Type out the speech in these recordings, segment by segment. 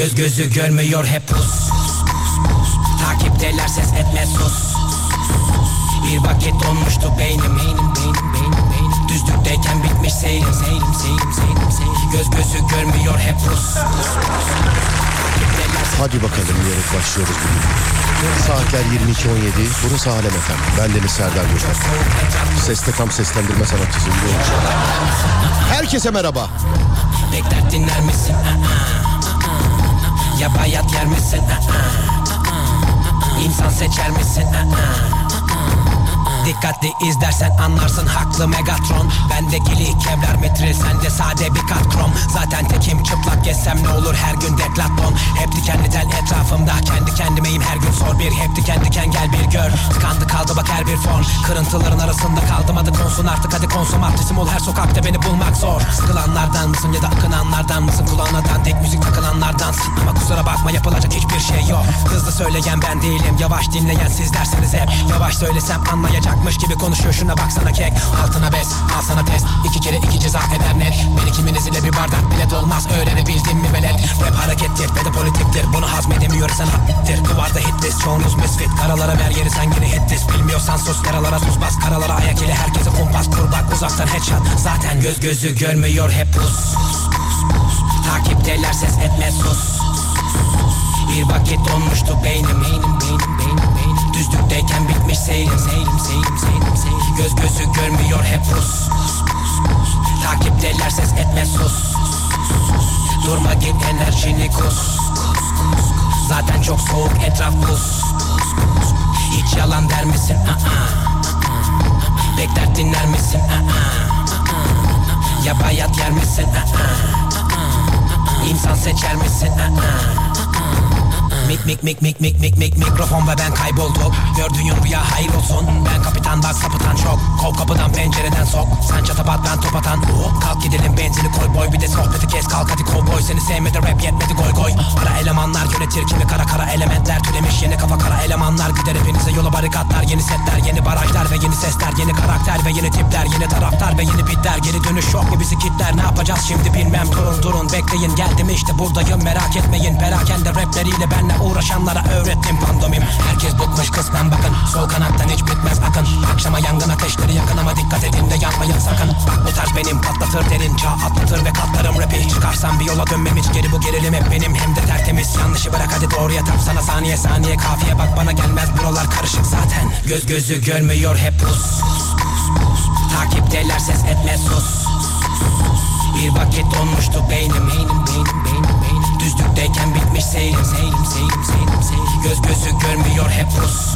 Göz gözü görmüyor hep pus Takipteler ses etme sus Bir vakit donmuştu beynim Beynim beynim beynim beynim Düzlükteyken bitmiş seyrim Seyrim seyrim seyrim seyrim Göz gözü görmüyor hep pus Hadi bakalım diyerek başlıyoruz bugün. Saatler 22.17. Burası Alem Efem. Ben Deniz Serdar Göçer. Seste tam seslendirme sanatçısı. Herkese merhaba. Bekler dinler misin? Ya bayat yer misin? İnsan seçer misin? Dikkatli izlersen anlarsın haklı Megatron. Bendeki kevlar metril sende sade bir kat krom. Zaten tekim çıplak gezsem ne olur her gün deklaton Hep dikenli tel etrafımda kendi kendimeyim her gün sor bir. Hep diken diken gel bir gör. Tıkandı kaldı bak her bir form. Kırıntıların arasında kaldım adı konsun artık hadi konsomatrisim ol her sokakta beni bulmak zor. Sıkılanlardan mısın ya da akınanlardan mısın? Kulağına tek müzik takılanlardansın Ama kusura bakma yapılacak hiçbir şey yok. Hızlı söyleyen ben değilim yavaş dinleyen sizlersiniz hep. Yavaş söylesem anlayacakmış gibi konuşuyor. Şuna baksana kek. Altına bes al sana test. İki kere iki ceza eder net. Beni kiminiz ile bir bardak bile dolmaz. Öğrenebildin mi velet? Rap harekettir ve de politiktir. Bunu hazmedemiyorsan hattir. Duvarda hitlist çoğunuz misfit. Karalara ver yeri sen yine hitlis Bilmiyorsan sus karalara sus bas. Karalara ayak ile herkese kumpas. Kur bak uzaktan headshot. Zaten göz gözü görmüyor hep pus. Takipteler ses etme sus. Bir vakit donmuştu beynim. Beynim beynim beynim beynim Düzlükteyken bitmiş seyrim seyrim seyrim seyrim seyrim. Göz gözü görmüyor hep pus Takipteler ses etme sus Durma git enerjini kus Zaten çok soğuk etraf buz Hiç yalan der misin? Bekler dinler misin? Ya bayat yer misin? İnsan seçer misin? Mik mik mik mik mik mik mik mikrofon ve ben kaybolduk Gördüğün rüya hayır olsun. Ben kapitan bak sapıtan çok. Kol kapıdan pencereden sok. Sen çatapat ben top atan. Kalk gidelim benzini koy boy Bir de sohbeti kes. Kalk hadi kovboy Seni sevmedi rap yetmedi goy goy. Para elemanlar yönetir kimi kara kara elementler. Türemiş yeni kafa kara elemanlar. Gider hepinize yola barikatlar Yeni setler yeni barajlar ve yeni sesler Yeni karakter ve yeni tipler Yeni taraftar ve yeni bitler. Geri dönüş yok mu bizi kitler Ne yapacağız şimdi bilmem. Durun durun bekleyin geldim işte buradayım Merak etmeyin. Perakende rapleriyle benle uğraşanlara öğrettim pandomim. Herkes bıkmış kısmen bakın. Sol kanattan hiç bitmez akın Akşama yangın ateşleri yakın ama dikkat edin de yanmayın sakın. Bak bu tarz benim patlatır derin. Çağ atlatır ve katlarım rapi. Çıkarsam bir yola dönmem hiç geri bu gerilim hep benim. Hem de tertemiz Yanlışı bırak hadi doğruya tap sana saniye saniye kafiye bak bana gelmez. Buralar karışık zaten. Göz gözü görmüyor hep pus. Takipteler ses etme sus. Bir vakit donmuştu beynim beynim beynim beynim Düzlükteyken bitmiş seyrim seyrim seyrim seyrim seyrim. Göz gözü görmüyor hep pus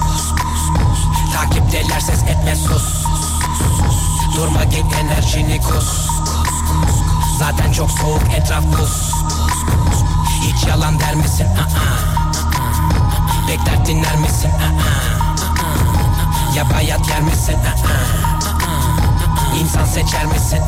Takipteler ses etme sus Durma git enerjini kus Zaten çok soğuk etraf buz Hiç yalan der misin? Bekler dinler misin? Ya bayat yer misin? İnsan seçer misin?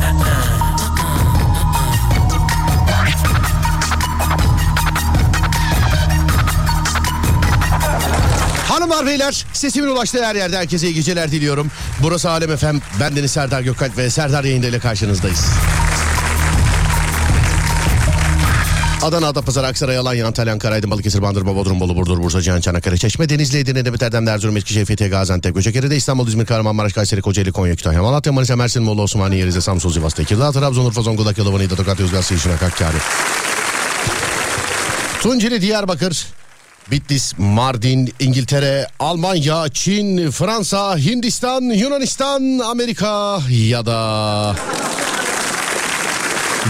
Hanımlar beyler sesimin ulaştığı her yerde herkese iyi geceler diliyorum. Burası Alem Efem. Ben Deniz Serdar Gökalp ve Serdar yayında ile karşınızdayız. Adana, Adapazarı, Aksaray, Alanya, Antalya, Ankara, Aydın, Balıkesir, Bandırma, Bodrum, Bolu, Burdur, Bursa, Cihan, Çanakkale, Çeşme, Denizli, Edirne, Demet Erdem, Erzurum, Eskişehir, Fethiye, Gaziantep, Göcekeri'de, İstanbul, İzmir, Kahramanmaraş, Kayseri, Kocaeli, Konya, Kütahya, Malatya, Manisa, Mersin, Molla, Osmaniye, Rize, Samsun, Sivas, Tekirdağ, Trabzon, Urfa, Zonguldak, Yalova, Niğde, Tokat, Yozgat, Sivişin, Hakkari. Tunceli, Diyarbakır, Bitlis, Mardin, İngiltere, Almanya, Çin, Fransa, Hindistan, Yunanistan, Amerika ya da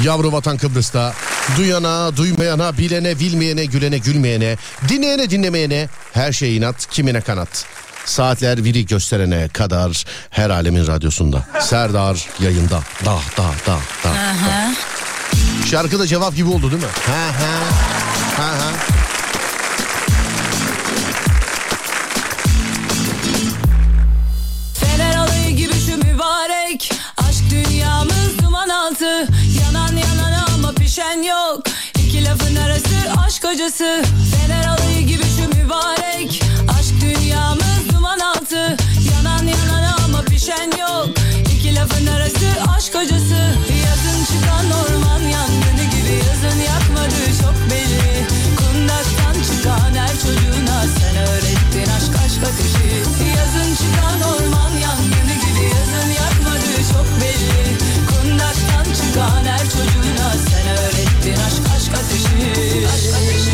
yavru vatan Kıbrıs'ta duyana, duymayana, bilene, bilmeyene, gülene, gülmeyene, dinleyene, dinlemeyene her şey inat, kimine kanat. Saatler biri gösterene kadar her alemin radyosunda. Serdar yayında. Da da da da. da. Şarkı da cevap gibi oldu değil mi? Ha ha. Ha ha. düşen yok. İki lafın arası aşk hocası Fener alayı gibi şu mübarek. Aşk dünyamız duman altı. Yanan yanana ama pişen yok. İki lafın arası aşk hocası Yazın çıkan orman yangını gibi Yazın yakmadı çok belli Kundaktan çıkan her çocuğuna Sen öğrettin aşk aşk ateşi. Yazın çıkan orman yangını gibi Yazın yakmadı çok belli Kundaktan çıkan her çocuğuna ateşi. Aşk ateşi.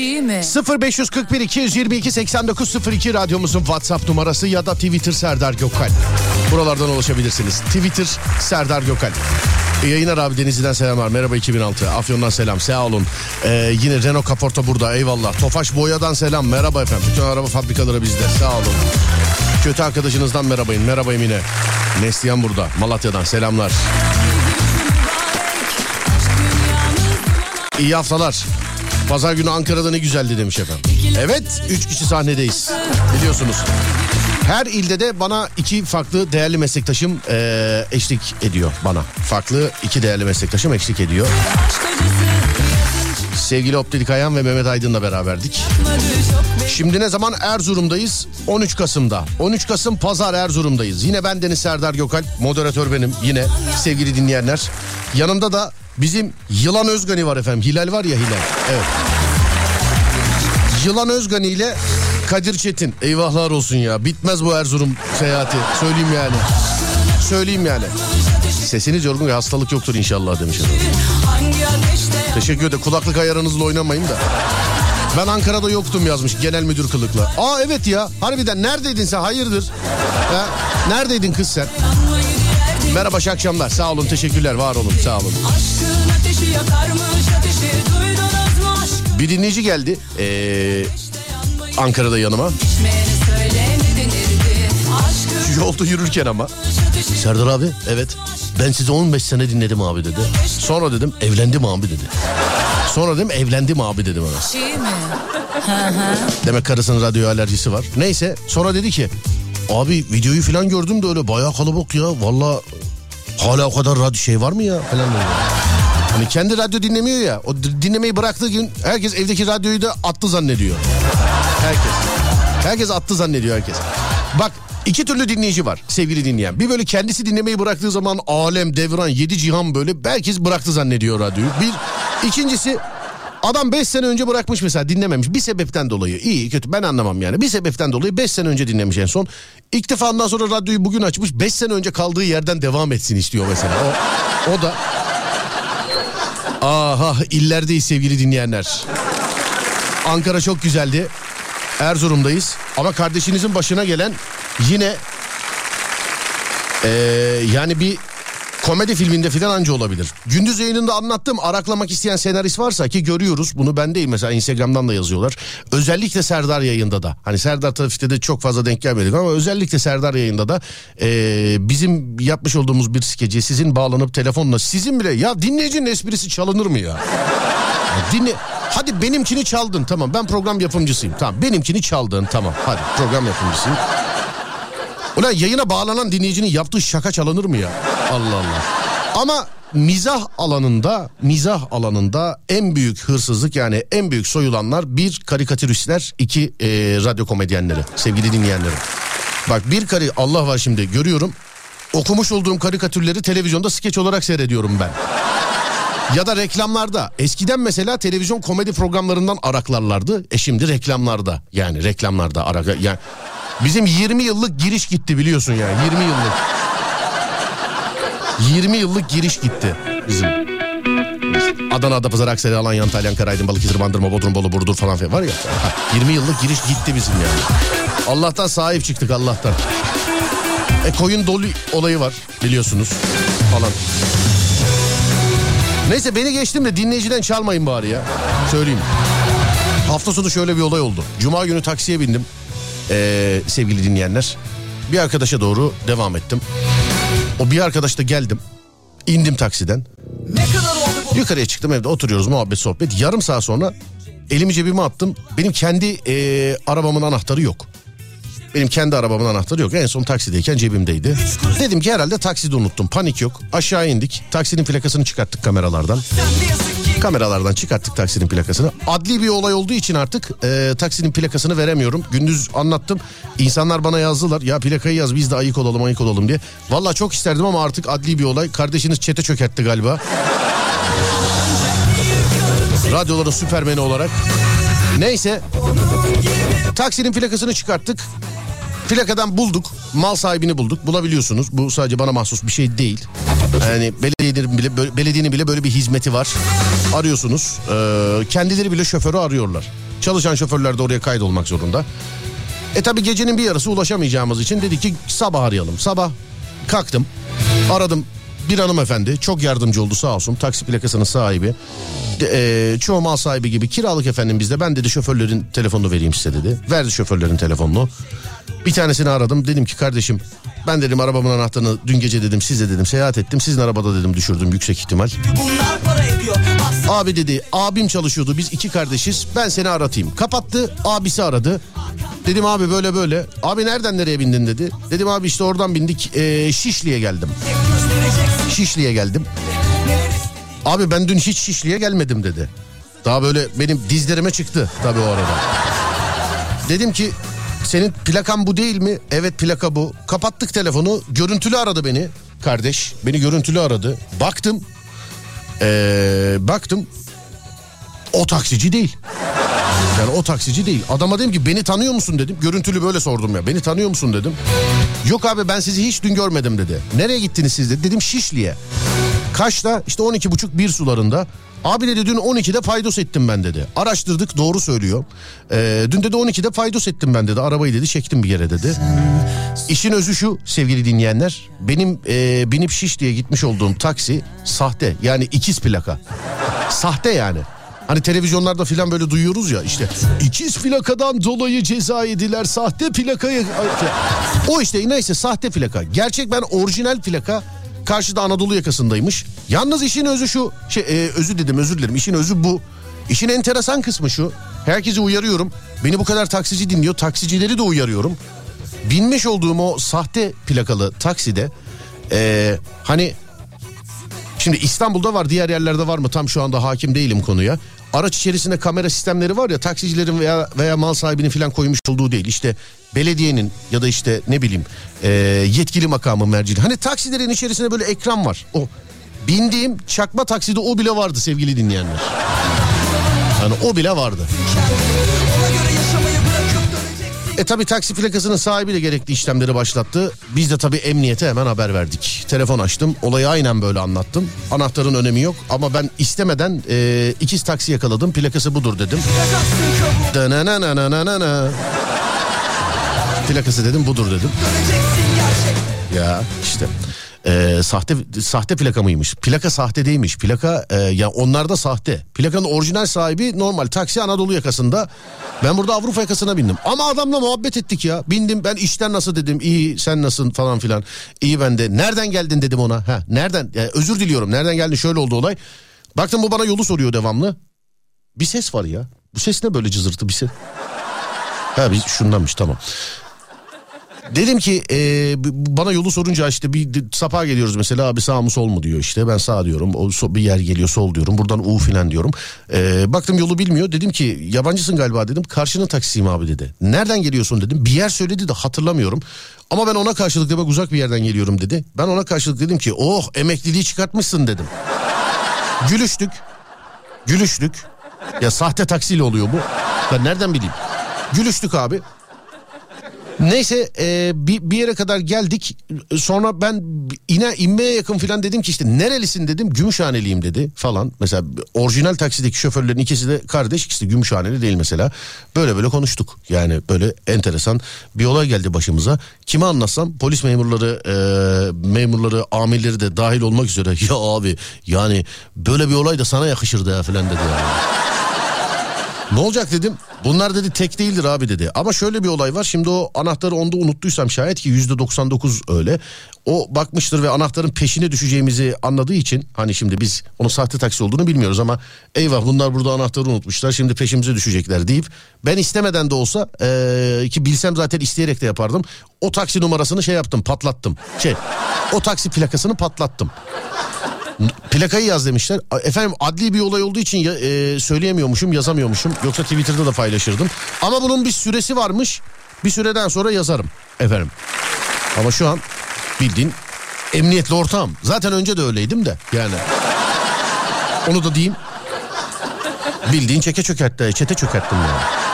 Mi? 0541 222 8902 radyomuzun WhatsApp numarası ya da Twitter Serdar Gökal. Buralardan ulaşabilirsiniz. Twitter Serdar Gökal. İyi yayınlar abi Denizli'den selamlar. Merhaba 2006. Afyon'dan selam. Sağ olun. Ee, yine Renault Kaporta burada. Eyvallah. Tofaş Boya'dan selam. Merhaba efendim. Bütün araba fabrikaları bizde. Sağ olun. Kötü arkadaşınızdan merhabayın. Merhaba Emine. Neslihan burada. Malatya'dan selamlar. İyi haftalar. Pazar günü Ankara'da ne güzeldi demiş efendim. Evet, üç kişi sahnedeyiz. Biliyorsunuz. Her ilde de bana iki farklı değerli meslektaşım eee, eşlik ediyor bana. Farklı iki değerli meslektaşım eşlik ediyor. Sevgili Optik Ayhan ve Mehmet Aydın'la beraberdik. Şimdi ne zaman Erzurum'dayız? 13 Kasım'da. 13 Kasım Pazar Erzurum'dayız. Yine ben Deniz Serdar Gökalp, moderatör benim yine sevgili dinleyenler. Yanımda da bizim Yılan Özgani var efendim. Hilal var ya Hilal. Evet. Yılan Özgani ile Kadir Çetin. Eyvahlar olsun ya. Bitmez bu Erzurum seyahati. Söyleyeyim yani. Söyleyeyim yani. Sesiniz yorgun ve hastalık yoktur inşallah demiş. Teşekkür ederim. Kulaklık ayarınızla oynamayın da. Ben Ankara'da yoktum yazmış genel müdür kılıkla. Aa evet ya. Harbiden neredeydin sen? Hayırdır? Ha? Neredeydin kız sen? Merhaba iyi akşamlar. Sağ olun teşekkürler var olun sağ olun. Aşkın ateşi yakarmış ateşi duydunuz mu aşkın Bir dinleyici geldi ee, Ankara'da yanıma. Yolda yürürken ama. Serdar abi evet ben sizi 15 sene dinledim abi dedi. Sonra dedim evlendim abi dedi. Sonra dedim evlendim abi dedim ona. şey mi? Demek karısının radyo alerjisi var. Neyse sonra dedi ki abi videoyu falan gördüm de öyle bayağı kalabalık ya. Valla hala o kadar radyo şey var mı ya falan dedi. Hani kendi radyo dinlemiyor ya. O dinlemeyi bıraktığı gün herkes evdeki radyoyu da attı zannediyor. Herkes. Herkes attı zannediyor herkes. Bak iki türlü dinleyici var sevgili dinleyen. Bir böyle kendisi dinlemeyi bıraktığı zaman alem, devran, yedi cihan böyle herkes bıraktı zannediyor radyoyu. Bir ikincisi Adam 5 sene önce bırakmış mesela dinlememiş. Bir sebepten dolayı. İyi kötü ben anlamam yani. Bir sebepten dolayı 5 sene önce dinlemiş en son. Ondan sonra radyoyu bugün açmış 5 sene önce kaldığı yerden devam etsin istiyor mesela. O, o da aha illerdeyiz sevgili dinleyenler. Ankara çok güzeldi. Erzurum'dayız. Ama kardeşinizin başına gelen yine ee, yani bir komedi filminde filan anca olabilir. Gündüz yayınında anlattım araklamak isteyen senarist varsa ki görüyoruz bunu ben değil mesela Instagram'dan da yazıyorlar. Özellikle Serdar yayında da hani Serdar trafikte de çok fazla denk gelmedik ama özellikle Serdar yayında da ee, bizim yapmış olduğumuz bir skeci sizin bağlanıp telefonla sizin bile ya dinleyicinin esprisi çalınır mı ya? Ya Dinle. Hadi benimkini çaldın tamam ben program yapımcısıyım tamam benimkini çaldın tamam hadi program yapımcısıyım. Ulan yayına bağlanan dinleyicinin yaptığı şaka çalınır mı ya? Allah Allah. Ama mizah alanında mizah alanında en büyük hırsızlık yani en büyük soyulanlar bir karikatüristler iki e, radyo komedyenleri sevgili dinleyenlerim. Bak bir kari Allah var şimdi görüyorum okumuş olduğum karikatürleri televizyonda skeç olarak seyrediyorum ben. Ya da reklamlarda. Eskiden mesela televizyon komedi programlarından araklarlardı. E şimdi reklamlarda. Yani reklamlarda arak yani bizim 20 yıllık giriş gitti biliyorsun yani 20 yıllık. 20 yıllık giriş gitti bizim. Adana, Adapazarı, Aksaray'ı, Alanya, Antalya, Ankara, Aydın, Balıkesir, Bandırma, Bodrum, Bolu, Burdur falan filan var ya. Ha, 20 yıllık giriş gitti bizim yani. Allah'tan sahip çıktık Allah'tan. E koyun dolu olayı var biliyorsunuz falan. Neyse beni geçtim de dinleyiciden çalmayın bari ya. Söyleyeyim. Hafta sonu şöyle bir olay oldu. Cuma günü taksiye bindim. Ee, sevgili dinleyenler. Bir arkadaşa doğru devam ettim. O bir arkadaşla geldim. İndim taksiden. Yukarıya çıktım evde oturuyoruz muhabbet sohbet. Yarım saat sonra elimi cebime attım. Benim kendi ee, arabamın anahtarı yok. Benim kendi arabamın anahtarı yok. En son taksideyken cebimdeydi. Dedim ki herhalde takside unuttum. Panik yok. Aşağı indik. Taksinin plakasını çıkarttık kameralardan. Kameralardan çıkarttık taksinin plakasını. Adli bir olay olduğu için artık e, taksinin plakasını veremiyorum. Gündüz anlattım. İnsanlar bana yazdılar. Ya plakayı yaz biz de ayık olalım ayık olalım diye. Valla çok isterdim ama artık adli bir olay. Kardeşiniz çete çökertti galiba. Radyoların süpermeni olarak. Neyse. Taksinin plakasını çıkarttık. Plakadan bulduk. Mal sahibini bulduk. Bulabiliyorsunuz. Bu sadece bana mahsus bir şey değil. Yani belediyenin bile belediyenin bile böyle bir hizmeti var. Arıyorsunuz. Ee, kendileri bile şoförü arıyorlar. Çalışan şoförler de oraya kaydolmak zorunda. E tabi gecenin bir yarısı ulaşamayacağımız için dedik ki sabah arayalım. Sabah kalktım aradım bir hanımefendi çok yardımcı oldu sağ olsun taksi plakasının sahibi. E, çoğu mal sahibi gibi kiralık efendim bizde ben dedi şoförlerin telefonunu vereyim size dedi. Verdi şoförlerin telefonunu. Bir tanesini aradım dedim ki kardeşim ben dedim arabamın anahtarını dün gece dedim size dedim seyahat ettim sizin arabada dedim düşürdüm yüksek ihtimal. Abi dedi abim çalışıyordu biz iki kardeşiz ben seni aratayım. Kapattı abisi aradı. Dedim abi böyle böyle. Abi nereden nereye bindin dedi. Dedim abi işte oradan bindik ee, Şişli'ye geldim. Şişli'ye geldim. Abi ben dün hiç Şişli'ye gelmedim dedi. Daha böyle benim dizlerime çıktı tabii o arada. Dedim ki senin plakan bu değil mi? Evet plaka bu. Kapattık telefonu. Görüntülü aradı beni kardeş. Beni görüntülü aradı. Baktım. Ee, baktım. O taksici değil. Yani o taksici değil. Adama dedim ki beni tanıyor musun dedim. Görüntülü böyle sordum ya. Beni tanıyor musun dedim. Yok abi ben sizi hiç dün görmedim dedi. Nereye gittiniz siz dedi. Dedim Şişli'ye. Kaçta? İşte 12 buçuk bir sularında. Abi dedi dün 12'de paydos ettim ben dedi. Araştırdık doğru söylüyor. Ee, dün dedi 12'de paydos ettim ben dedi. Arabayı dedi çektim bir yere dedi. İşin özü şu sevgili dinleyenler. Benim e, binip şiş diye gitmiş olduğum taksi sahte. Yani ikiz plaka. Sahte yani. Hani televizyonlarda filan böyle duyuyoruz ya işte ikiz plakadan dolayı ceza yediler sahte plakayı o işte neyse sahte plaka. Gerçek ben orijinal plaka karşıda Anadolu yakasındaymış. Yalnız işin özü şu şey e, özü dedim özür dilerim. İşin özü bu. İşin enteresan kısmı şu herkese uyarıyorum. Beni bu kadar taksici dinliyor taksicileri de uyarıyorum. Binmiş olduğum o sahte plakalı takside e, hani Şimdi İstanbul'da var diğer yerlerde var mı? Tam şu anda hakim değilim konuya. Araç içerisinde kamera sistemleri var ya taksicilerin veya veya mal sahibinin falan koymuş olduğu değil. İşte belediyenin ya da işte ne bileyim e, yetkili makamın mercili. Hani taksilerin içerisinde böyle ekran var. O bindiğim çakma takside o bile vardı sevgili dinleyenler. Yani o bile vardı. E tabi taksi plakasının sahibi de gerekli işlemleri başlattı. Biz de tabi emniyete hemen haber verdik. Telefon açtım. Olayı aynen böyle anlattım. Anahtarın önemi yok ama ben istemeden e, ikiz taksi yakaladım. Plakası budur dedim. Plakası dedim budur dedim. Ya işte e, sahte sahte plaka mıymış? Plaka sahte değilmiş. Plaka e, ya onlar da sahte. Plakanın orijinal sahibi normal taksi Anadolu yakasında. Ben burada Avrupa yakasına bindim. Ama adamla muhabbet ettik ya. Bindim ben işten nasıl dedim. İyi sen nasılsın falan filan. İyi ben de. Nereden geldin dedim ona. Ha nereden? Ya, özür diliyorum. Nereden geldin? Şöyle oldu olay. Baktım bu bana yolu soruyor devamlı. Bir ses var ya. Bu ses ne böyle cızırtı bir ses? Ha biz şundanmış tamam. Dedim ki e, bana yolu sorunca işte bir sapa geliyoruz mesela abi sağ mı sol mu diyor işte ben sağ diyorum o so- bir yer geliyor sol diyorum buradan U filan diyorum. E, baktım yolu bilmiyor dedim ki yabancısın galiba dedim karşının taksisiyim abi dedi. Nereden geliyorsun dedim bir yer söyledi de hatırlamıyorum. Ama ben ona karşılık demek uzak bir yerden geliyorum dedi. Ben ona karşılık dedim ki oh emekliliği çıkartmışsın dedim. Gülüştük. Gülüştük. Ya sahte taksiyle oluyor bu. Ben nereden bileyim? Gülüştük abi. Neyse e, bir, bir yere kadar geldik. Sonra ben ine inmeye yakın falan dedim ki işte nerelisin dedim. Gümüşhaneliyim dedi falan. Mesela orijinal taksideki şoförlerin ikisi de kardeş ikisi de Gümüşhaneli değil mesela. Böyle böyle konuştuk. Yani böyle enteresan bir olay geldi başımıza. Kime anlatsam polis memurları e, memurları amirleri de dahil olmak üzere ya abi yani böyle bir olay da sana yakışırdı ya falan dedi yani. Ne olacak dedim. Bunlar dedi tek değildir abi dedi. Ama şöyle bir olay var. Şimdi o anahtarı onda unuttuysam şayet ki yüzde 99 öyle. O bakmıştır ve anahtarın peşine düşeceğimizi anladığı için hani şimdi biz onun sahte taksi olduğunu bilmiyoruz ama eyvah bunlar burada anahtarı unutmuşlar şimdi peşimize düşecekler deyip ben istemeden de olsa eee, ki bilsem zaten isteyerek de yapardım. O taksi numarasını şey yaptım patlattım. Şey o taksi plakasını patlattım. Plakayı yaz demişler. Efendim adli bir olay olduğu için ya- e, söyleyemiyormuşum, yazamıyormuşum. Yoksa Twitter'da da paylaşırdım. Ama bunun bir süresi varmış. Bir süreden sonra yazarım efendim. Ama şu an bildiğin emniyetli ortağım. Zaten önce de öyleydim de yani. Onu da diyeyim. Bildiğin çeke çökertti, çete çökerttim yani.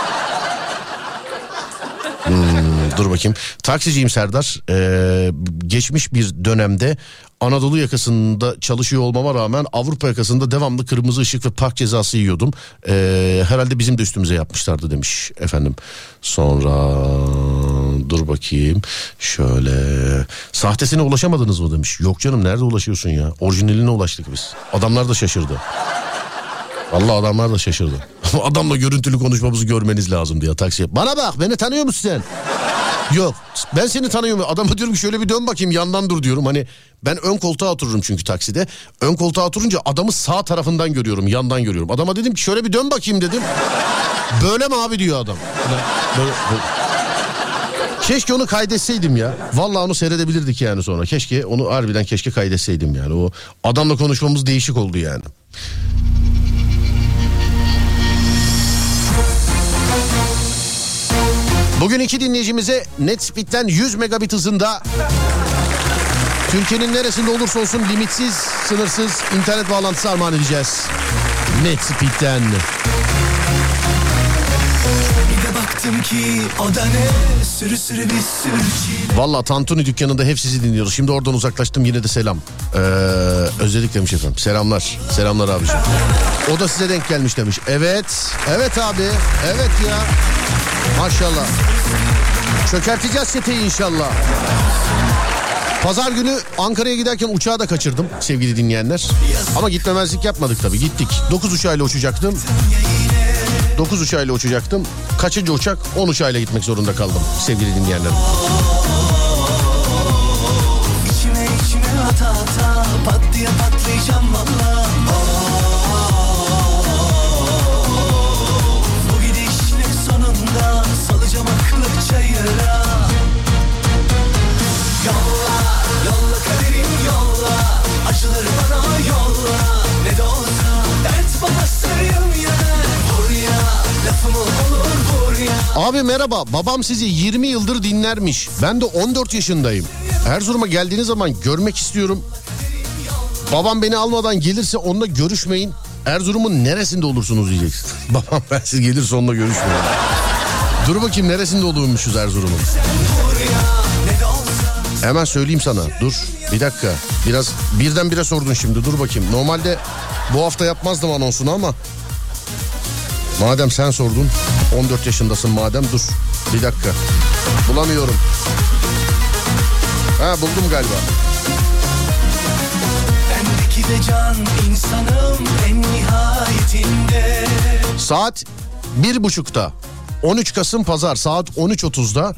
Dur bakayım. Taksiciyim Serdar. Ee, geçmiş bir dönemde Anadolu yakasında çalışıyor olmama rağmen Avrupa yakasında devamlı kırmızı ışık ve park cezası yiyordum. Ee, herhalde bizim de üstümüze yapmışlardı demiş efendim. Sonra dur bakayım şöyle sahtesine ulaşamadınız mı demiş. Yok canım nerede ulaşıyorsun ya orijinaline ulaştık biz. Adamlar da şaşırdı. Vallahi adamlar da şaşırdı. Adamla görüntülü konuşmamızı görmeniz lazım diye taksiye. Bana bak beni tanıyor musun sen? Yok ben seni tanıyorum. Adama diyorum şöyle bir dön bakayım yandan dur diyorum. Hani ben ön koltuğa otururum çünkü takside. Ön koltuğa oturunca adamı sağ tarafından görüyorum yandan görüyorum. Adama dedim ki şöyle bir dön bakayım dedim. Böyle mi abi diyor adam. Böyle, böyle. Keşke onu kaydetseydim ya. Vallahi onu seyredebilirdik yani sonra. Keşke onu harbiden keşke kaydetseydim yani. O adamla konuşmamız değişik oldu yani. Bugün iki dinleyicimize Netspeed'den 100 megabit hızında Türkiye'nin neresinde olursa olsun limitsiz, sınırsız internet bağlantısı armağan edeceğiz. Netspeed'den. Valla Tantuni dükkanında hep sizi dinliyoruz. Şimdi oradan uzaklaştım yine de selam. Ee, özledik demiş efendim. Selamlar. Selamlar abiciğim. O da size denk gelmiş demiş. Evet. Evet abi. Evet ya. Maşallah. Çökerteceğiz seteyi inşallah. Pazar günü Ankara'ya giderken uçağı da kaçırdım sevgili dinleyenler. Ama gitmemezlik yapmadık tabii gittik. 9 uçağıyla uçacaktım. 9 uçağıyla uçacaktım. Kaçıncı uçak? 10 uçağıyla gitmek zorunda kaldım sevgili dinleyenlerim. İçime içime ata ata Pat patlayacağım valla Abi merhaba babam sizi 20 yıldır dinlermiş. Ben de 14 yaşındayım. Erzurum'a geldiğiniz zaman görmek istiyorum. Babam beni almadan gelirse onunla görüşmeyin. Erzurum'un neresinde olursunuz diyeceksin. babam ben siz gelirse onunla görüşmeyin. Dur bakayım neresinde olurmuşuz Erzurum'un. Hemen söyleyeyim sana. Dur bir dakika. Biraz birdenbire sordun şimdi. Dur bakayım. Normalde bu hafta yapmazdım anonsunu ama Madem sen sordun 14 yaşındasın madem dur bir dakika bulamıyorum. Ha buldum galiba. Bendeki de can insanım en nihayetinde Saat bir buçukta 13 Kasım Pazar saat 13.30'da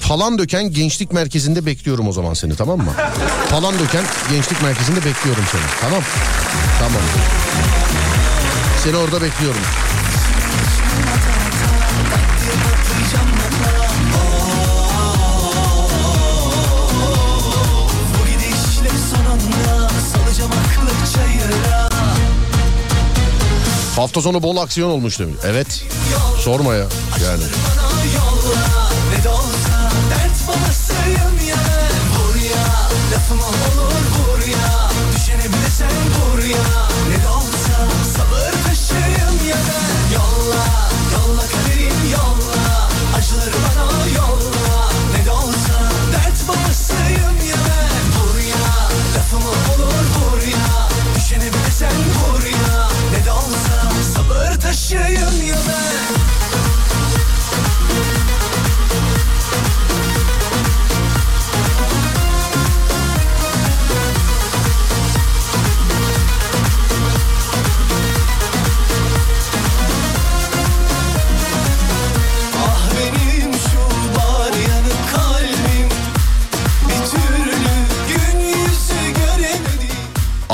Falan Döken Gençlik Merkezi'nde bekliyorum o zaman seni tamam mı? Falan Döken Gençlik Merkezi'nde bekliyorum seni tamam Tamam. Seni orada bekliyorum. Hafta sonu bol aksiyon olmuş demiş. Evet. Sorma ya. Yani. Bana yolla ne de olsa dert babasıyım ya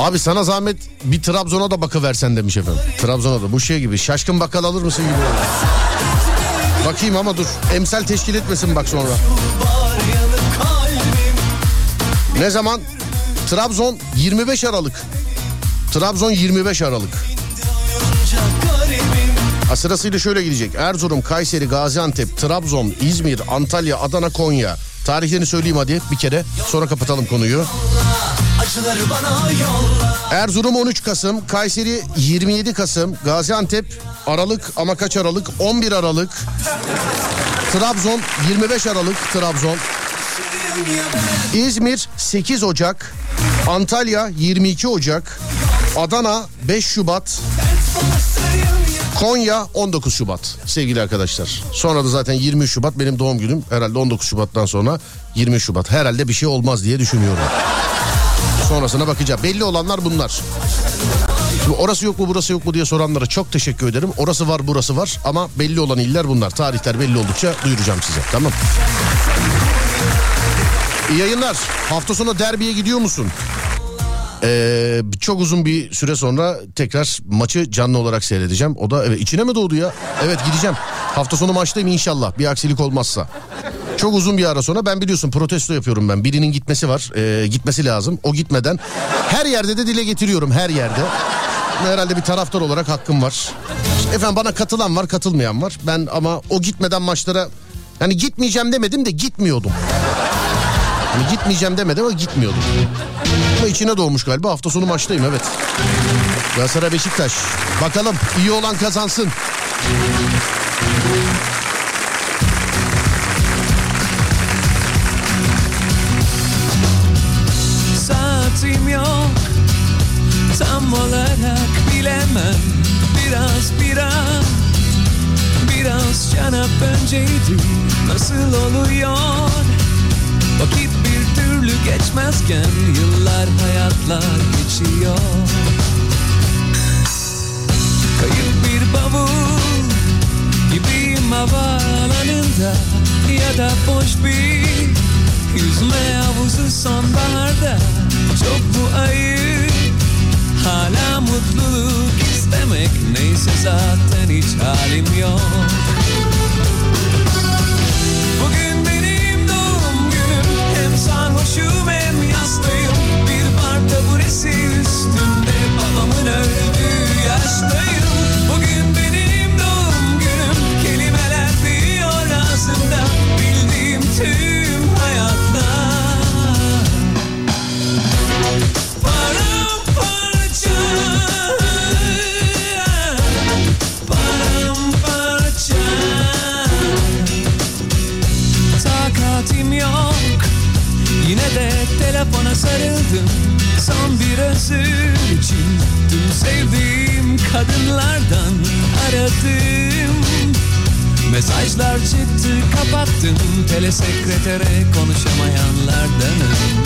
Abi sana zahmet bir Trabzon'a da bakıversen demiş efendim. Trabzon'a da bu şey gibi şaşkın bakkal alır mısın gibi. Bakayım ama dur. Emsal teşkil etmesin bak sonra. Ne zaman? Trabzon 25 Aralık. Trabzon 25 Aralık. Ha, sırasıyla şöyle gidecek. Erzurum, Kayseri, Gaziantep, Trabzon, İzmir, Antalya, Adana, Konya. Tarihlerini söyleyeyim hadi bir kere. Sonra kapatalım konuyu. Erzurum 13 Kasım, Kayseri 27 Kasım, Gaziantep Aralık ama kaç Aralık? 11 Aralık. Trabzon 25 Aralık Trabzon. İzmir 8 Ocak. Antalya 22 Ocak. Adana 5 Şubat. Konya 19 Şubat sevgili arkadaşlar. Sonra da zaten 20 Şubat benim doğum günüm. Herhalde 19 Şubat'tan sonra 20 Şubat. Herhalde bir şey olmaz diye düşünüyorum. Sonrasına bakacağım. Belli olanlar bunlar. Şimdi orası yok mu burası yok mu diye soranlara çok teşekkür ederim. Orası var burası var ama belli olan iller bunlar. Tarihler belli oldukça duyuracağım size. Tamam. İyi yayınlar. Hafta sonu derbiye gidiyor musun? Ee, çok uzun bir süre sonra tekrar maçı canlı olarak seyredeceğim. O da evet içine mi doğdu ya? Evet gideceğim. Hafta sonu maçtayım inşallah bir aksilik olmazsa. Çok uzun bir ara sonra ben biliyorsun protesto yapıyorum ben. Birinin gitmesi var. Ee, gitmesi lazım. O gitmeden her yerde de dile getiriyorum her yerde. Herhalde bir taraftar olarak hakkım var. Efendim bana katılan var katılmayan var. Ben ama o gitmeden maçlara hani gitmeyeceğim demedim de gitmiyordum. Hani gitmeyeceğim demedim ama gitmiyordum. Ama içine doğmuş galiba hafta sonu maçtayım evet. Galatasaray Beşiktaş. Bakalım iyi olan kazansın. Tam olarak bilemem. Biraz biraz biraz canap önceydi Nasıl oluyor? Vakit bir türlü geçmezken Yıllar hayatlar geçiyor. Kayıp bir bavul Gibiyim havaalanında Ya da boş bir Yüzme havuzu sonbaharda. Çok bu ayıp Hala mutluluk istemek Neyse zaten hiç halim yok. Bugün benim doğum günüm. Hem sarhoşum hem yastayım. Bir bar taburesi üstünde Babamın öldüğü yaştayım. Bugün benim doğum günüm. Kelimeler diyor ağzımda sarıldım Son bir özür için. Tüm sevdiğim kadınlardan aradım. Mesajlar çıktı kapattım. Telesekretere konuşamayanlardanım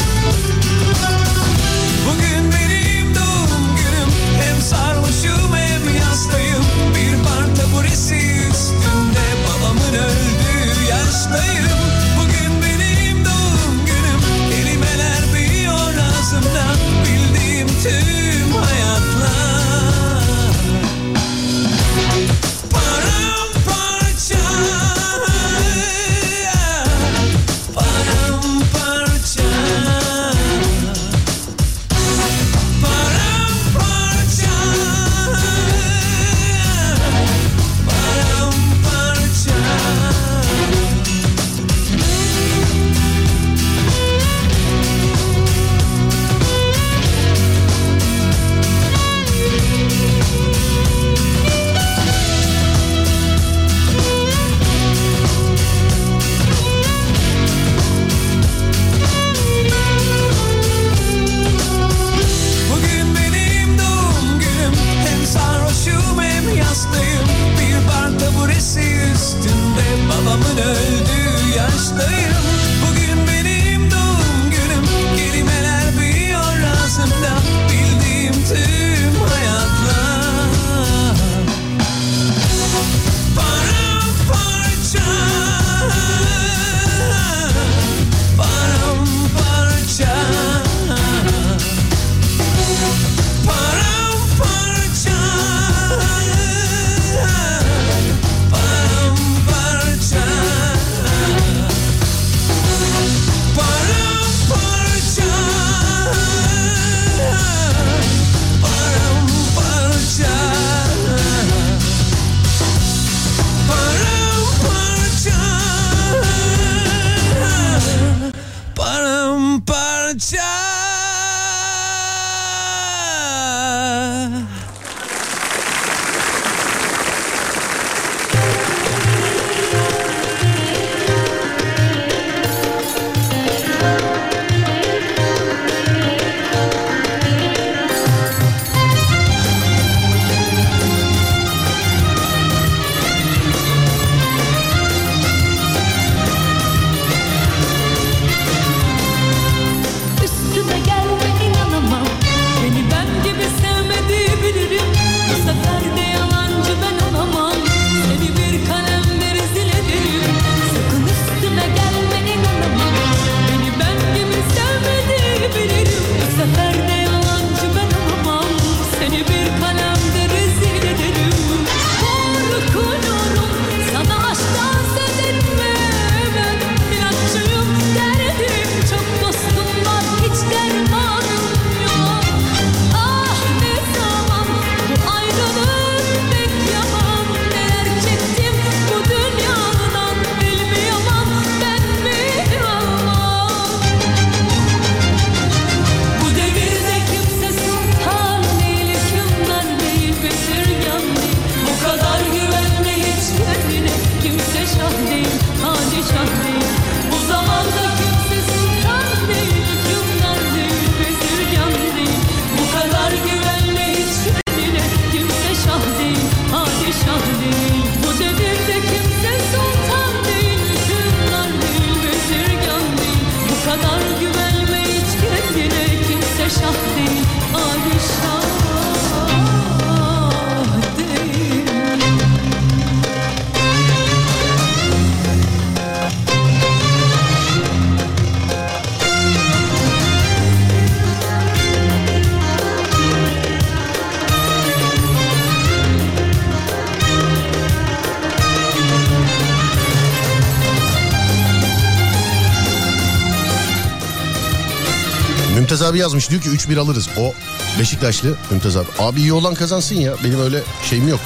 abi yazmış diyor ki 3-1 alırız. O Beşiktaşlı Mümtaz abi. Abi iyi olan kazansın ya. Benim öyle şeyim yok.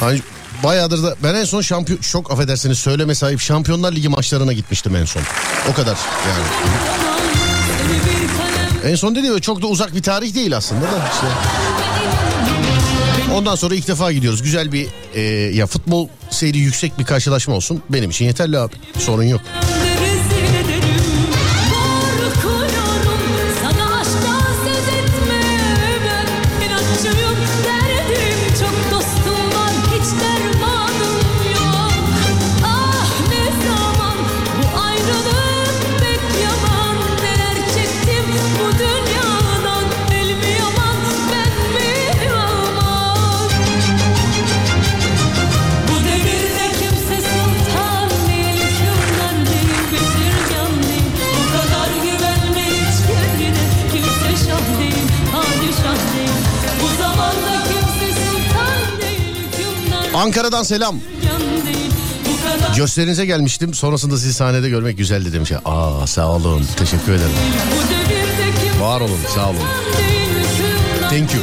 Hani bayağıdır da ben en son şampiyon çok affedersiniz söyleme sahip Şampiyonlar Ligi maçlarına gitmiştim en son. O kadar yani. En son dediğim çok da uzak bir tarih değil aslında da işte. Ondan sonra ilk defa gidiyoruz. Güzel bir e, ya futbol seyri yüksek bir karşılaşma olsun. Benim için yeterli abi. Sorun yok. Ankara'dan selam. Gösterinize gelmiştim. Sonrasında sizi sahnede görmek güzeldi demiş. Aa sağ olun. Teşekkür ederim. Var olun. Sağ olun. Thank you.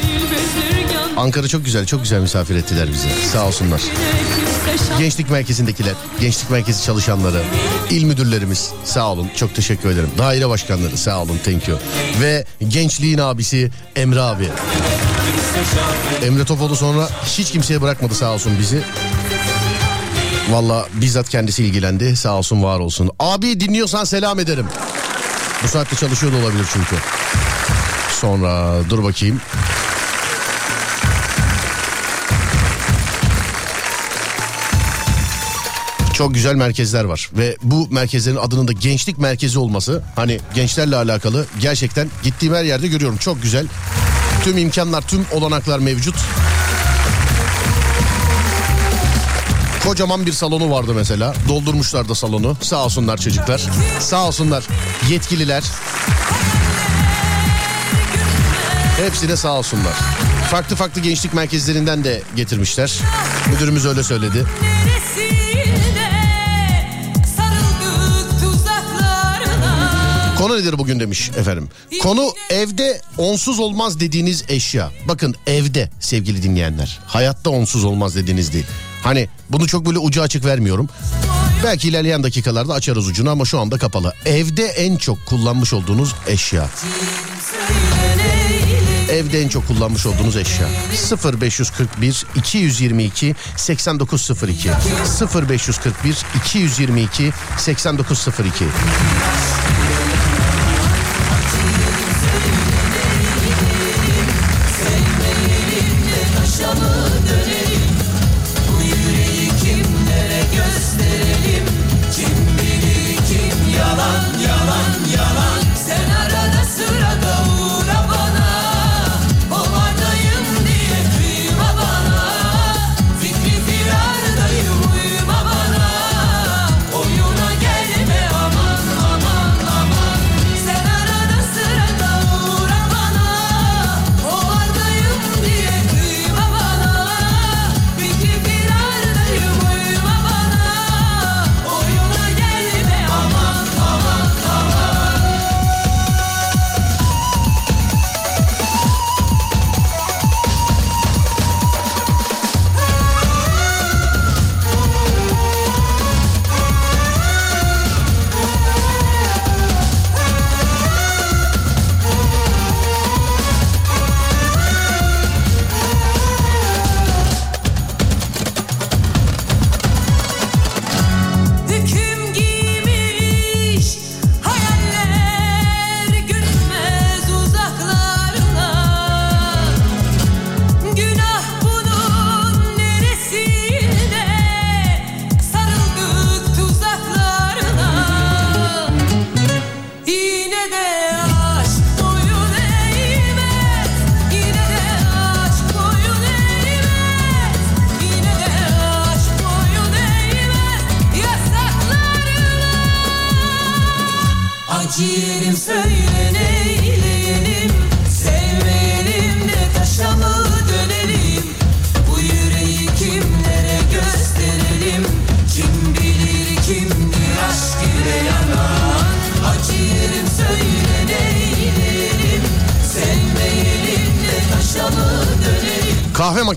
Ankara çok güzel. Çok güzel misafir ettiler bizi. Sağ olsunlar. Gençlik merkezindekiler, gençlik merkezi çalışanları, il müdürlerimiz sağ olun çok teşekkür ederim. Daire başkanları sağ olun thank you. Ve gençliğin abisi Emre abi. Emre Topoğlu sonra hiç kimseye bırakmadı sağ olsun bizi. Valla bizzat kendisi ilgilendi sağ olsun var olsun. Abi dinliyorsan selam ederim. Bu saatte çalışıyor da olabilir çünkü. Sonra dur bakayım. Çok güzel merkezler var ve bu merkezlerin adının da gençlik merkezi olması hani gençlerle alakalı gerçekten gittiğim her yerde görüyorum çok güzel. Tüm imkanlar, tüm olanaklar mevcut. Kocaman bir salonu vardı mesela. Doldurmuşlar da salonu. Sağ olsunlar çocuklar. Sağ olsunlar yetkililer. Hepsine sağ olsunlar. Farklı farklı gençlik merkezlerinden de getirmişler. Müdürümüz öyle söyledi. neresine Konu nedir bugün demiş efendim. Konu evde onsuz olmaz dediğiniz eşya. Bakın evde sevgili dinleyenler. Hayatta onsuz olmaz dediğiniz değil. Hani bunu çok böyle ucu açık vermiyorum. Belki ilerleyen dakikalarda açarız ucunu ama şu anda kapalı. Evde en çok kullanmış olduğunuz eşya. Evde en çok kullanmış olduğunuz eşya. 0541 222 8902 0541 222 8902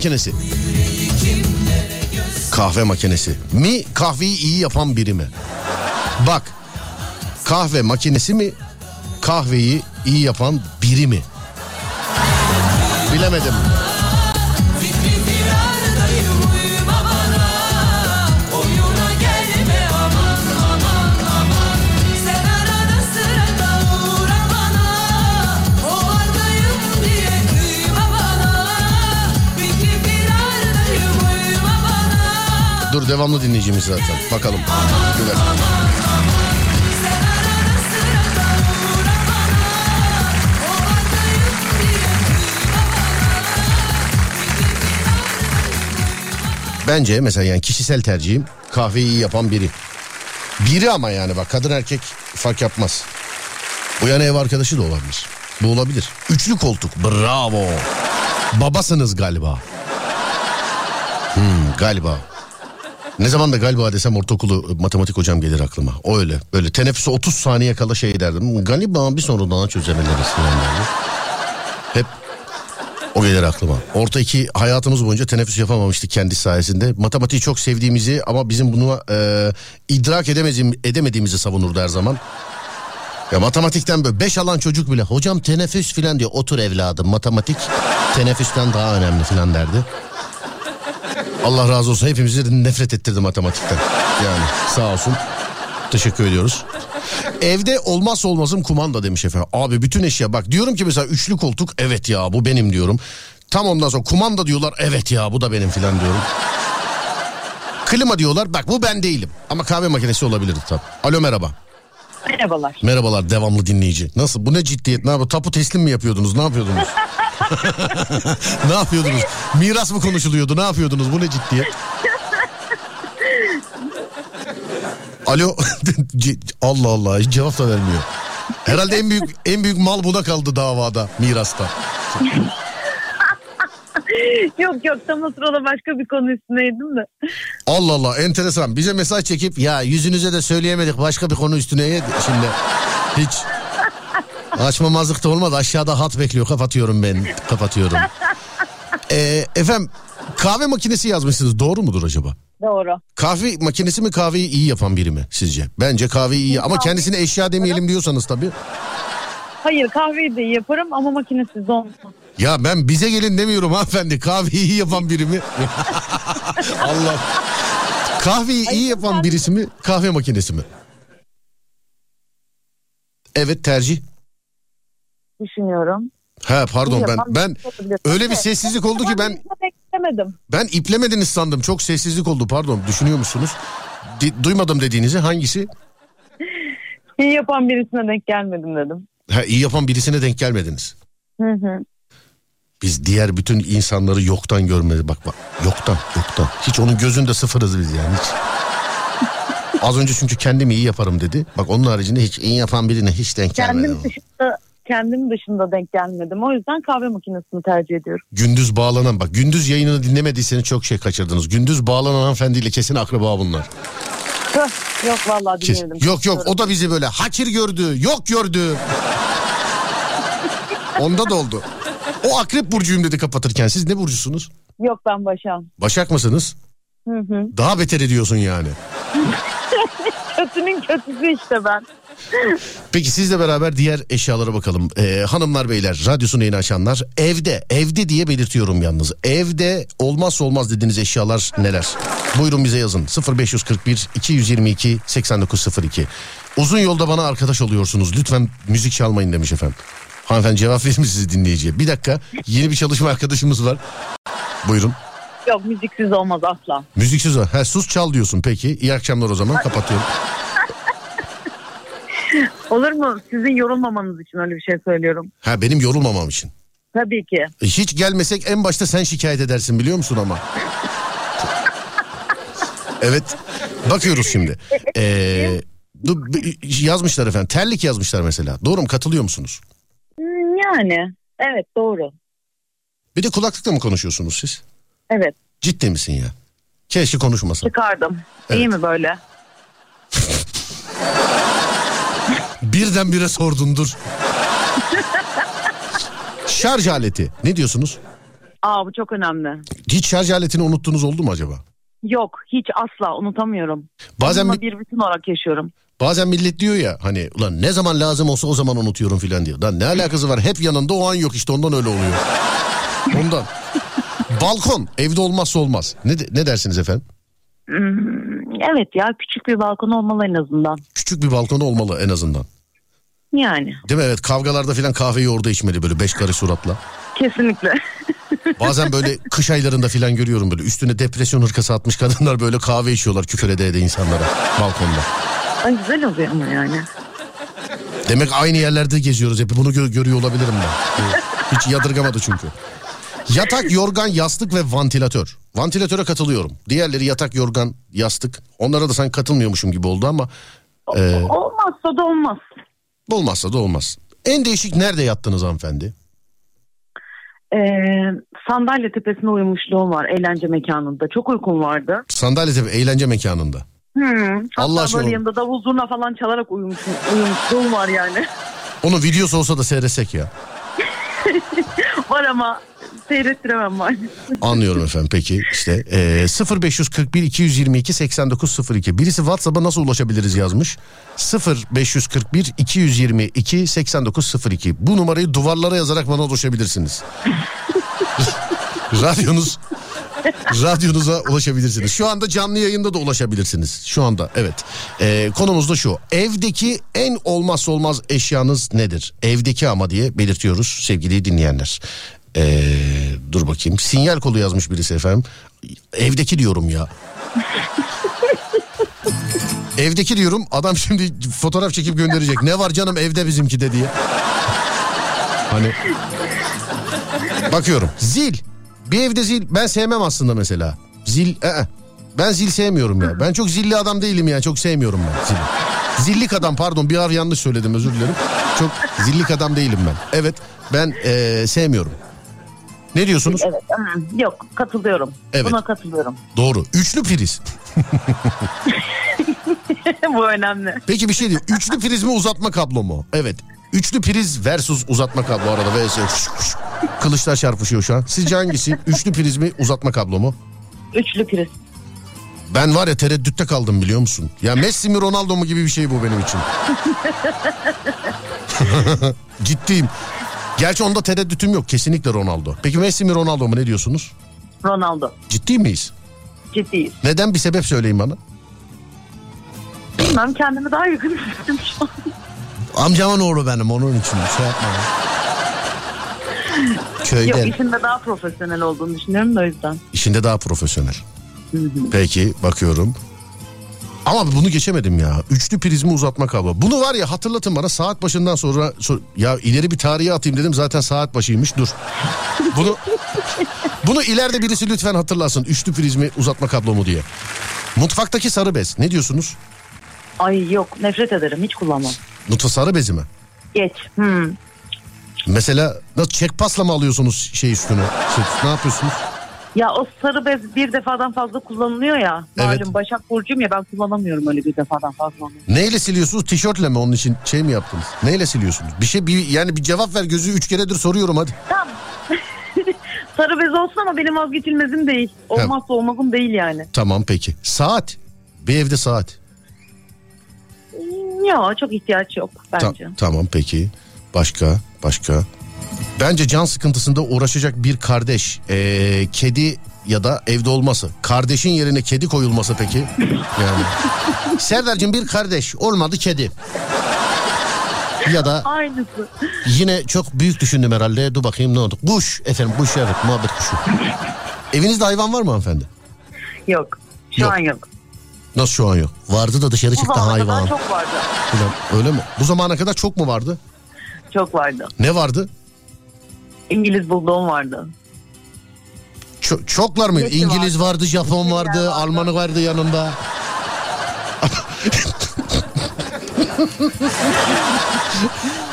makinesi. Kahve makinesi. Mi kahveyi iyi yapan biri mi? Bak. Kahve makinesi mi? Kahveyi iyi yapan biri mi? Bilemedim. Dur devamlı dinleyicimiz zaten. Bakalım. Kıyma Bence mesela yani kişisel tercihim kahveyi iyi yapan biri. Biri ama yani bak kadın erkek fark yapmaz. Bu yana ev arkadaşı da olabilir. Bu olabilir. Üçlü koltuk bravo. Babasınız galiba. Hmm, galiba. Ne zaman da galiba desem ortaokulu matematik hocam gelir aklıma. O öyle. Böyle teneffüse 30 saniye kala şey derdim. Galiba bir sonra daha çözebiliriz falan. Hep o gelir aklıma. Orta iki hayatımız boyunca teneffüs yapamamıştık kendi sayesinde. Matematiği çok sevdiğimizi ama bizim bunu e, idrak edemediğim, edemediğimizi savunurdu her zaman. Ya matematikten böyle beş alan çocuk bile hocam teneffüs filan diyor. Otur evladım matematik teneffüsten daha önemli filan derdi. Allah razı olsun hepimizi nefret ettirdi matematikten. Yani sağ olsun. Teşekkür ediyoruz. Evde olmazsa olmazım kumanda demiş efendim. Abi bütün eşya bak diyorum ki mesela üçlü koltuk evet ya bu benim diyorum. Tam ondan sonra kumanda diyorlar evet ya bu da benim filan diyorum. Klima diyorlar bak bu ben değilim. Ama kahve makinesi olabilirdi tabii. Alo merhaba. Merhabalar. Merhabalar devamlı dinleyici. Nasıl bu ne ciddiyet ne yapıyor? Tapu teslim mi yapıyordunuz ne yapıyordunuz? ne yapıyordunuz? Miras mı konuşuluyordu ne yapıyordunuz bu ne ciddiyet? Alo Allah Allah hiç cevap da vermiyor. Herhalde en büyük en büyük mal buna kaldı davada mirasta. Yok yok tam o sırada başka bir konu üstüneydim de. Allah Allah enteresan. Bize mesaj çekip ya yüzünüze de söyleyemedik başka bir konu üstüne şimdi hiç açmamazlık da olmadı. Aşağıda hat bekliyor kapatıyorum ben kapatıyorum. Ee, efendim kahve makinesi yazmışsınız doğru mudur acaba? Doğru. Kahve makinesi mi kahveyi iyi yapan biri mi sizce? Bence kahveyi iyi ama kendisine eşya demeyelim diyorsanız tabii. Hayır kahveyi de iyi yaparım ama makinesiz olmaz. Ya ben bize gelin demiyorum hanımefendi. Kahveyi iyi yapan biri mi? Allah. Kahveyi iyi yapan birisi mi? Kahve makinesi mi? Evet tercih. Düşünüyorum. Ha pardon ben ben öyle bir sessizlik oldu ki ben beklemedim. ben iplemediniz sandım. Çok sessizlik oldu pardon. Düşünüyor musunuz? Di- duymadım dediğinizi hangisi? İyi yapan birisine denk gelmedim dedim. Ha iyi yapan birisine denk gelmediniz. Hı hı. Biz diğer bütün insanları yoktan görmedi. Bak bak yoktan yoktan. Hiç onun gözünde sıfırız biz yani hiç. Az önce çünkü kendim iyi yaparım dedi. Bak onun haricinde hiç iyi yapan birine hiç denk gelmedi. Kendim dışında kendim dışında denk gelmedim. O yüzden kahve makinesini tercih ediyorum. Gündüz bağlanan bak gündüz yayını dinlemediyseniz çok şey kaçırdınız. Gündüz bağlanan hanımefendiyle kesin akraba bunlar. Yok vallahi Kes- dinledim. Yok yok o da bizi böyle hakir gördü yok gördü. Onda da oldu. O akrep burcuyum dedi kapatırken siz ne burcusunuz? Yok ben başam. Başak mısınız? Hı hı. Daha beter ediyorsun yani. Kötünün kötüsü işte ben. Peki sizle beraber diğer eşyalara bakalım. Ee, hanımlar beyler radyosunu yeni açanlar evde evde diye belirtiyorum yalnız. Evde olmazsa olmaz dediğiniz eşyalar neler? Buyurun bize yazın 0541 222 8902. Uzun yolda bana arkadaş oluyorsunuz lütfen müzik çalmayın demiş efendim. Hanımefendi cevap verir misiniz dinleyiciye? Bir dakika yeni bir çalışma arkadaşımız var. Buyurun. Yok müziksiz olmaz asla. Müziksiz var. Ha, sus çal diyorsun peki. İyi akşamlar o zaman kapatıyorum. Olur mu? Sizin yorulmamanız için öyle bir şey söylüyorum. Ha benim yorulmamam için. Tabii ki. E, Hiç gelmesek en başta sen şikayet edersin biliyor musun ama. evet. Bakıyoruz şimdi. Ee, yazmışlar efendim. Terlik yazmışlar mesela. Doğru mu? Katılıyor musunuz? Hmm, Yani evet doğru. Bir de kulaklıkla mı konuşuyorsunuz siz? Evet Ciddi misin ya? Keşke konuşmasan. çıkardım. Evet. İyi mi böyle? Birdenbire sordun dur. Şarj aleti. Ne diyorsunuz? Aa bu çok önemli. Hiç şarj aletini unuttunuz oldu mu acaba? Yok hiç asla unutamıyorum. Bazen Onunla mi- bir bütün olarak yaşıyorum. Bazen millet diyor ya hani ulan ne zaman lazım olsa o zaman unutuyorum filan diyor. Lan ne alakası var hep yanında o an yok işte ondan öyle oluyor. Ondan. Balkon evde olmazsa olmaz. Ne, ne dersiniz efendim? Hmm, evet ya küçük bir balkon olmalı en azından. Küçük bir balkonu olmalı en azından. Yani Değil mi? Evet kavgalarda filan kahveyi orada içmeli böyle beş karı suratla. kesinlikle. Bazen böyle kış aylarında filan görüyorum böyle üstüne depresyon hırkası atmış kadınlar böyle kahve içiyorlar küfür ede ede insanlara balkonda. Ay güzel oluyor ama yani. Demek aynı yerlerde geziyoruz hep bunu gö- görüyor olabilirim ben. Hiç yadırgamadı çünkü. Yatak, yorgan, yastık ve vantilatör. Vantilatöre katılıyorum. Diğerleri yatak, yorgan, yastık. Onlara da sanki katılmıyormuşum gibi oldu ama e, Olmazsa da olmaz. Olmazsa da olmaz. En değişik nerede yattınız hanımefendi? Ee, sandalye tepesine uyumuşluğum var eğlence mekanında. Çok uykum vardı. Sandalye tepe eğlence mekanında. Hmm. Allah aşkına. böyle yanında davul zurna falan çalarak uyumuşum, uyumuşluğum var yani. Onun videosu olsa da seyretsek ya. var ama seyrettiremem maalesef. Anlıyorum efendim peki işte e, 0541 222 8902 birisi WhatsApp'a nasıl ulaşabiliriz yazmış. 0541 222 8902 bu numarayı duvarlara yazarak bana ulaşabilirsiniz. Radyonuz radyonuza ulaşabilirsiniz. Şu anda canlı yayında da ulaşabilirsiniz. Şu anda evet. E, konumuz da şu. Evdeki en olmazsa olmaz eşyanız nedir? Evdeki ama diye belirtiyoruz sevgili dinleyenler ee, dur bakayım. Sinyal kolu yazmış birisi efendim. Evdeki diyorum ya. Evdeki diyorum. Adam şimdi fotoğraf çekip gönderecek. Ne var canım evde bizimki de diye. Hani bakıyorum. Zil. Bir evde zil ben sevmem aslında mesela. Zil ee, ben zil sevmiyorum ya. Ben çok zilli adam değilim ya. Çok sevmiyorum ben zili. Zillik adam pardon bir ar yanlış söyledim özür dilerim. Çok zillik adam değilim ben. Evet ben ee, sevmiyorum. Ne diyorsunuz? Evet. Yok katılıyorum. Evet. Buna katılıyorum. Doğru. Üçlü priz. Bu önemli. Peki bir şey diyeyim. Üçlü priz mi uzatma kablo mu? Evet. Üçlü priz versus uzatma kablo arada. VS. Kılıçlar çarpışıyor şu an. Sizce hangisi? Üçlü priz mi uzatma kablo mu? Üçlü priz. Ben var ya tereddütte kaldım biliyor musun? Ya Messi mi Ronaldo mu gibi bir şey bu benim için. Ciddiyim. Gerçi onda tereddütüm yok. Kesinlikle Ronaldo. Peki Messi mi Ronaldo mu ne diyorsunuz? Ronaldo. Ciddi miyiz? Ciddiyiz. Neden bir sebep söyleyin bana. Bilmem kendimi daha yakın hissettim şu an. Amcamın oğlu benim onun için şey yapma. ya. Köyden. Yok işinde daha profesyonel olduğunu düşünüyorum da o yüzden. İşinde daha profesyonel. Peki bakıyorum. Ama bunu geçemedim ya. Üçlü prizmi uzatma kablo. Bunu var ya hatırlatın bana saat başından sonra so- ya ileri bir tarihe atayım dedim zaten saat başıymış dur. Bunu bunu ileride birisi lütfen hatırlasın. Üçlü prizmi uzatma kablo mu diye. Mutfaktaki sarı bez ne diyorsunuz? Ay yok nefret ederim hiç kullanmam. Mutfa sarı bezi mi? Geç. Hmm. Mesela nasıl çek pasla mı alıyorsunuz şey üstüne? Şey, ne yapıyorsunuz? Ya o sarı bez bir defadan fazla kullanılıyor ya. Evet. Malum Başak Burcu'yum ya ben kullanamıyorum öyle bir defadan fazla. Neyle siliyorsunuz? Tişörtle mi onun için şey mi yaptınız? Neyle siliyorsunuz? Bir şey bir yani bir cevap ver gözü üç keredir soruyorum hadi. Tamam. sarı bez olsun ama benim vazgeçilmezim değil. Olmazsa olmazım değil yani. Tamam peki. Saat. Bir evde saat. Yok çok ihtiyaç yok Ta- bence. tamam peki. Başka başka. Bence can sıkıntısında uğraşacak bir kardeş. Ee, kedi ya da evde olması. Kardeşin yerine kedi koyulması peki. Yani. Serdar'cığım bir kardeş olmadı kedi. Ya da Aynısı. yine çok büyük düşündüm herhalde. Dur bakayım ne oldu? Kuş efendim kuş evet muhabbet kuşu. Evinizde hayvan var mı hanımefendi? Yok. Şu Yok. an yok. Nasıl şu an yok? Vardı da dışarı Bu çıktı zamana hayvan. kadar çok vardı. Ulan Öyle mi? Bu zamana kadar çok mu vardı? Çok vardı. Ne vardı? İngiliz bulduğum vardı. Ço- çoklar mı? İngiliz vardı, Japon vardı, vardı. Almanı vardı yanında.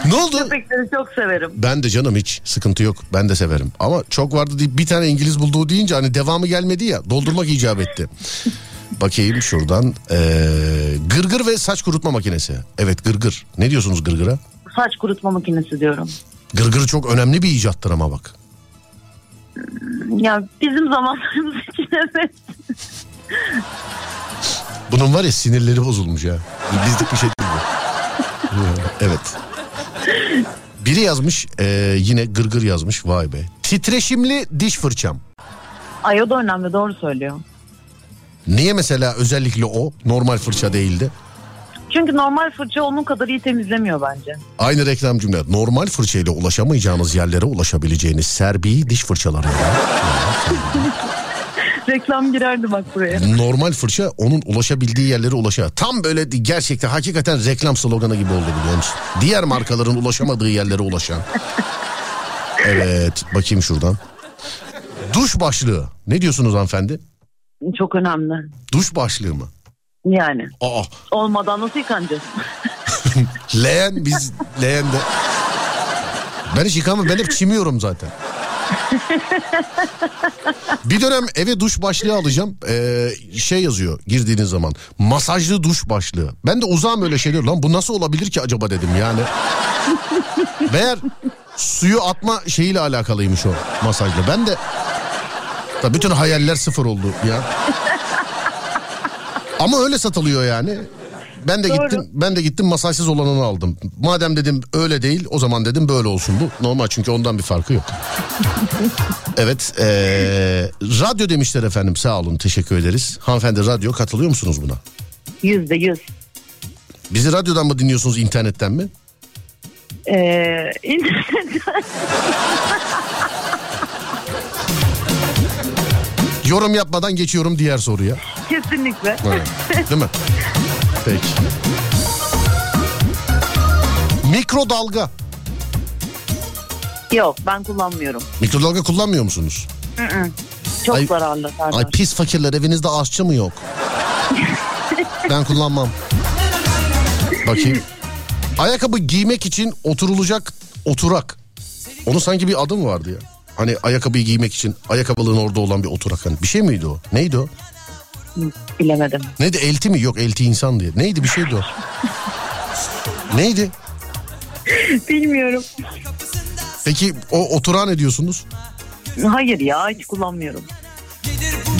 ne oldu? Köpekleri çok severim. Ben de canım hiç sıkıntı yok. Ben de severim. Ama çok vardı deyip bir tane İngiliz bulduğu deyince hani devamı gelmedi ya. Doldurmak icap etti. Bakayım şuradan. Ee, gırgır ve saç kurutma makinesi. Evet gırgır. Ne diyorsunuz gırgıra? Saç kurutma makinesi diyorum. Gırgır çok önemli bir icattır ama bak. Ya bizim zamanlarımız için evet. Bunun var ya sinirleri bozulmuş ya. Bizlik bir şey değil bu. evet. Biri yazmış e, yine gırgır yazmış vay be. Titreşimli diş fırçam. Ay o da önemli doğru söylüyor. Niye mesela özellikle o normal fırça değildi? Çünkü normal fırça onun kadar iyi temizlemiyor bence. Aynı reklam cümle. Normal fırçayla ulaşamayacağınız yerlere ulaşabileceğiniz Serbi diş fırçalarında. Reklam girerdi bak buraya. Normal fırça onun ulaşabildiği yerlere ulaşa. Tam böyle gerçekten hakikaten reklam sloganı gibi oldu biliyor musun? Diğer markaların ulaşamadığı yerlere ulaşan. Evet bakayım şuradan. Duş başlığı. Ne diyorsunuz hanımefendi? Çok önemli. Duş başlığı mı? Yani Aa olmadan nasıl yıkanacağız? leğen biz leğende. Ben hiç yıkamam ben hep çimiyorum zaten. Bir dönem eve duş başlığı alacağım. Ee, şey yazıyor girdiğiniz zaman. Masajlı duş başlığı. Ben de uzağım öyle şeyler. Lan bu nasıl olabilir ki acaba dedim yani. Meğer suyu atma şeyiyle alakalıymış o masajlı. Ben de Tabii bütün hayaller sıfır oldu ya. Ama öyle satılıyor yani. Ben de Doğru. gittim ben de gittim masajsız olanını aldım. Madem dedim öyle değil o zaman dedim böyle olsun bu. Normal çünkü ondan bir farkı yok. evet ee, radyo demişler efendim sağ olun teşekkür ederiz. Hanımefendi radyo katılıyor musunuz buna? Yüzde yüz. Bizi radyodan mı dinliyorsunuz internetten mi? Ee, internetten- Yorum yapmadan geçiyorum diğer soruya. Kesinlikle. Evet, Değil mi? Peki. Mikrodalga. Yok ben kullanmıyorum. Mikrodalga kullanmıyor musunuz? Çok Ay- zararlı. Serdar. Ay pis fakirler evinizde aşçı mı yok? ben kullanmam. Bakayım. Ayakkabı giymek için oturulacak oturak. Onun sanki bir adı mı vardı ya? Hani ayakkabıyı giymek için ayakkabılığın orada olan bir oturak. Hani bir şey miydi o? Neydi o? Bilemedim. Neydi elti mi? Yok elti insan diye. Neydi bir şeydi o? Neydi? Bilmiyorum. Peki o oturağa ne diyorsunuz? Hayır ya hiç kullanmıyorum.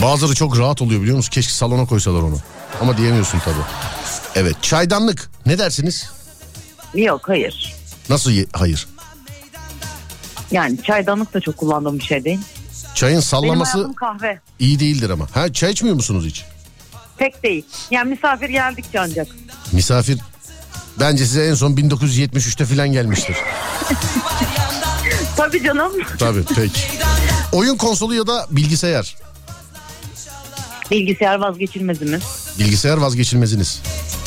Bazıları çok rahat oluyor biliyor musun? Keşke salona koysalar onu. Ama diyemiyorsun tabii. Evet çaydanlık ne dersiniz? Yok hayır. Nasıl ye- hayır? Yani çaydanlık da çok kullandığım bir şey değil. Çayın Benim sallaması hayatım kahve. iyi değildir ama. Ha çay içmiyor musunuz hiç? Pek değil. Yani misafir geldikçe ancak. Misafir bence size en son 1973'te falan gelmiştir. Tabii canım. Tabii peki. Oyun konsolu ya da bilgisayar. Bilgisayar vazgeçilmezimiz. Bilgisayar vazgeçilmeziniz.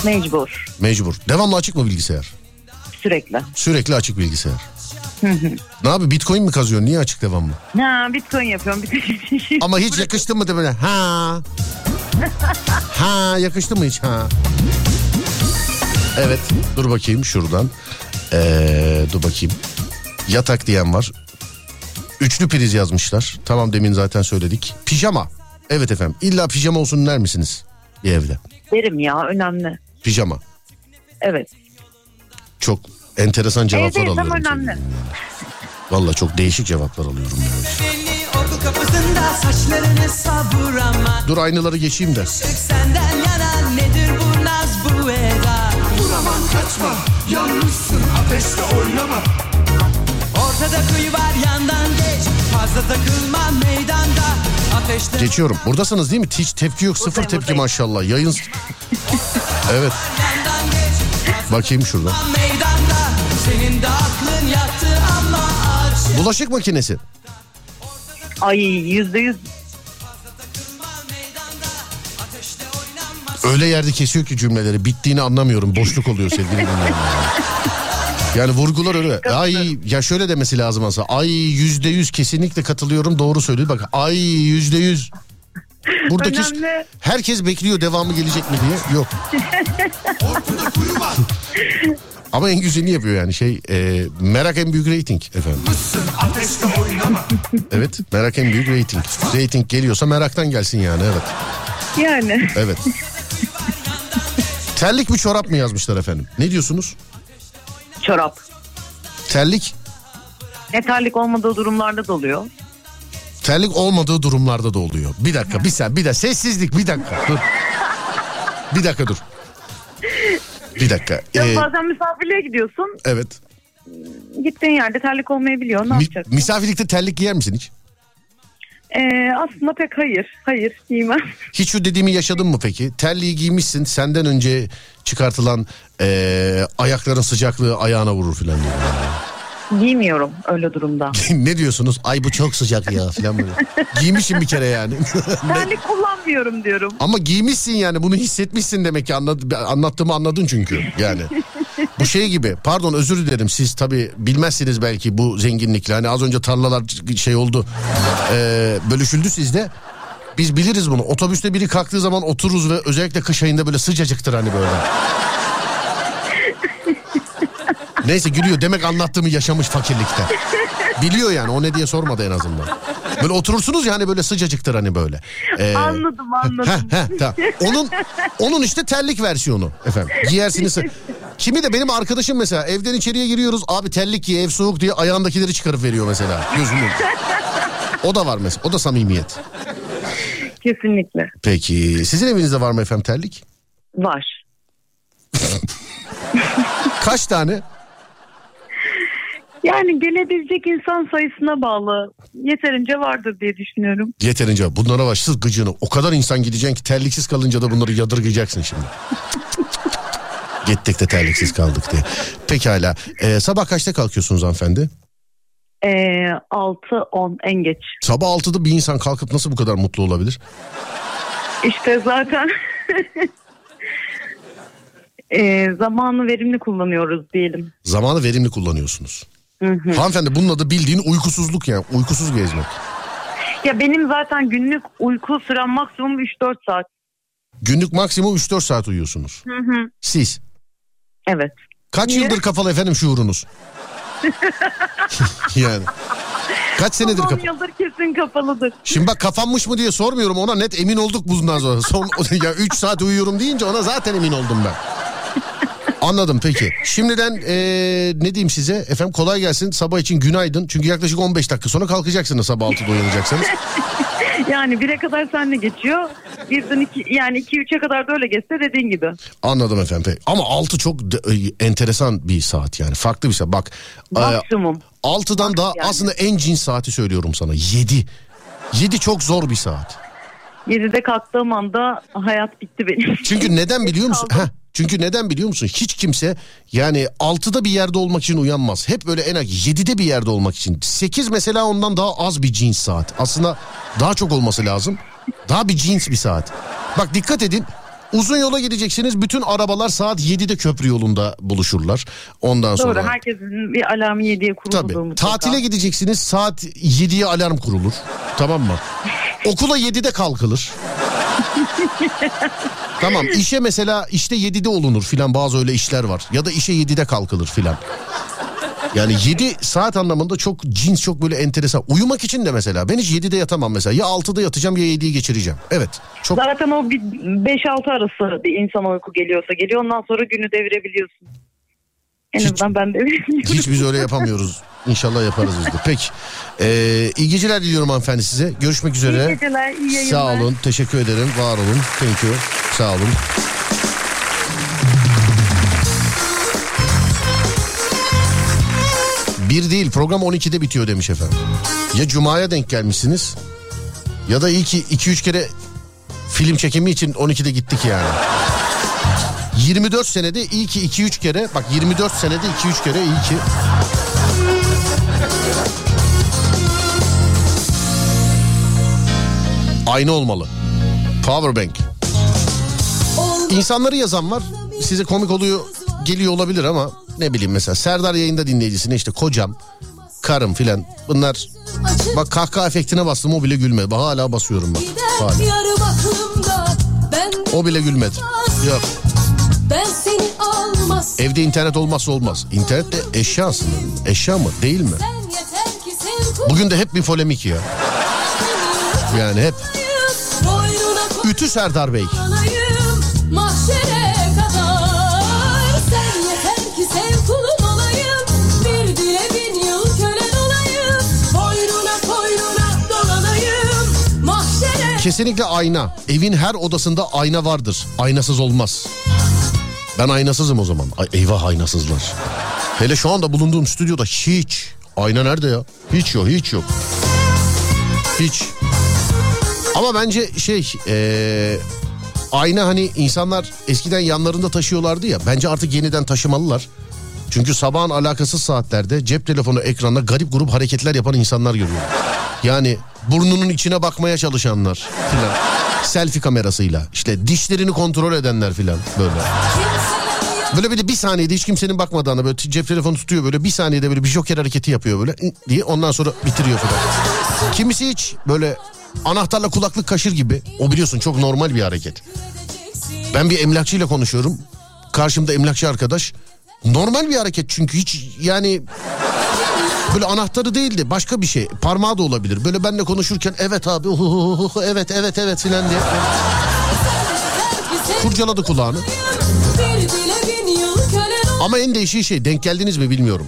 Mecbur. Mecbur. Devamlı açık mı bilgisayar? Sürekli. Sürekli açık bilgisayar. Ne abi bitcoin mi kazıyorsun? Niye açık devamlı? Ha, bitcoin yapıyorum. Şey. Ama hiç yakıştı mı böyle ha. Ha yakıştı mı hiç ha. Evet dur bakayım şuradan. Ee, dur bakayım. Yatak diyen var. Üçlü priz yazmışlar. Tamam demin zaten söyledik. Pijama. Evet efendim. İlla pijama olsun der misiniz? Bir evde. Derim ya önemli. Pijama. Evet. Çok enteresan cevaplar Evdeysem alıyorum. önemli. söyleyeyim yani. Valla çok değişik cevaplar alıyorum. Yani. Dur aynaları geçeyim de. Kaçma Yalnızsın ateşle oynama Ortada kuyu var yandan geç Fazla takılma meydanda Ateşte Geçiyorum. Buradasınız değil mi? Hiç tepki yok. Sıfır Buradayım, tepki buradayım. maşallah. Yayın... evet. Bakayım şurada. Meydanda Bulaşık makinesi. Ay yüzde yüz. Öyle yerde kesiyor ki cümleleri. Bittiğini anlamıyorum. Boşluk oluyor sevgili dinleyenler. Yani vurgular öyle. Ay ya şöyle demesi lazım aslında. Ay yüzde yüz kesinlikle katılıyorum. Doğru söylüyor. Bak ay yüzde yüz. Buradaki Önemli. herkes bekliyor devamı gelecek mi diye. Yok. Ama en güzelini yapıyor yani şey e, merak en büyük rating efendim. Evet merak en büyük rating. Rating geliyorsa meraktan gelsin yani evet. Yani. Evet. Terlik mi çorap mı yazmışlar efendim? Ne diyorsunuz? Çorap. Terlik, Yeterlik olmadığı durumlarda da oluyor. Terlik olmadığı durumlarda da oluyor. Bir dakika bir sen bir de sessizlik bir dakika dur. Bir dakika dur. Bir dakika. Ya Ee, bazen misafirliğe gidiyorsun. evet. Gittiğin yerde terlik olmayabiliyor. Ne Mi- yapacaksın? misafirlikte terlik giyer misin hiç? Ee, aslında pek hayır. Hayır giymem. Hiç şu dediğimi yaşadın mı peki? Terliği giymişsin senden önce çıkartılan ee, ayakların sıcaklığı ayağına vurur filan. Giymiyorum öyle durumda. ne diyorsunuz? Ay bu çok sıcak ya filan böyle. Giymişim bir kere yani. terlik kullanmıyorum diyorum. Ama giymişsin yani bunu hissetmişsin demek ki anlad anlattığımı anladın çünkü yani. Bu şey gibi pardon özür dilerim siz tabi bilmezsiniz belki bu zenginlikle hani az önce tarlalar şey oldu ee, bölüşüldü sizde. Biz biliriz bunu otobüste biri kalktığı zaman otururuz ve özellikle kış ayında böyle sıcacıktır hani böyle. Neyse gülüyor demek anlattığımı yaşamış fakirlikte. Biliyor yani o ne diye sormadı en azından. Böyle oturursunuz ya hani böyle sıcacıktır hani böyle. Ee, Anladım anladım. Heh, heh, tamam. Onun onun işte terlik versiyonu efendim. Giyersiniz. Kimi de benim arkadaşım mesela evden içeriye giriyoruz abi terlik giy ev soğuk diye ayağındakileri çıkarıp veriyor mesela gözünün. O da var mesela o da samimiyet. Kesinlikle. Peki sizin evinizde var mı efendim terlik? Var. Kaç tane? Yani gelebilecek insan sayısına bağlı. Yeterince vardır diye düşünüyorum. Yeterince bunlara var sız gıcığını. O kadar insan gideceksin ki terliksiz kalınca da bunları yadırgayacaksın şimdi. Gittik de terliksiz kaldık diye. Pekala. Ee, sabah kaçta kalkıyorsunuz hanımefendi? Ee, 6-10 en geç. Sabah 6'da bir insan kalkıp nasıl bu kadar mutlu olabilir? İşte zaten ee, zamanı verimli kullanıyoruz diyelim. Zamanı verimli kullanıyorsunuz. Hanımefendi bunun adı bildiğin uykusuzluk yani. Uykusuz gezmek. Ya benim zaten günlük uyku sürem maksimum 3-4 saat. Günlük maksimum 3-4 saat uyuyorsunuz. Siz. Evet. Kaç Niye? yıldır kapalı efendim şuurunuz? yani. Kaç senedir 10 kapalı? yıldır kesin kapalıdır. Şimdi bak kapanmış mı diye sormuyorum ona net emin olduk bundan sonra. Son ya 3 saat uyuyorum deyince ona zaten emin oldum ben. Anladım peki. Şimdiden eee, ne diyeyim size? Efendim kolay gelsin. Sabah için günaydın. Çünkü yaklaşık 15 dakika sonra kalkacaksınız sabah 6'da uyanacaksanız. Yani 1'e kadar seninle geçiyor. Birden iki, yani 2-3'e kadar da öyle geçse dediğin gibi. Anladım efendim. Peki. Ama 6 çok de- e, enteresan bir saat yani. Farklı bir saat. Bak e, Maksimum. 6'dan da yani. aslında en cins saati söylüyorum sana. 7. 7 çok zor bir saat. 7'de kalktığım anda hayat bitti benim. Çünkü neden biliyor musun? Heh, çünkü neden biliyor musun? Hiç kimse yani 6'da bir yerde olmak için uyanmaz. Hep böyle en az 7'de bir yerde olmak için. 8 mesela ondan daha az bir cins saat. Aslında daha çok olması lazım. Daha bir cins bir saat. Bak dikkat edin. Uzun yola gideceksiniz. Bütün arabalar saat 7'de köprü yolunda buluşurlar. Ondan Doğru sonra herkesin bir alarmı 7'ye kurulduğu Tabii. Tatile gideceksiniz saat 7'ye alarm kurulur. Tamam mı? Okula 7'de kalkılır. tamam işe mesela işte 7'de olunur filan bazı öyle işler var. Ya da işe 7'de kalkılır filan. Yani 7 saat anlamında çok cins çok böyle enteresan. Uyumak için de mesela ben hiç 7'de yatamam mesela. Ya 6'da yatacağım ya 7'yi geçireceğim. Evet. Çok Zaten o bir 5-6 arası bir insan uyku geliyorsa geliyor. Ondan sonra günü devirebiliyorsun. En Hiç- azından ben devirebiliyorum. hiç biz öyle yapamıyoruz. İnşallah yaparız biz de. Peki. Ee, iyi geceler diliyorum hanımefendi size. Görüşmek üzere. İyi geceler, iyi yayınlar. Sağ olun. Teşekkür ederim. Var olun. Thank you. Sağ olun. Bir değil program 12'de bitiyor demiş efendim. Ya Cuma'ya denk gelmişsiniz ya da iyi ki 2-3 kere film çekimi için 12'de gittik yani. 24 senede iyi ki 2-3 kere bak 24 senede 2-3 kere iyi ki. Aynı olmalı. Powerbank. İnsanları yazan var. Size komik oluyor geliyor olabilir ama ne bileyim mesela Serdar yayında dinleyicisine işte kocam, karım filan bunlar bak kahkaha efektine bastım o bile gülmedi. Bak hala basıyorum bak. Hala. O bile gülmedi. Yok. Almaz Evde internet olmazsa olmaz. İnternet de eşya aslında. Eşya mı? Değil mi? Bugün de hep bir polemik ya. Yani hep. Ütü Serdar Bey. Mahşere kadar Sen yeter ki sev Kesinlikle ayna. Evin her odasında ayna vardır. Aynasız olmaz. Ben aynasızım o zaman. Ay, eyvah aynasızlar. Hele şu anda bulunduğum stüdyoda hiç. Ayna nerede ya? Hiç yok, hiç yok. Hiç. Ama bence şey ee, ayna hani insanlar eskiden yanlarında taşıyorlardı ya. Bence artık yeniden taşımalılar. Çünkü sabahın alakasız saatlerde cep telefonu ekranına garip grup hareketler yapan insanlar görüyorum. Yani burnunun içine bakmaya çalışanlar filan. Selfie kamerasıyla. işte dişlerini kontrol edenler filan böyle. Böyle bir de bir saniyede hiç kimsenin bakmadığını böyle cep telefonu tutuyor böyle bir saniyede böyle bir joker hareketi yapıyor böyle diye ondan sonra bitiriyor falan. Kimisi hiç böyle anahtarla kulaklık kaşır gibi. O biliyorsun çok normal bir hareket. Ben bir emlakçıyla konuşuyorum. Karşımda emlakçı arkadaş. Normal bir hareket çünkü hiç yani böyle anahtarı değildi başka bir şey. Parmağı da olabilir. Böyle benle konuşurken evet abi hu hu hu hu, evet evet evet filan diye. Kurcaladı kulağını. Ama en değişiği şey denk geldiniz mi bilmiyorum.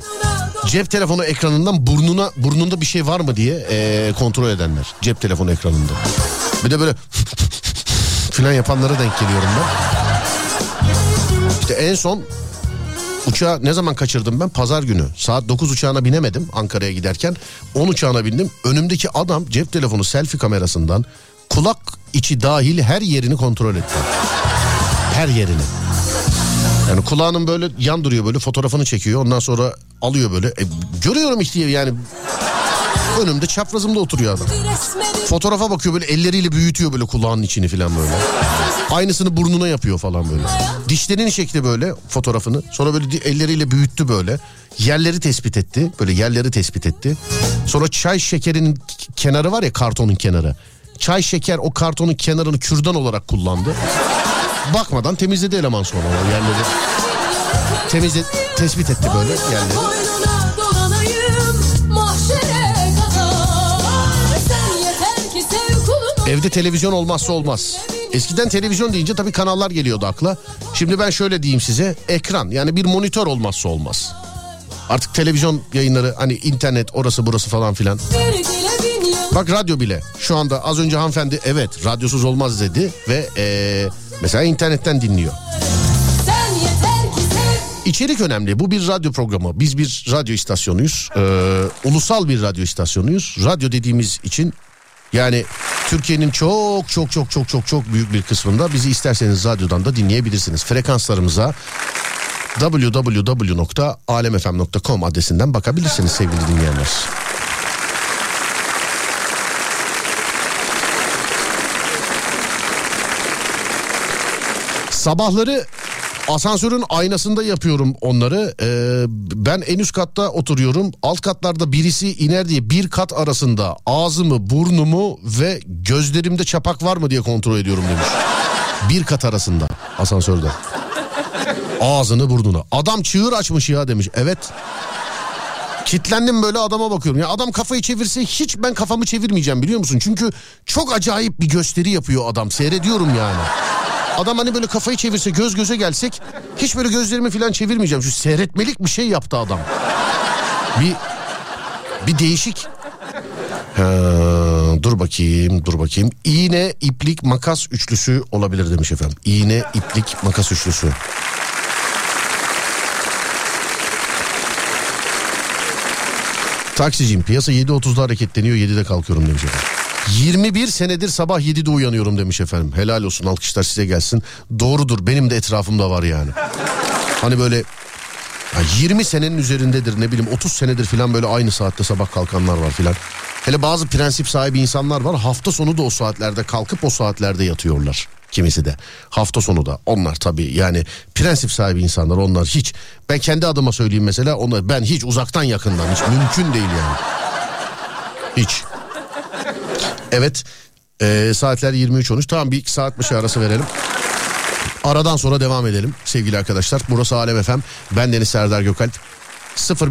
Cep telefonu ekranından burnuna burnunda bir şey var mı diye eee, kontrol edenler. Cep telefonu ekranında. Bir de böyle filan yapanlara denk geliyorum ben. İşte en son uçağı ne zaman kaçırdım ben? Pazar günü. Saat 9 uçağına binemedim Ankara'ya giderken. 10 uçağına bindim. Önümdeki adam cep telefonu selfie kamerasından kulak içi dahil her yerini kontrol etti. Her yerini. Yani kulağının böyle yan duruyor böyle fotoğrafını çekiyor. Ondan sonra alıyor böyle. E, görüyorum işte yani önümde çaprazımda oturuyor adam. Fotoğrafa bakıyor böyle elleriyle büyütüyor böyle kulağın içini falan böyle. Aynısını burnuna yapıyor falan böyle. Dişlerini çekti böyle fotoğrafını. Sonra böyle elleriyle büyüttü böyle. Yerleri tespit etti. Böyle yerleri tespit etti. Sonra çay şekerinin kenarı var ya kartonun kenarı. Çay şeker o kartonun kenarını kürdan olarak kullandı. Bakmadan temizledi eleman sonra o yerleri. Temizle, tespit etti böyle yerleri. Evde televizyon olmazsa olmaz. Eskiden televizyon deyince tabii kanallar geliyordu akla. Şimdi ben şöyle diyeyim size. Ekran yani bir monitör olmazsa olmaz. Artık televizyon yayınları hani internet orası burası falan filan. Bak radyo bile. Şu anda az önce hanımefendi evet radyosuz olmaz dedi ve eee, mesela internetten dinliyor. İçerik önemli. Bu bir radyo programı. Biz bir radyo istasyonuyuz. Ee, ulusal bir radyo istasyonuyuz. Radyo dediğimiz için yani Türkiye'nin çok çok çok çok çok çok büyük bir kısmında bizi isterseniz radyodan da dinleyebilirsiniz. Frekanslarımıza www.alemfm.com adresinden bakabilirsiniz sevgili dinleyenler. Sabahları asansörün aynasında yapıyorum onları. Ee, ben en üst katta oturuyorum. Alt katlarda birisi iner diye bir kat arasında ağzımı, burnumu ve gözlerimde çapak var mı diye kontrol ediyorum demiş. Bir kat arasında asansörde. Ağzını burnunu. Adam çığır açmış ya demiş. Evet. Kitlendim böyle adama bakıyorum. Ya adam kafayı çevirse hiç ben kafamı çevirmeyeceğim biliyor musun? Çünkü çok acayip bir gösteri yapıyor adam. Seyrediyorum yani. Adam hani böyle kafayı çevirse göz göze gelsek hiç böyle gözlerimi falan çevirmeyeceğim. Şu seyretmelik bir şey yaptı adam. Bir bir değişik. Ha, dur bakayım dur bakayım. İğne, iplik, makas üçlüsü olabilir demiş efendim. İğne, iplik, makas üçlüsü. Taksiciyim piyasa 7.30'da hareketleniyor 7'de kalkıyorum demiş efendim. 21 senedir sabah 7'de uyanıyorum demiş efendim. Helal olsun alkışlar size gelsin. Doğrudur benim de etrafımda var yani. Hani böyle ya 20 senenin üzerindedir ne bileyim 30 senedir falan böyle aynı saatte sabah kalkanlar var filan. Hele bazı prensip sahibi insanlar var hafta sonu da o saatlerde kalkıp o saatlerde yatıyorlar. Kimisi de hafta sonu da onlar tabii yani prensip sahibi insanlar onlar hiç ben kendi adıma söyleyeyim mesela onlar ben hiç uzaktan yakından hiç mümkün değil yani. Hiç. Evet ee, saatler 23.13 tamam bir iki saat başı arası verelim. Aradan sonra devam edelim sevgili arkadaşlar. Burası Alem FM. Ben Deniz Serdar Gökalp.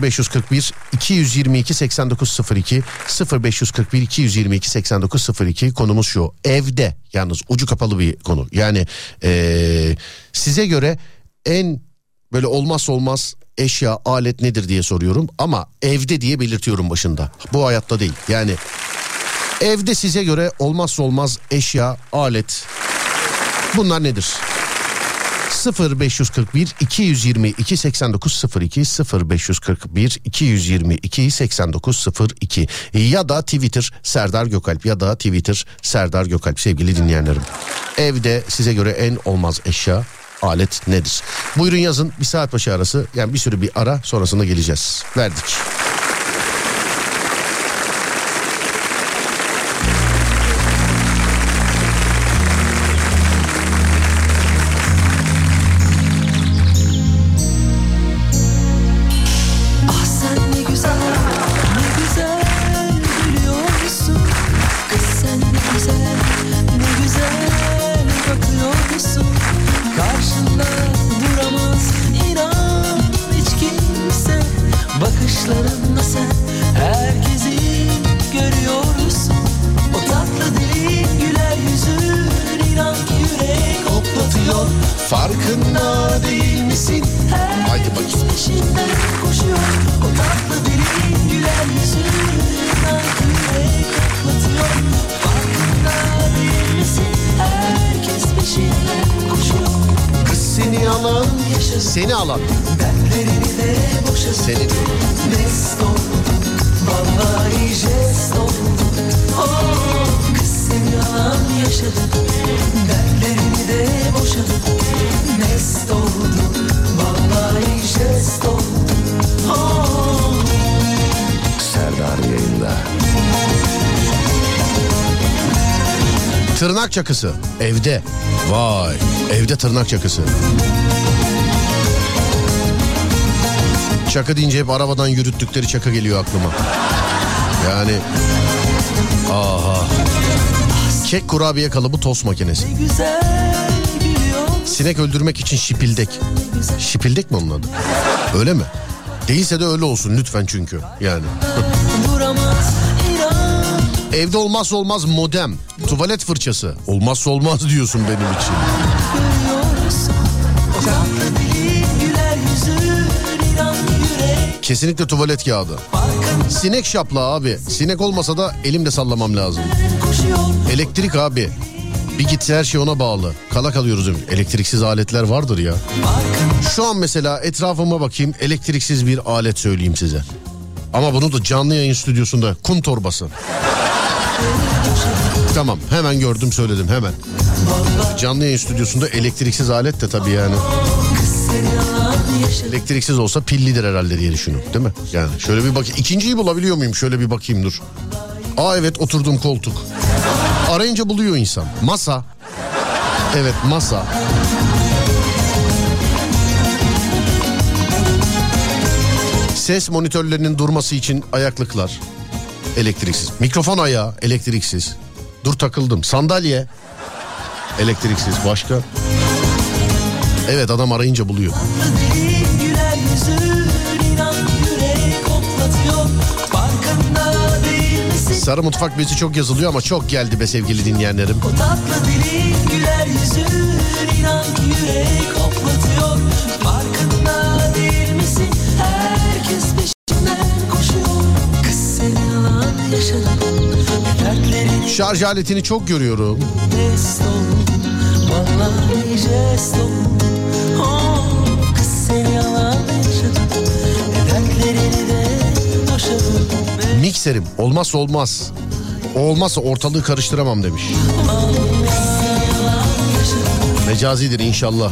0541 222 8902 0541 222 8902 konumuz şu evde yalnız ucu kapalı bir konu yani ee, size göre en böyle olmazsa olmaz eşya alet nedir diye soruyorum ama evde diye belirtiyorum başında bu hayatta değil yani Evde size göre olmazsa olmaz eşya, alet bunlar nedir? 0541 222 8902 0541 222 8902 ya da Twitter Serdar Gökalp ya da Twitter Serdar Gökalp sevgili dinleyenlerim. Evde size göre en olmaz eşya alet nedir? Buyurun yazın bir saat başı arası yani bir sürü bir ara sonrasında geleceğiz. Verdik. Bakışlarınla sen herkesi görüyorsun. O tatlı dilin güler yüzün inan ki yürek hoplatıyor. Farkında değil misin? Haydi bakayım. Peşinden koşuyor O tatlı dilin güler yüzün İnan yürek hoplatıyor Farkında değil misin? Herkes peşinden koşuyor Kız seni alan, seni alan. Dertlerini Oh, seni yalan yaşadım Dertlerini de boşadım Mest oldum Vallahi jest oldum Oh, Serdar yayında. Tırnak çakısı. Evde. Vay evde tırnak çakısı. Çakı deyince hep arabadan yürüttükleri çakı geliyor aklıma. Yani aha. Kek kurabiye kalıbı tost makinesi. Sinek öldürmek için şipildek. Şipildek mi onun adı? Öyle mi? Değilse de öyle olsun lütfen çünkü yani. Evde olmazsa olmaz modem, tuvalet fırçası. Olmazsa olmaz diyorsun benim için. Kesinlikle tuvalet kağıdı. Sinek şapla abi. Sinek olmasa da elimle sallamam lazım. Elektrik abi. Bir gitse her şey ona bağlı. Kala kalıyoruz. Elektriksiz aletler vardır ya. Şu an mesela etrafıma bakayım elektriksiz bir alet söyleyeyim size. Ama bunu da canlı yayın stüdyosunda kum torbası. Tamam hemen gördüm söyledim hemen. Canlı yayın stüdyosunda elektriksiz alet de tabii yani. Elektriksiz olsa pillidir herhalde diye düşünüyorum değil mi? Yani şöyle bir bakayım. İkinciyi bulabiliyor muyum? Şöyle bir bakayım dur. Aa evet oturduğum koltuk. Arayınca buluyor insan. Masa. Evet masa. Ses monitörlerinin durması için ayaklıklar. Elektriksiz. Mikrofon ayağı elektriksiz. Dur takıldım. Sandalye. Elektriksiz. Başka? Evet adam arayınca buluyor. Sarı mutfak bezi çok yazılıyor ama çok geldi be sevgili dinleyenlerim. O tatlı dilin güler yüzün İnan ki yürek hoplatıyor Farkında değil misin? Herkes peşinden koşuyor Kız seni yalan yaşadım Şarj aletini çok görüyorum. test oldum Vallahi jest Mikserim olmazsa olmaz. O olmazsa ortalığı karıştıramam demiş. Mecazidir inşallah.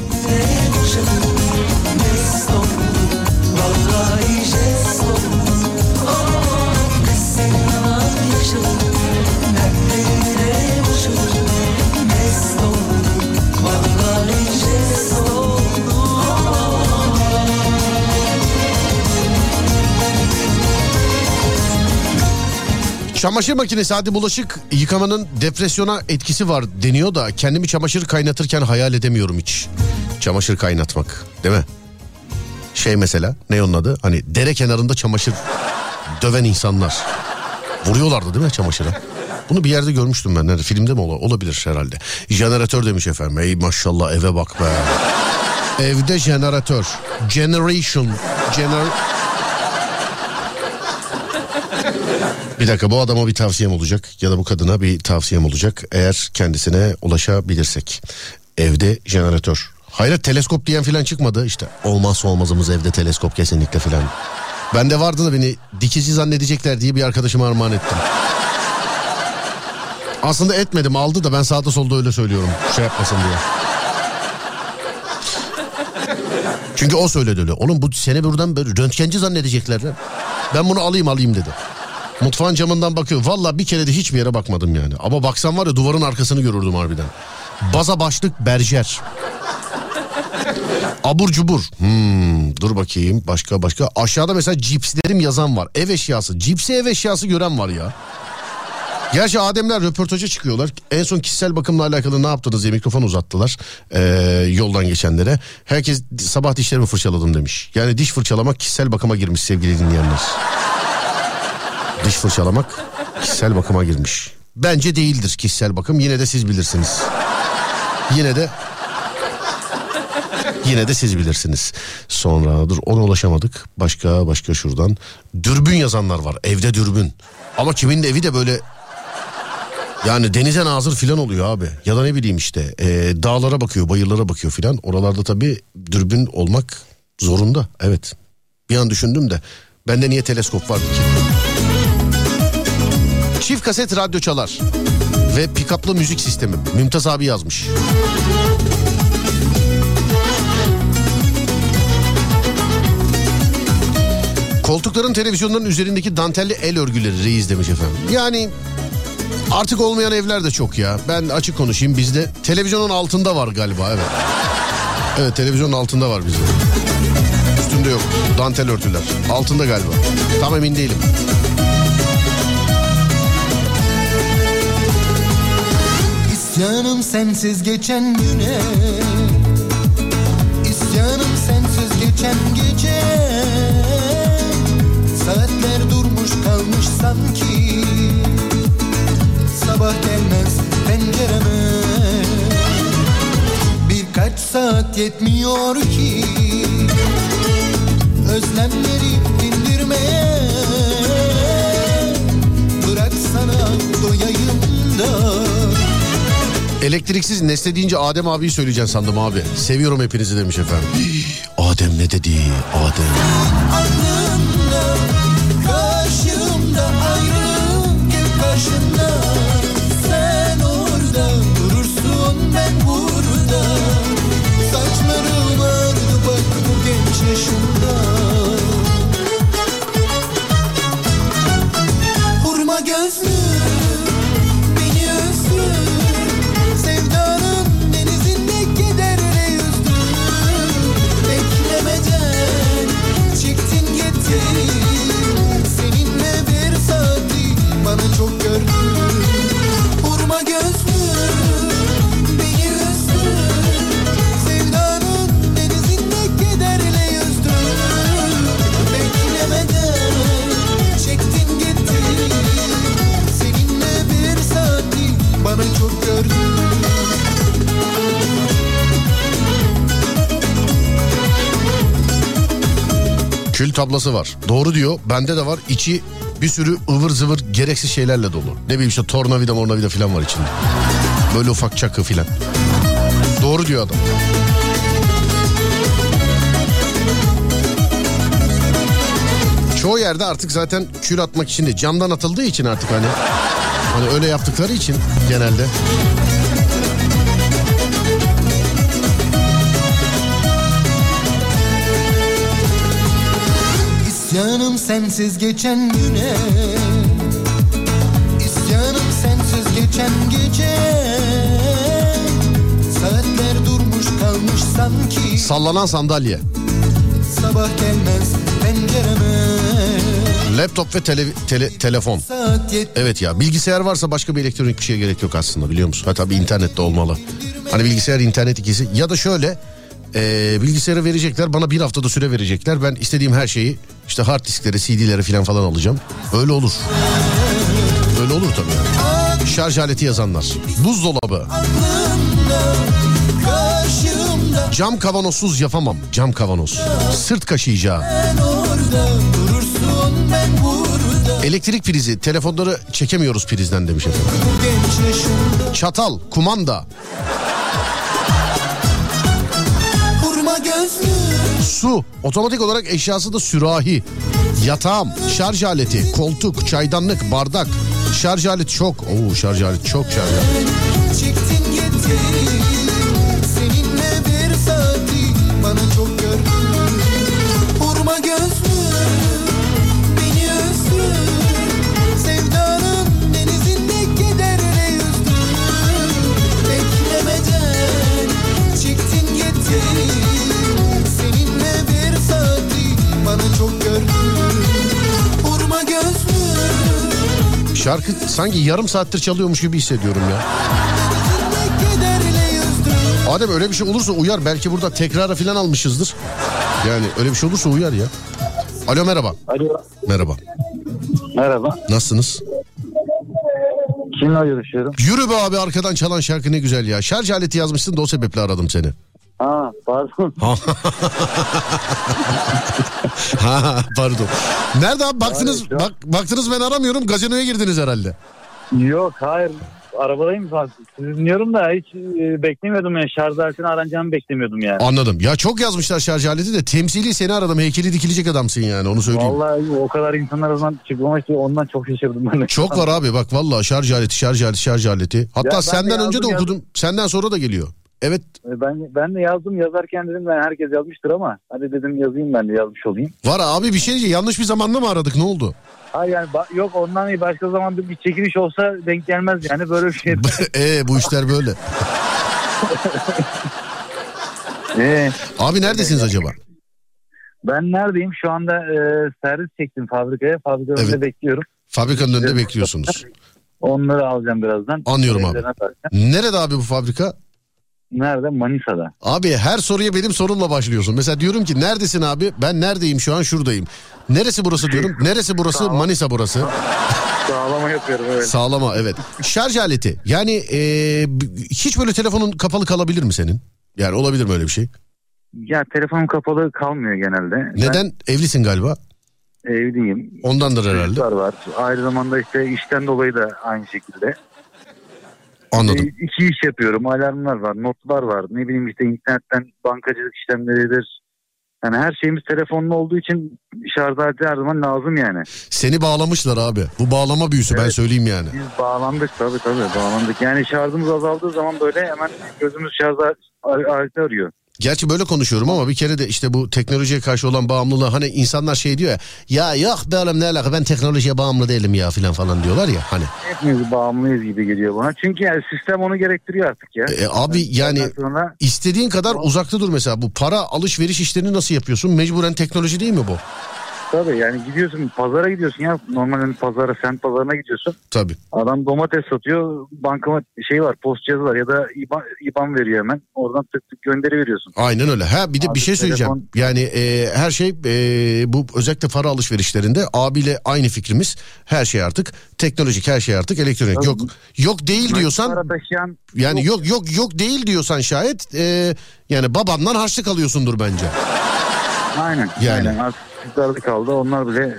Çamaşır makinesi hadi bulaşık yıkamanın depresyona etkisi var deniyor da kendimi çamaşır kaynatırken hayal edemiyorum hiç. Çamaşır kaynatmak değil mi? Şey mesela ne onun adı? Hani dere kenarında çamaşır döven insanlar. Vuruyorlardı değil mi çamaşıra? Bunu bir yerde görmüştüm ben. Nerede? Filmde mi ola- olabilir herhalde. Jeneratör demiş efendim. Ey maşallah eve bak be. Evde jeneratör. Generation. Gener Bir dakika bu adama bir tavsiyem olacak ya da bu kadına bir tavsiyem olacak eğer kendisine ulaşabilirsek. Evde jeneratör. Hayır teleskop diyen filan çıkmadı işte olmazsa olmazımız evde teleskop kesinlikle filan. Bende vardı da beni dikici zannedecekler diye bir arkadaşıma armağan ettim. Aslında etmedim aldı da ben sağda solda öyle söylüyorum şey yapmasın diye. Çünkü o söyledi öyle. Oğlum bu seni buradan böyle röntgenci zannedecekler. Ben bunu alayım alayım dedi. Mutfağın camından bakıyor. Valla bir kere de hiçbir yere bakmadım yani. Ama baksam var ya duvarın arkasını görürdüm harbiden. Baza başlık berjer. Abur cubur. Hmm, dur bakayım başka başka. Aşağıda mesela cipslerim yazan var. Ev eşyası. Cipsi ev eşyası gören var ya. Gerçi Ademler röportaja çıkıyorlar. En son kişisel bakımla alakalı ne yaptınız diye mikrofon uzattılar ee, yoldan geçenlere. Herkes sabah dişlerimi fırçaladım demiş. Yani diş fırçalamak kişisel bakıma girmiş sevgili dinleyenler. Diş fırçalamak kişisel bakıma girmiş. Bence değildir kişisel bakım. Yine de siz bilirsiniz. Yine de Yine de siz bilirsiniz. Sonra dur ona ulaşamadık. Başka başka şuradan. Dürbün yazanlar var. Evde dürbün. Ama kimin de evi de böyle yani denize nazır filan oluyor abi. Ya da ne bileyim işte e, dağlara bakıyor, bayırlara bakıyor filan. Oralarda tabii dürbün olmak zorunda. Evet. Bir an düşündüm de bende niye teleskop vardı ki? Çift kaset radyo çalar ve pikaplı müzik sistemi. Mümtaz abi yazmış. Koltukların televizyonların üzerindeki dantelli el örgüleri reis demiş efendim. Yani artık olmayan evler de çok ya. Ben açık konuşayım bizde televizyonun altında var galiba evet. Evet televizyonun altında var bizde. Üstünde yok dantel örtüler. Altında galiba. Tam emin değilim. İsyanım sensiz geçen güne. İsyanım sensiz geçen gece. Saatler durmuş kalmış sanki. Sabah gelmez pencereme. Birkaç saat yetmiyor ki. Özlemleri dindirmeye Bırak sana doyayım da Elektriksiz Nesne deyince Adem abiyi söyleyeceksin sandım abi. Seviyorum hepinizi demiş efendim. Adem ne dedi? Adem. Kül tablası var. Doğru diyor. Bende de var. İçi bir sürü ıvır zıvır gereksiz şeylerle dolu. Ne bileyim işte tornavida mornavida falan var içinde. Böyle ufak çakı filan. Doğru diyor adam. Çoğu yerde artık zaten kül atmak için de camdan atıldığı için artık hani. Hani öyle yaptıkları için genelde. İsyanım sensiz geçen güne İsyanım sensiz geçen gece Saatler durmuş kalmış sanki Sallanan sandalye. Sabah gelmez pencereme Laptop ve tele- tele- telefon. Evet ya bilgisayar varsa başka bir elektronik bir şeye gerek yok aslında biliyor musun? Ha tabii internette olmalı. Hani bilgisayar internet ikisi ya da şöyle e, bilgisayarı verecekler bana bir haftada süre verecekler. Ben istediğim her şeyi işte hard diskleri CD'leri falan falan alacağım. Öyle olur. Öyle olur tabii. Şarj aleti yazanlar. Buzdolabı. Cam kavanozsuz yapamam. Cam kavanoz. Sırt kaşıyacağı. Elektrik prizi telefonları çekemiyoruz prizden demiş efendim. Çatal, kumanda, Hurma gözlü su, otomatik olarak eşyası da sürahi, yatağım, şarj aleti, koltuk, çaydanlık, bardak, şarj aleti çok. Oo şarj aleti çok şarj aleti. Çektin gittin. Seninle bir saati Bana çok gördün. Hurma gözlü Şarkı sanki yarım saattir çalıyormuş gibi hissediyorum ya. Adem öyle bir şey olursa uyar. Belki burada tekrara falan almışızdır. Yani öyle bir şey olursa uyar ya. Alo merhaba. Alo. Merhaba. Merhaba. Nasılsınız? Kimle görüşüyorum? Yürü be abi arkadan çalan şarkı ne güzel ya. Şarj aleti yazmışsın da o sebeple aradım seni. Ha pardon. ha pardon. Nerede abi baktınız Hayır, bak baktınız ben aramıyorum gazinoya girdiniz herhalde. Yok hayır. Arabadayım zaten. Sizi dinliyorum da hiç e, beklemiyordum yani. Şarj aletini aranacağımı beklemiyordum yani. Anladım. Ya çok yazmışlar şarj aleti de temsili seni aradım. Heykeli dikilecek adamsın yani onu söyleyeyim. Vallahi o kadar insanlar arasından çıkmama işte ondan çok şaşırdım ben. Çok var abi bak vallahi şarj aleti şarj aleti şarj aleti. Hatta Ya de senden önce de yazdım, okudum. Senden sonra da geliyor. Evet E, Ben ben de yazdım yazarken dedim ben herkes yazmıştır ama hadi dedim yazayım ben de yazmış olayım. var abi bir şey diyeceğim. Yanlış bir zamanda mı aradık ne oldu? Hayır yani ba- yok ondan iyi başka zaman bir, çekiliş olsa denk gelmez yani böyle bir şey. Ee bu işler böyle. Ee, Abi neredesiniz acaba? ben neredeyim şu anda e, servis çektim fabrikaya. Fabrika önünde Evet. bekliyorum. Fabrikanın önünde bekliyorsunuz. Onları alacağım birazdan. Anlıyorum abi. Nerede abi bu fabrika? Nerede? Manisa'da. Abi her soruya benim sorumla başlıyorsun. Mesela diyorum ki neredesin abi? Ben neredeyim şu an şuradayım. Neresi burası diyorum. Neresi burası? Manisa burası. Sağlama yapıyorum evet. Sağlama evet. Şarj aleti. Yani e, hiç böyle telefonun kapalı kalabilir mi senin? Yani olabilir mi öyle bir şey? Ya telefonum kapalı kalmıyor genelde. Neden? Evlisin galiba. Ben evliyim. Ondandır herhalde. Çocuklar var. Aynı zamanda işte işten dolayı da aynı şekilde. Anladım. E, iki iş yapıyorum. Alarmlar var, notlar var. Ne bileyim işte internetten bankacılık işlemleridir. Yani her şeyimiz telefonlu olduğu için şarj aleti her zaman lazım yani. Seni bağlamışlar abi. Bu bağlama büyüsü ben Evet. söyleyeyim yani. Biz bağlandık tabii tabii bağlandık. Yani şarjımız azaldığı zaman böyle hemen gözümüz şarj al- aleti arıyor. Gerçi böyle konuşuyorum ama bir kere de işte bu teknolojiye karşı olan bağımlılığı hani insanlar şey diyor ya ya yok be oğlum ne alaka ben teknolojiye bağımlı değilim ya filan falan diyorlar ya hani. Hepimiz bağımlıyız gibi geliyor bana. Çünkü yani sistem onu gerektiriyor artık ya. E, abi yani sonra istediğin kadar uzakta dur mesela bu para alışveriş işlerini nasıl yapıyorsun mecburen teknoloji değil mi bu? Tabii yani gidiyorsun pazara gidiyorsun ya. Normal hani pazara sen pazarına gidiyorsun. Tabii. Adam domates satıyor. Bankama şey var post cihazı var ya da IBAN, IBAN veriyor hemen. Oradan tık tık gönderi veriyorsun. Aynen öyle. Ha bir de Abi bir şey söyleyeceğim. telefon- Yani e, her şey e, bu özellikle para alışverişlerinde abiyle aynı fikrimiz. Her şey artık teknolojik, her şey artık elektronik. Tabii. Yok yok değil diyorsan taşıyan yani yok yok yok değil diyorsan şayet e, yani babandan harçlık alıyorsundur bence. Aynen. Yani. Aynen. Artık çocuklarda kaldı. Onlar bile e,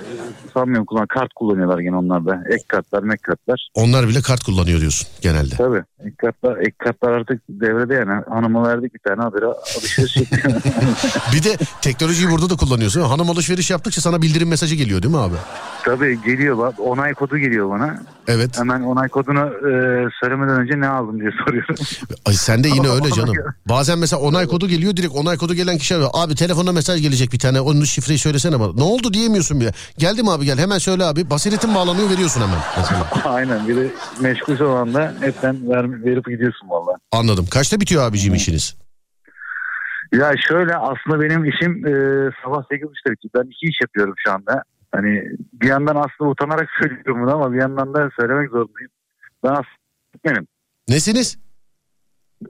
sanmıyorum kullan kart kullanıyorlar gene onlar da. Ek kartlar, mek kartlar. Onlar bile kart kullanıyor diyorsun genelde. Tabii. Ek kartlar, ek kartlar artık devrede yani. Hanıma verdik bir tane haberi alışveriş. Bir de teknolojiyi burada da kullanıyorsun. Hanım alışveriş yaptıkça sana bildirim mesajı geliyor değil mi abi? Tabii geliyor bak onay kodu geliyor bana. Evet. Hemen onay kodunu e, söylemeden önce ne aldım diye soruyorum. Ay sen de yine öyle canım. Bazen mesela onay kodu geliyor direkt onay kodu gelen kişi arıyor. Abi telefona mesaj gelecek bir tane onun şifreyi söylesene bana. Ne oldu diyemiyorsun bile. Geldim abi gel hemen söyle abi. Basiretin bağlanıyor veriyorsun hemen mesela. Aynen bir de meşgul olan anda hepten ver, verip gidiyorsun valla. Anladım. Kaçta bitiyor abiciğim işiniz? Ya şöyle aslında benim işim e, sabah 8.30'da bitiyor. Ben iki iş yapıyorum şu anda. Hani bir yandan aslında utanarak söylüyorum bunu ama bir yandan da söylemek zorundayım. Ben aslında öğretmenim. Nesiniz?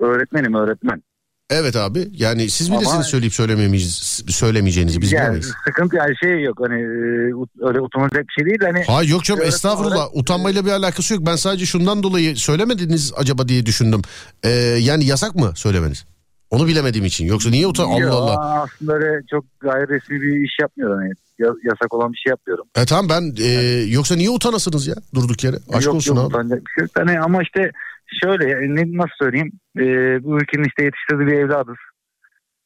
Öğretmenim öğretmen. Evet abi. Yani siz Ama- bilirsiniz söyleyip söylemeyeceğiniz, söylemeyeceğinizi biz yani bilemeyiz. sıkıntı yani şey yok hani e, öyle utanılacak bir şey değil hani. Hayır yok canım Öğretmen estağfurullah olarak- utanmayla bir alakası yok. Ben sadece şundan dolayı söylemediniz acaba diye düşündüm. Ee, yani yasak mı söylemeniz? Onu bilemediğim için. Yoksa niye utan? Allah Allah. Aslında öyle çok gayri resmi bir iş yapmıyorum. Yani ya- yasak olan bir şey yapmıyorum. E tamam ben e, yoksa niye utanasınız ya durduk yere? Aşk yok, olsun yok, abi. utanacak bir şey yok. Hani ama işte şöyle yani nasıl söyleyeyim Ee, bu ülkenin işte yetiştirdiği bir evladız.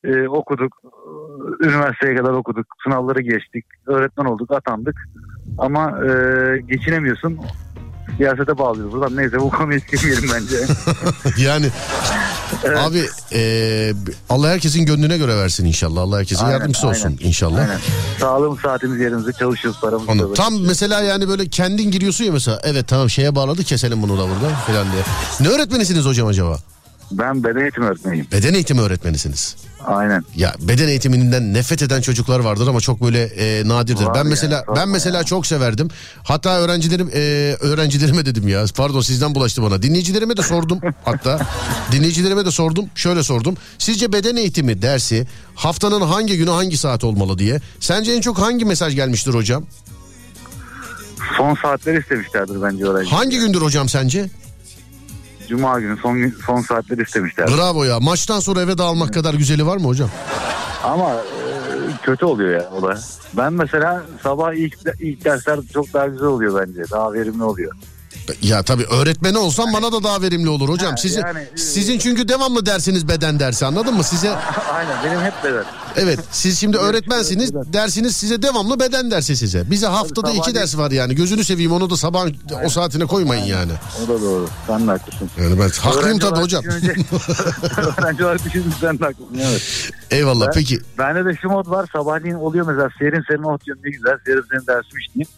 Ee, okuduk. Ee, Üniversiteye kadar okuduk. Sınavları geçtik. Öğretmen olduk. Atandık. Ama e, geçinemiyorsun. Siyasete bağlıyoruz. Buradan neyse bu konuya hiç girmeyelim bence. Yani abi e, Allah herkesin gönlüne göre versin inşallah. Allah herkesin Aynen, yardımcısı olsun aynen. inşallah. Aynen. Sağlığımız saatimiz yerimizde çalışıyoruz paramız. Anladım. Tam mesela yani böyle kendin giriyorsun ya mesela. Evet tamam şeye bağladı keselim bunu da burada falan diye. Ne öğretmenisiniz hocam acaba? Ben beden eğitimi öğretmeniyim. Beden eğitimi öğretmenisiniz. Aynen. Ya beden eğitiminden nefret eden çocuklar vardır ama çok böyle e, nadirdir. Var ben ya, mesela ben mesela ya. çok severdim. Hatta öğrencilerim e, öğrencilerime dedim ya. Pardon sizden bulaştı bana. Dinleyicilerime de sordum hatta. dinleyicilerime de sordum. Şöyle sordum. Sizce beden eğitimi dersi haftanın hangi günü hangi saat olmalı diye. Sence en çok hangi mesaj gelmiştir hocam? Son saatleri istemişlerdir bence öğrenci. Hangi gündür hocam sence? Cuma günü son gün- son saatleri istemişlerdir. Bravo ya. Maçtan sonra eve dağılmak kadar güzeli var mı hocam? Ama e, kötü oluyor ya o da. Ben mesela sabah ilk ilk dersler çok daha güzel oluyor bence. Daha verimli oluyor. Ya tabii öğretmeni olsam bana da daha verimli olur hocam. Sizin yani, e- sizin çünkü devamlı dersiniz beden dersi anladın mı? Size Aynen benim hep beden. Evet siz şimdi öğretmensiniz dersiniz size devamlı beden dersi size. Bize haftada iki ders var yani. Gözünü seveyim onu da sabah o saatine koymayın yani. O da doğru. Sen de haklısın. Yani ben haklıyım tabii hocam. Öğrenci olarak düşününce sen de haklısın evet. Eyvallah Ben- peki. Bende de şu mod var. Sabahleyin oluyor mesela serin serin oh diyorum ne güzel. Serin serin dersim işleyeyim.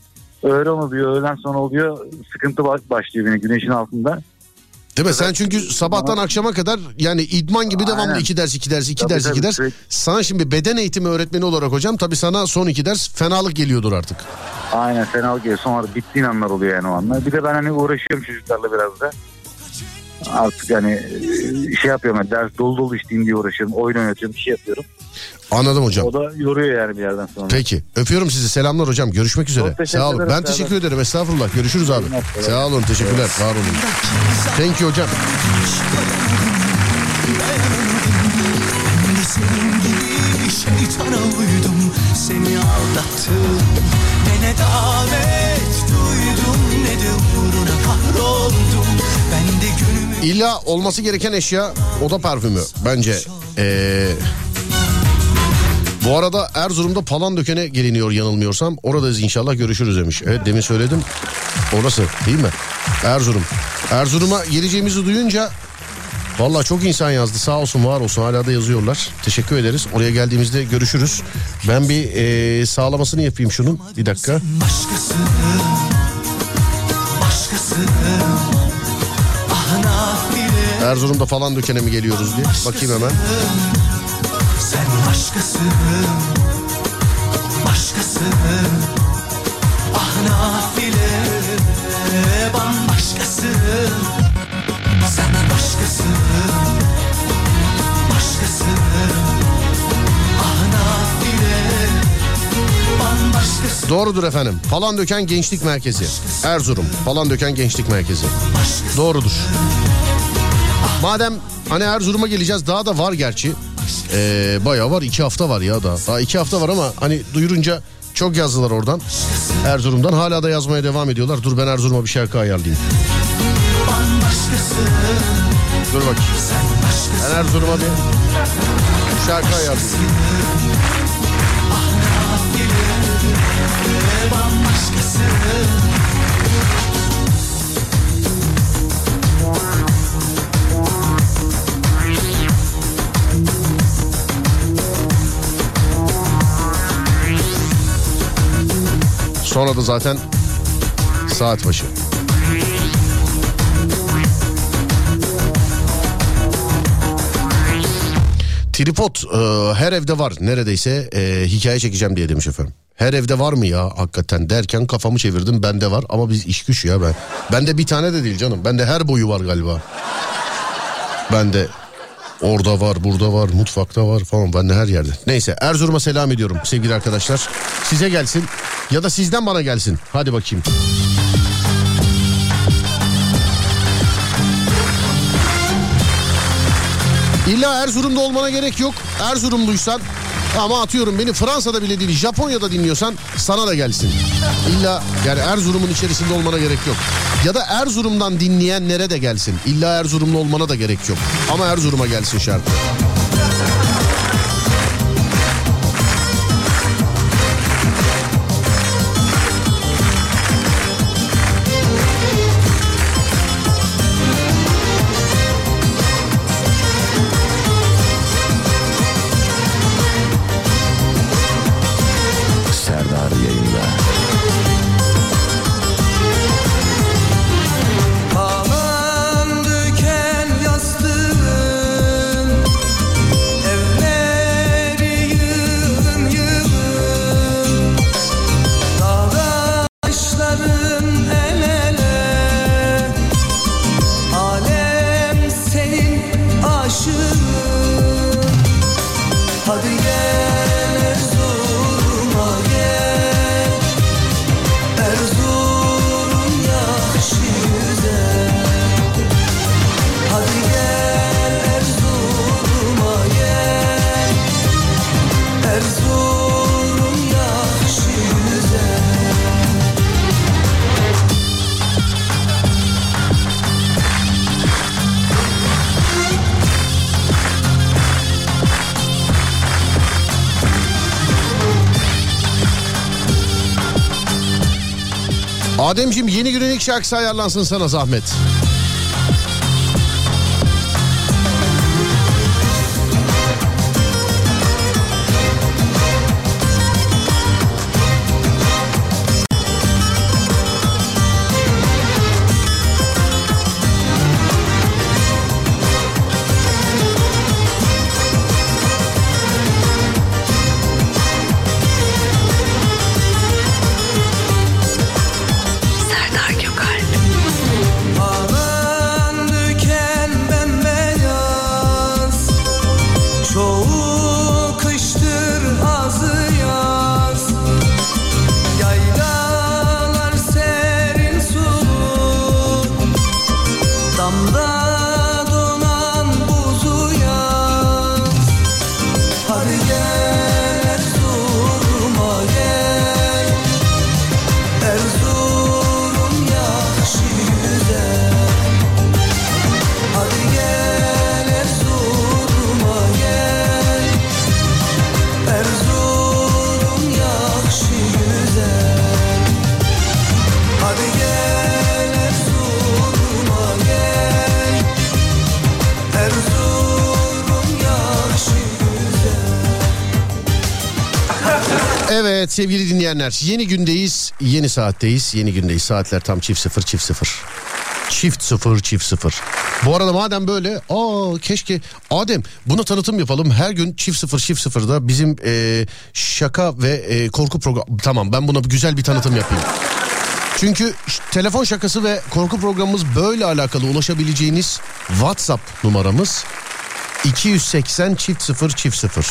Öğlen oluyor, öğlen sonra oluyor. Sıkıntı baş- başlıyor yine güneşin altında. Değil mi? Sen çünkü sabahtan akşama kadar yani idman gibi devamlı Aynen. iki ders iki ders iki Tabii, ders iki ders. sürekli. Sana şimdi beden eğitimi öğretmeni olarak hocam tabii sana son iki ders fenalık geliyordur artık. Aynen fena geliyor. Sonra bittiğin anlar oluyor yani o anlar. Bir de ben hani uğraşıyorum çocuklarla biraz da. Artık hani şey yapıyorum yani ders dolu dolu işleyeyim diye uğraşıyorum. Oyun oynatıyorum bir şey yapıyorum. Anladım hocam. O da yoruyor yani bir yerden sonra. Peki. Öpüyorum sizi. Selamlar hocam. Görüşmek üzere. Çok Sağ olun. Ben teşekkür ederim. Estağfurullah. Görüşürüz abi. Evet. Sağ olun. Teşekkürler. Var olun. Thank you hocam. Ben de senin gibi şeytana uydum Seni aldattım Ne ne davet duydum Ne de uğruna kahroldum Ben de günümü İlla olması gereken eşya oda parfümü bence. Ee, bu arada Erzurum'da Palandöken'e geliniyor yanılmıyorsam. Oradayız inşallah görüşürüz demiş. Evet demin söyledim. Orası değil mi? Erzurum. Erzurum'a geleceğimizi duyunca Valla çok insan yazdı sağ olsun var olsun hala da yazıyorlar. Teşekkür ederiz. Oraya geldiğimizde görüşürüz. Ben bir ee, sağlamasını yapayım şunun. Bir dakika. başkası Başkası Erzurum'da falan dökene mi geliyoruz diye. Bakayım hemen. Sen başkası Başkası Ah nafile Bambaşkası Sen başkası Başkası Ah nafile Doğrudur efendim. Palandöken Gençlik Merkezi. Erzurum. Palandöken Gençlik Merkezi. Doğrudur. Madem hani Erzurum'a geleceğiz daha da var gerçi. Ee, bayağı var iki hafta var ya da. Daha iki hafta var ama hani duyurunca çok yazdılar oradan. Erzurum'dan hala da yazmaya devam ediyorlar. Dur ben Erzurum'a bir şarkı ayarlayayım. Dur bakayım. Ben Erzurum'a bir şarkı ayarlayayım. Sonra da zaten saat başı. Tripod e, her evde var neredeyse e, hikaye çekeceğim diye demiş efendim. Her evde var mı ya hakikaten derken kafamı çevirdim bende var ama biz iş güç ya ben. Bende bir tane de değil canım bende her boyu var galiba. Bende orada var burada var mutfakta var falan bende her yerde. Neyse Erzurum'a selam ediyorum sevgili arkadaşlar. Size gelsin ya da sizden bana gelsin hadi bakayım. İlla Erzurum'da olmana gerek yok. Erzurumluysan ama atıyorum beni Fransa'da bile değil Japonya'da dinliyorsan sana da gelsin. İlla yani Erzurum'un içerisinde olmana gerek yok. Ya da Erzurum'dan dinleyenlere de gelsin. İlla Erzurumlu olmana da gerek yok. Ama Erzurum'a gelsin şarkı. Şarkısı ayarlansın sana zahmet. Dinleyenler yeni gündeyiz yeni saatteyiz yeni gündeyiz saatler tam çift sıfır çift sıfır. Çift sıfır çift sıfır. Bu arada madem böyle aa keşke Adem buna tanıtım yapalım. Her gün çift sıfır çift sıfırda bizim e, şaka ve e, korku programı. Tamam ben buna güzel bir tanıtım yapayım. Çünkü telefon şakası ve korku programımız böyle alakalı ulaşabileceğiniz WhatsApp numaramız 280 çift sıfır çift sıfır.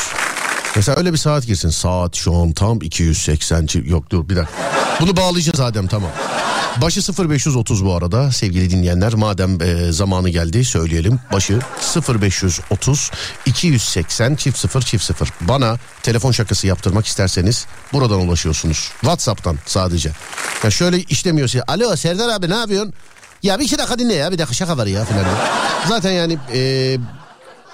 Mesela öyle bir saat girsin. Saat şu an tam 280 çift... Yok dur bir dakika. Bunu bağlayacağız Adem tamam. Başı 0530 bu arada sevgili dinleyenler. Madem e, zamanı geldi söyleyelim. Başı 0530 280 çift 0 çift 0. Bana telefon şakası yaptırmak isterseniz buradan ulaşıyorsunuz. WhatsApp'tan sadece. Ya şöyle işlemiyorsa. Alo Serdar abi ne yapıyorsun? Ya bir iki dakika dinle ya bir dakika şaka var ya falan. Zaten yani e,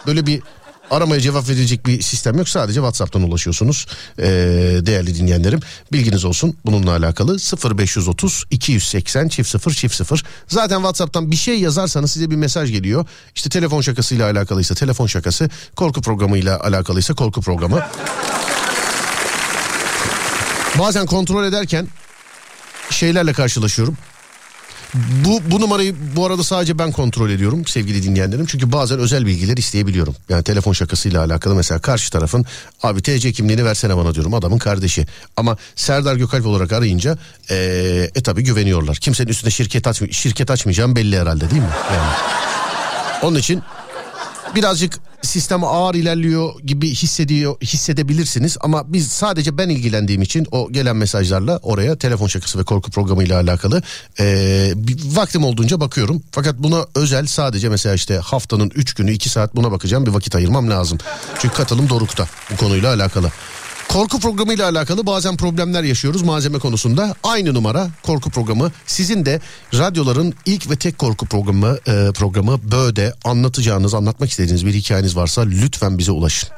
böyle bir aramaya cevap verilecek bir sistem yok. Sadece WhatsApp'tan ulaşıyorsunuz ee, değerli dinleyenlerim. Bilginiz olsun bununla alakalı 0530 280 çift 0 çift 0. Zaten WhatsApp'tan bir şey yazarsanız size bir mesaj geliyor. İşte telefon şakasıyla alakalıysa telefon şakası, korku programıyla alakalıysa korku programı. Bazen kontrol ederken şeylerle karşılaşıyorum. Bu, bu numarayı bu arada sadece ben kontrol ediyorum sevgili dinleyenlerim. Çünkü bazen özel bilgiler isteyebiliyorum. Yani telefon şakasıyla alakalı mesela karşı tarafın abi TC kimliğini versene bana diyorum adamın kardeşi. Ama Serdar Gökalp olarak arayınca ee, e tabi güveniyorlar. Kimsenin üstünde şirket, açmay şirket açmayacağım belli herhalde değil mi? Yani. Onun için birazcık sistem ağır ilerliyor gibi hissediyor hissedebilirsiniz ama biz sadece ben ilgilendiğim için o gelen mesajlarla oraya telefon şakası ve korku programı ile alakalı bir vaktim olduğunca bakıyorum. Fakat buna özel sadece mesela işte haftanın 3 günü 2 saat buna bakacağım bir vakit ayırmam lazım. Çünkü katılım dorukta bu konuyla alakalı. Korku programı ile alakalı bazen problemler yaşıyoruz malzeme konusunda. Aynı numara korku programı. Sizin de radyoların ilk ve tek korku programı e, programı Böğde anlatacağınız, anlatmak istediğiniz bir hikayeniz varsa lütfen bize ulaşın.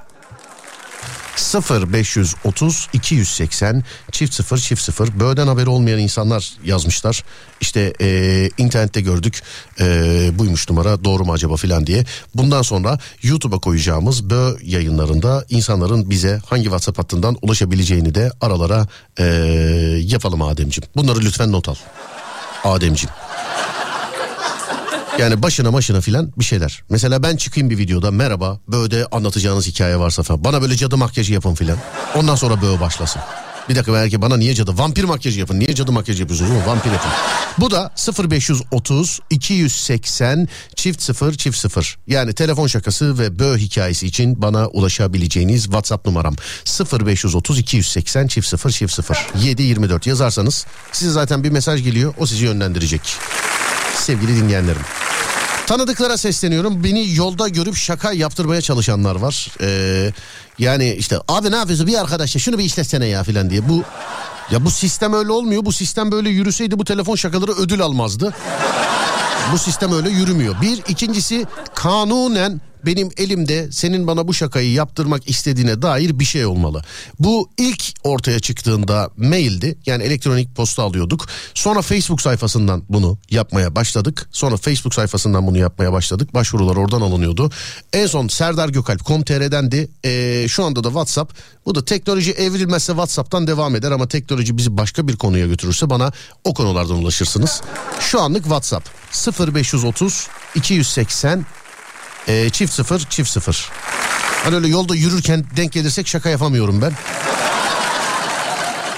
0 530 280 çift 0 çift 0 böğden haberi olmayan insanlar yazmışlar. İşte e, internette gördük e, buymuş numara doğru mu acaba filan diye. Bundan sonra YouTube'a koyacağımız bö yayınlarında insanların bize hangi WhatsApp hattından ulaşabileceğini de aralara e, yapalım Ademciğim. Bunları lütfen not al. Ademciğim yani başına başına filan bir şeyler. Mesela ben çıkayım bir videoda merhaba böyle anlatacağınız hikaye varsa falan. Bana böyle cadı makyajı yapın filan. Ondan sonra böyle başlasın. Bir dakika belki bana niye cadı? Vampir makyajı yapın. Niye cadı makyajı yapıyorsunuz? Oğlum? Vampir yapın. Bu da 0530 280 çift 0 çift 0. Yani telefon şakası ve bö hikayesi için bana ulaşabileceğiniz WhatsApp numaram. 0530 280 çift 0 çift 0. 724 yazarsanız size zaten bir mesaj geliyor. O sizi yönlendirecek. Sevgili dinleyenlerim. Tanıdıklara sesleniyorum. Beni yolda görüp şaka yaptırmaya çalışanlar var. Ee, yani işte abi ne yapıyorsun bir arkadaşla şunu bir işletsene ya filan diye. Bu ya bu sistem öyle olmuyor. Bu sistem böyle yürüseydi bu telefon şakaları ödül almazdı. Bu sistem öyle yürümüyor. Bir ikincisi kanunen benim elimde senin bana bu şakayı yaptırmak istediğine dair bir şey olmalı. Bu ilk ortaya çıktığında maildi. Yani elektronik posta alıyorduk. Sonra Facebook sayfasından bunu yapmaya başladık. Sonra Facebook sayfasından bunu yapmaya başladık. Başvurular oradan alınıyordu. En son Serdar Gökalp.com.tr'dendi. Ee, şu anda da WhatsApp. Bu da teknoloji evrilmezse WhatsApp'tan devam eder ama teknoloji bizi başka bir konuya götürürse bana o konulardan ulaşırsınız. Şu anlık WhatsApp 0530 280 e, çift sıfır çift sıfır. Hani öyle yolda yürürken denk gelirsek şaka yapamıyorum ben.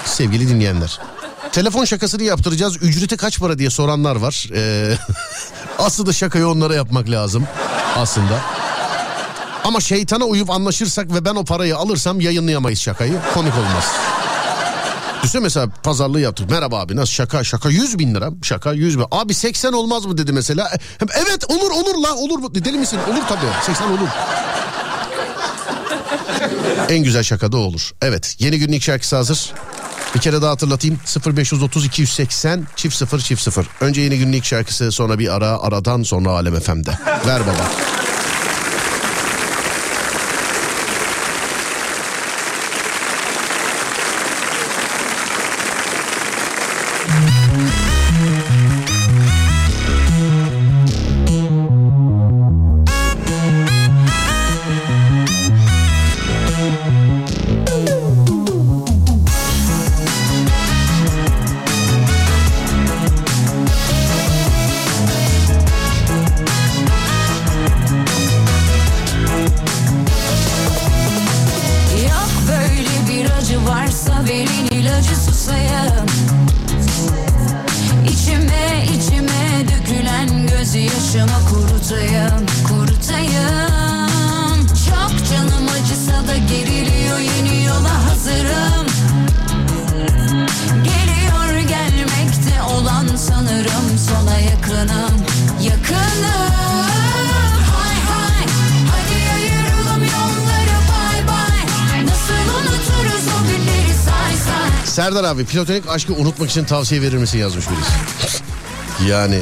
Sevgili dinleyenler. Telefon şakasını yaptıracağız. Ücreti kaç para diye soranlar var. Ee, aslında şakayı onlara yapmak lazım. Aslında. Ama şeytana uyup anlaşırsak ve ben o parayı alırsam yayınlayamayız şakayı. Komik olmaz. Düşünsene mesela pazarlığı yaptık. Merhaba abi nasıl şaka şaka 100 bin lira şaka 100 bin. Abi 80 olmaz mı dedi mesela. Evet olur olur la olur deli misin? Olur tabii 80 olur. en güzel şaka da olur. Evet yeni günlük şarkısı hazır. Bir kere daha hatırlatayım 0530 280 çift 0 çift 0. Önce yeni günlük şarkısı sonra bir ara aradan sonra Alem FM'de. Ver baba. Kurutayım Çok canım acısa da geriliyor yola hazırım. Geliyor gelmekte olan sanırım sona yakınım Yakınım. Hay hay Hadi ayıralım yolları bay bay. Nasıl unuturuz o günleri say say. Serdar abi platonik aşkı unutmak için tavsiye verir misin yazmış birisi. Yani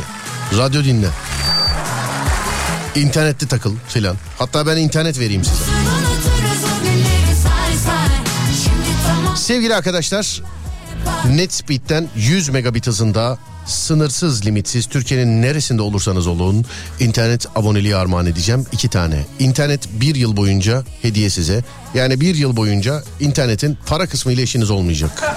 radyo dinle. İnternette takıl filan. Hatta ben internet vereyim size. Sevgili arkadaşlar NetSpeed'den 100 megabit hızında sınırsız limitsiz Türkiye'nin neresinde olursanız olun internet aboneliği armağan edeceğim iki tane. İnternet bir yıl boyunca hediye size. Yani bir yıl boyunca internetin para kısmıyla işiniz olmayacak.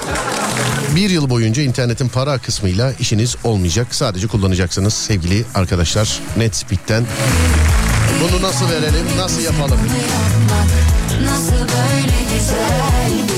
Bir yıl boyunca internetin para kısmıyla işiniz olmayacak. Sadece kullanacaksınız sevgili arkadaşlar NetSpeed'den. Bunu nasıl verelim, nasıl yapalım? Nasıl böyle güzeldi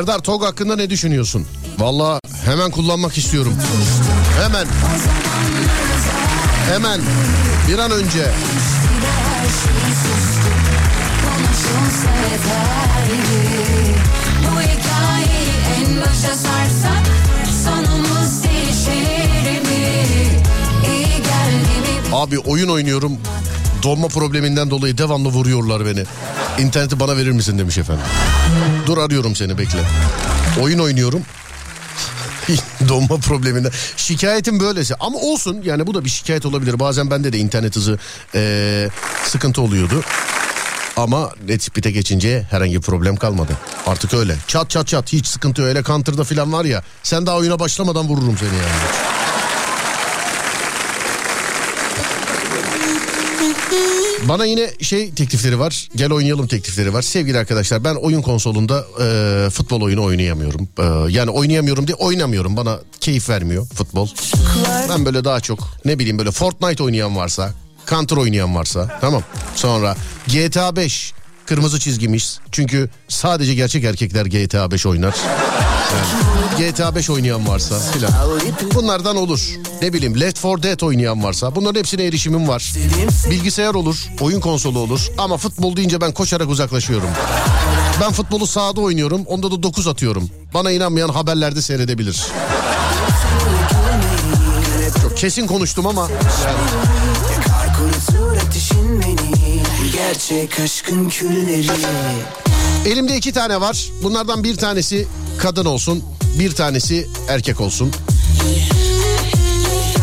Serdar Tog hakkında ne düşünüyorsun? Valla hemen kullanmak istiyorum. Hemen. Hemen. Bir an önce. Bu hikayeyi en başa sarsak sonumuz değişir mi? İyi geldi mi? Abi oyun oynuyorum. Donma probleminden dolayı devamlı vuruyorlar beni. İnterneti bana verir misin demiş efendim. Dur arıyorum seni bekle. Oyun oynuyorum. Donma probleminden. Şikayetim böylesi. Ama olsun yani bu da bir şikayet olabilir. Bazen bende de internet hızı eee, sıkıntı oluyordu. Ama Netspeed'e geçince herhangi bir problem kalmadı. Artık öyle. Çat çat çat hiç sıkıntı. Öyle Counter'da falan var ya. Sen daha oyuna başlamadan vururum seni yani. Bana yine şey teklifleri var. Gel oynayalım teklifleri var. Sevgili arkadaşlar ben oyun konsolunda e, futbol oyunu oynayamıyorum. E, yani oynayamıyorum diye oynamıyorum. Bana keyif vermiyor futbol. Ben böyle daha çok ne bileyim böyle Fortnite oynayan varsa, Counter oynayan varsa tamam. Sonra GTA 5 kırmızı çizgimiz. Çünkü sadece gerçek erkekler GTA 5 oynar. Yani GTA 5 oynayan varsa filan. Bunlardan olur. Ne bileyim Left 4 Dead oynayan varsa bunların hepsine erişimim var. Bilgisayar olur, oyun konsolu olur ama futbol deyince ben koşarak uzaklaşıyorum. Ben futbolu sahada oynuyorum, onda da 9 atıyorum. Bana inanmayan haberlerde seyredebilir. Çok kesin konuştum ama beni Gerçek aşkın külleri Elimde iki tane var. Bunlardan bir tanesi kadın olsun, bir tanesi erkek olsun.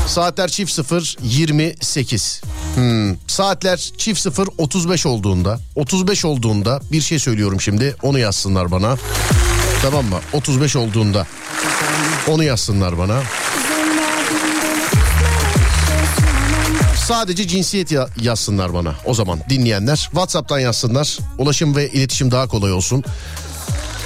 Saatler çift 0 28. Hmm. Saatler çift 0 35 olduğunda, 35 olduğunda bir şey söylüyorum şimdi. Onu yazsınlar bana. Tamam mı? 35 olduğunda onu yazsınlar bana. Sadece cinsiyet ya- yazsınlar bana o zaman dinleyenler. WhatsApp'tan yazsınlar. Ulaşım ve iletişim daha kolay olsun.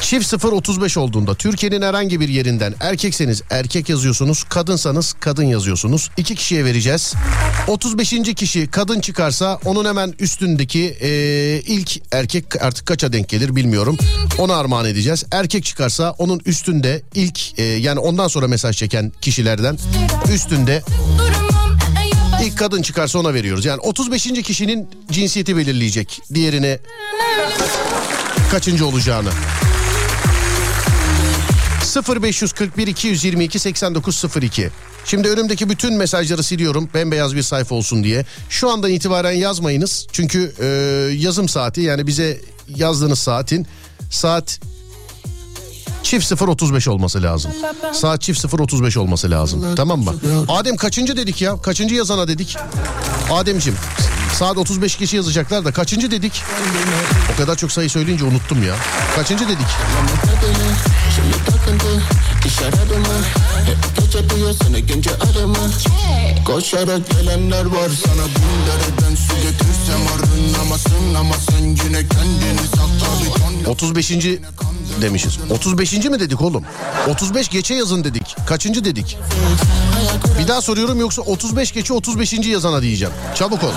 Çift 0 35 olduğunda Türkiye'nin herhangi bir yerinden erkekseniz erkek yazıyorsunuz, kadınsanız kadın yazıyorsunuz. İki kişiye vereceğiz. 35. kişi kadın çıkarsa onun hemen üstündeki eee, ilk erkek artık kaça denk gelir bilmiyorum. Ona armağan edeceğiz. Erkek çıkarsa onun üstünde ilk eee, yani ondan sonra mesaj çeken kişilerden üstünde İlk kadın çıkarsa ona veriyoruz. Yani 35. kişinin cinsiyeti belirleyecek. Diğerine kaçıncı olacağını. 0541 222 8902. Şimdi önümdeki bütün mesajları siliyorum. Bembeyaz bir sayfa olsun diye. Şu andan itibaren yazmayınız. Çünkü e, yazım saati yani bize yazdığınız saatin saat çift 0.35 olması lazım. Saat çift 0.35 olması lazım. Tamam mı? Adem kaçıncı dedik ya? Kaçıncı yazana dedik? Ademciğim saat 35 kişi yazacaklar da kaçıncı dedik? O kadar çok sayı söyleyince unuttum ya. Kaçıncı dedik? Şimdi takıntı iş aradımı Hep gece duyuyorsun ikinci adımı Koşarak gelenler var sana bin dereden su getirsem arınamazsın Ama sen yine kendini sakla bir ton 35. demişiz. 35. mi dedik oğlum? 35 geçe yazın dedik. Kaçıncı dedik? Bir daha soruyorum yoksa 35 geçe 35. yazana diyeceğim. Çabuk ol.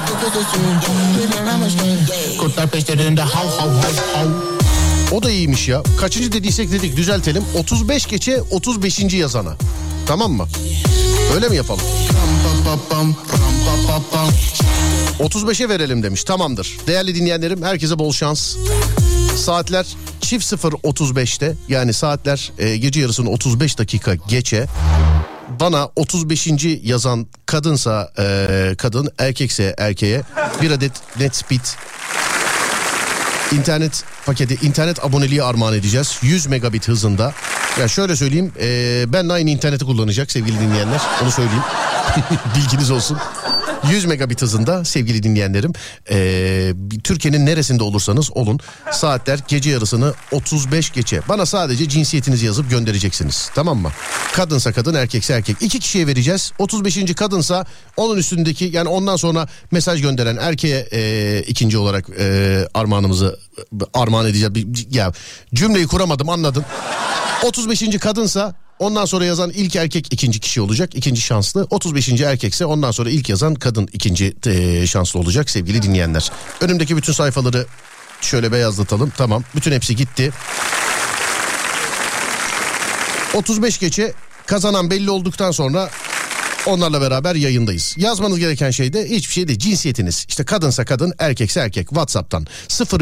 Kurtlar peşlerinde hav hav hav hav O da iyiymiş ya. Kaçıncı dediysek dedik düzeltelim. 35 geçe 35. yazana. Tamam mı? Öyle mi yapalım? Pam pam pam pam pam pam 35'e verelim demiş. Tamamdır. Değerli dinleyenlerim herkese bol şans. Saatler çift 0 35'te yani saatler e, gece yarısını 35 dakika geçe bana 35. yazan kadınsa e, kadın erkekse erkeğe bir adet Netspeed internet paketi internet aboneliği armağan edeceğiz 100 megabit hızında. Ya şöyle söyleyeyim e, ben aynı interneti kullanacak sevgili dinleyenler onu söyleyeyim bilginiz olsun. 100 megabit hızında sevgili dinleyenlerim ee, Türkiye'nin neresinde olursanız olun saatler gece yarısını 35 geçe bana sadece cinsiyetinizi yazıp göndereceksiniz tamam mı? Kadınsa kadın erkekse erkek iki kişiye vereceğiz 35. kadınsa onun üstündeki yani ondan sonra mesaj gönderen erkeğe ee, ikinci olarak ee, armağanımızı armağan edeceğim. Ya cümleyi kuramadım anladın. 35. kadınsa Ondan sonra yazan ilk erkek ikinci kişi olacak. ikinci şanslı. 35. erkekse ondan sonra ilk yazan kadın ikinci e, şanslı olacak sevgili dinleyenler. Önümdeki bütün sayfaları şöyle beyazlatalım. Tamam. Bütün hepsi gitti. 35 geçe kazanan belli olduktan sonra Onlarla beraber yayındayız. Yazmanız gereken şey de hiçbir şey değil. Cinsiyetiniz. İşte kadınsa kadın, erkekse erkek. WhatsApp'tan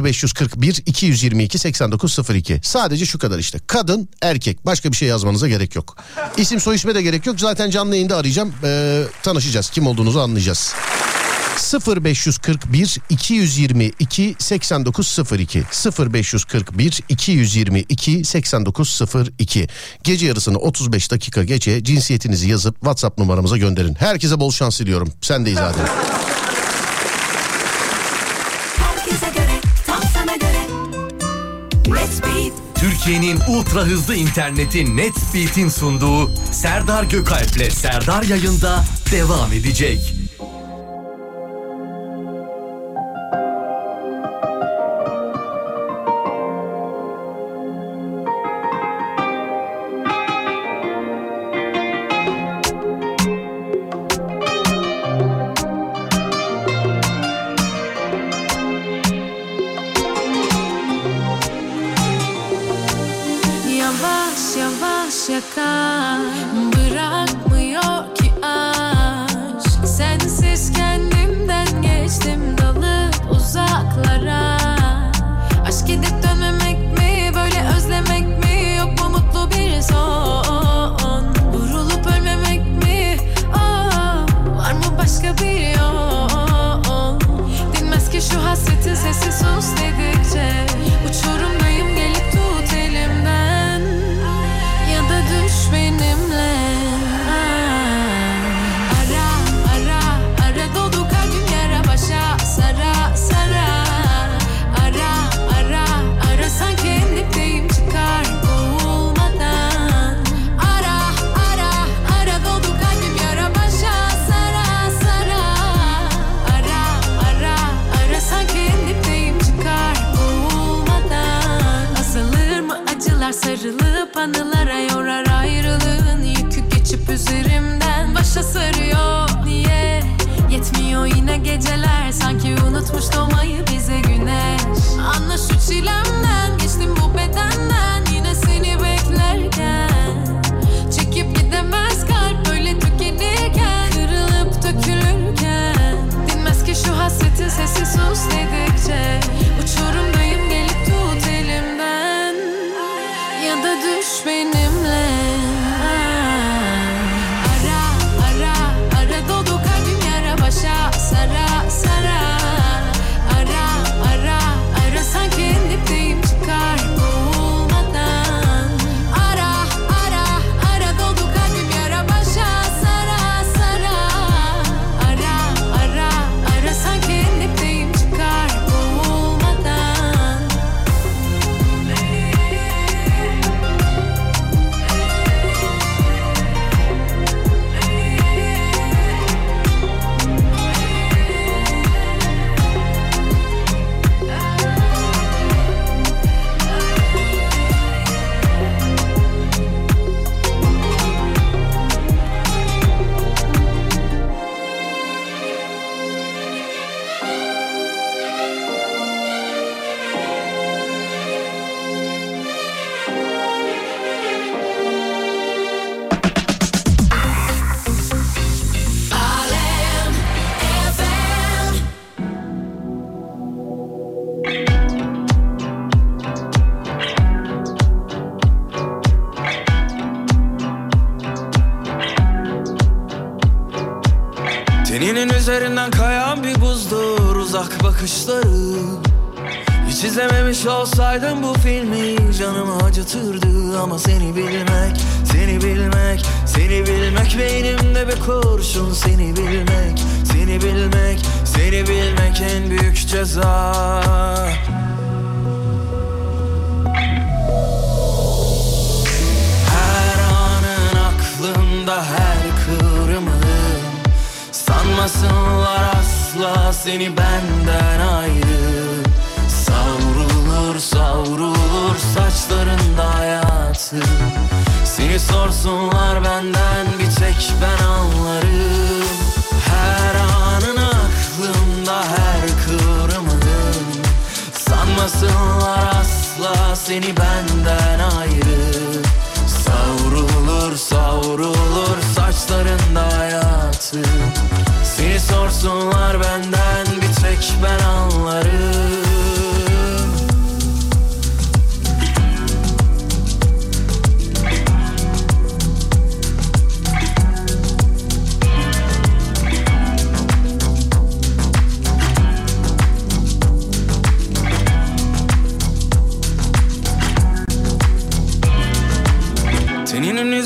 0541 222 8902. Sadece şu kadar işte. Kadın, erkek. Başka bir şey yazmanıza gerek yok. İsim soy isme de gerek yok. Zaten canlı yayında arayacağım. Ee, tanışacağız. Kim olduğunuzu anlayacağız. 0541 222 8902 0541 222 8902 gece yarısını 35 dakika geçe cinsiyetinizi yazıp WhatsApp numaramıza gönderin. Herkese bol şans diliyorum. Sen de zaten. Türkiye'nin ultra hızlı interneti NetSpeed'in sunduğu Serdar Gökalp'le Serdar yayında devam edecek. Belki en büyük ceza. Her anın aklımda her kıvrımın Sanmasınlar asla seni benden ayrı. Savrulur savrulur saçlarında hayatı. Seni sorsunlar benden bir tek ben anlarım. Her an Ayırmasınlar asla seni benden ayrı. Savrulur savrulur saçlarında hayatı. Seni sorsunlar benden bir tek ben anlarım.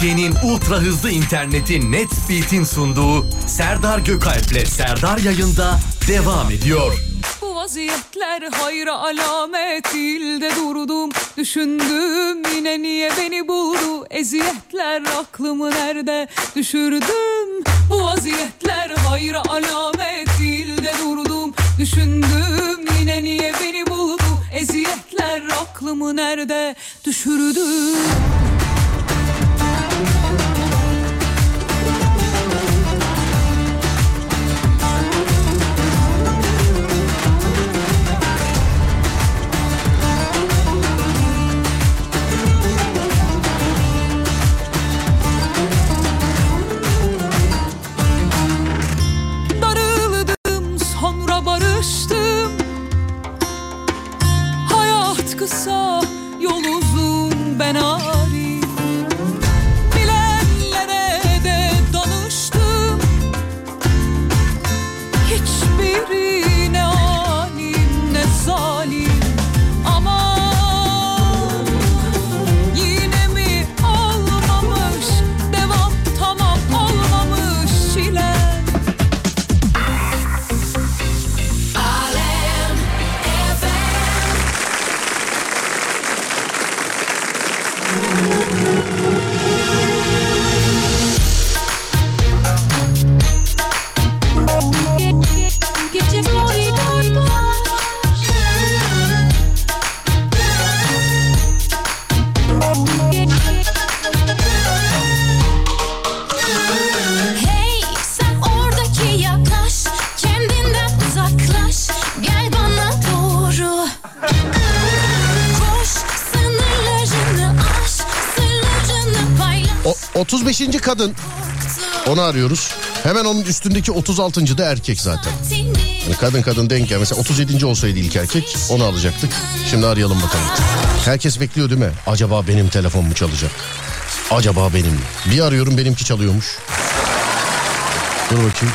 Türkiye'nin ultra hızlı interneti Netspeed'in sunduğu Serdar Gökalp'le Serdar yayında devam ediyor. Bu vaziyetler hayra alamet değil de durdum. Düşündüm yine niye beni buldu? Eziyetler aklımı nerede düşürdüm? Bu vaziyetler hayra alamet değil de durdum. Düşündüm yine niye beni buldu? Eziyetler aklımı nerede düşürdüm barıştım Hayat kısa yol uzun ben arif kadın onu arıyoruz. Hemen onun üstündeki 36. da erkek zaten. Yani kadın kadın denk gel. Mesela 37. olsaydı ilk erkek onu alacaktık. Şimdi arayalım bakalım. Herkes bekliyor değil mi? Acaba benim telefon mu çalacak? Acaba benim mi? Bir arıyorum benimki çalıyormuş. Dur bakayım.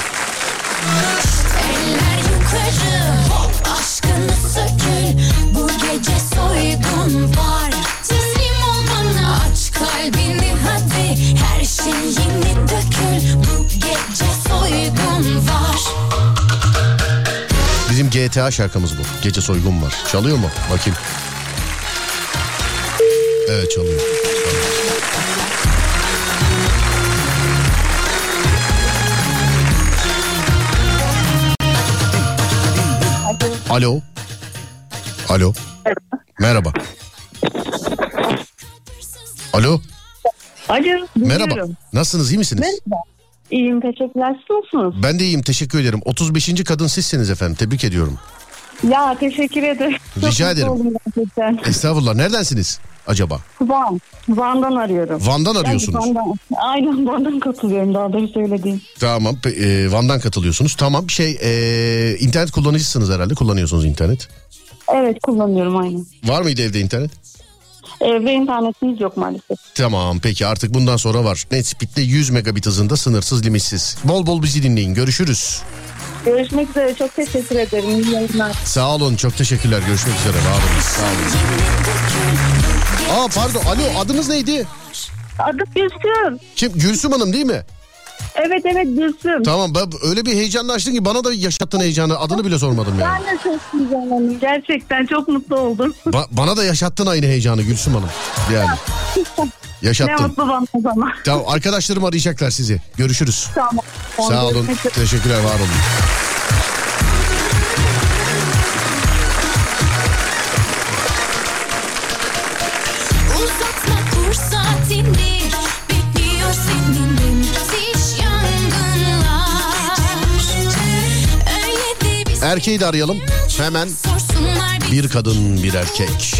GTA şarkımız bu. Gece soygun var. Çalıyor mu? Bakayım. Evet çalıyor. Alo. Alo. Merhaba. Alo. Alo. Merhaba. Nasılsınız iyi misiniz? Merhaba. İyiyim teşekkürler. Siz nasılsınız? Ben de iyiyim teşekkür ederim. 35. kadın sizsiniz efendim tebrik ediyorum. Ya teşekkür ederim. Rica Çok ederim. gerçekten. Estağfurullah neredensiniz acaba? Van. Van'dan arıyorum. Van'dan arıyorsunuz. Yani Van'dan, aynen Van'dan katılıyorum daha doğru söylediğim. Tamam pe- e, Van'dan katılıyorsunuz. Tamam şey e, internet kullanıcısınız herhalde kullanıyorsunuz internet. Evet kullanıyorum aynen. Var mıydı evde internet? Evde internetimiz yok maalesef. Tamam peki artık bundan sonra var. Netspeed'de 100 megabit hızında sınırsız limitsiz. Bol bol bizi dinleyin görüşürüz. Görüşmek üzere çok teşekkür ederim. İyi yayınlar. Sağ olun çok teşekkürler görüşmek üzere var olun. Sağ olun. Aa pardon alo adınız neydi? Adım Gülsüm. Kim Gülsüm Hanım değil mi? Evet evet Gülsüm. Tamam ben öyle bir heyecanlaştın ki bana da yaşattın heyecanı adını bile sormadım yani. Ben de çok heyecanlandım. Gerçekten çok mutlu oldum. Ba- bana da yaşattın aynı heyecanı Gülsüm Hanım. Yani ne yaşattın. mutlu bana o zaman. Tamam arkadaşlarım arayacaklar sizi. Görüşürüz. Tamam. Sağ olun. Teşekkürler var olun. Erkeği de arayalım. Hemen bir kadın bir erkek.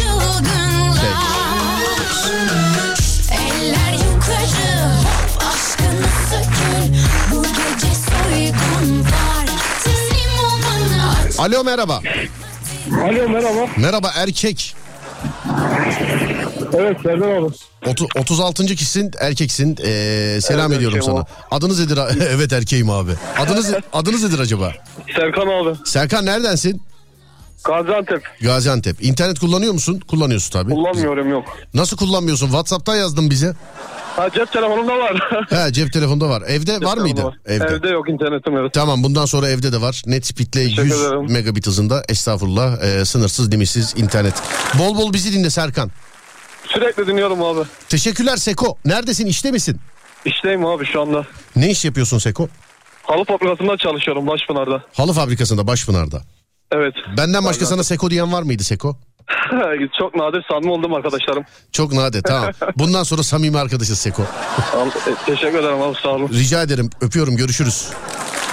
bana Alo merhaba. Alo merhaba. Merhaba erkek. Evet Serdar abi. Otu- 36. kişisin erkeksin. Ee, selam Evet, ediyorum sana. Adınız nedir? evet erkeğim abi. Adınız adınız nedir acaba? Serkan abi. Serkan neredensin? Gaziantep. Gaziantep. İnternet kullanıyor musun? Kullanıyorsun tabii. Kullanmıyorum yok. Nasıl kullanmıyorsun? WhatsApp'tan yazdın bize. Ha cep telefonumda var. He cep telefonda var. Evde Cep var mıydı? var. Evde. yok internetim evet. Tamam bundan sonra evde de var. Netspeed'le Teşekkür 100 ederim. megabit hızında estağfurullah e, sınırsız limitsiz internet. Bol bol bizi dinle Serkan. Sürekli dinliyorum abi. Teşekkürler Seko. Neredesin işte misin? İşteyim abi şu anda. Ne iş yapıyorsun Seko? Halı fabrikasında çalışıyorum Başpınar'da. Halı fabrikasında Başpınar'da. Evet. Benden başka sana Seko diyen var mıydı Seko? Çok nadir samimi oldum arkadaşlarım. Çok nadir tamam. Bundan sonra samimi arkadaşız Seko. E, Teşekkür ederim abi sağ olun. Rica ederim öpüyorum görüşürüz.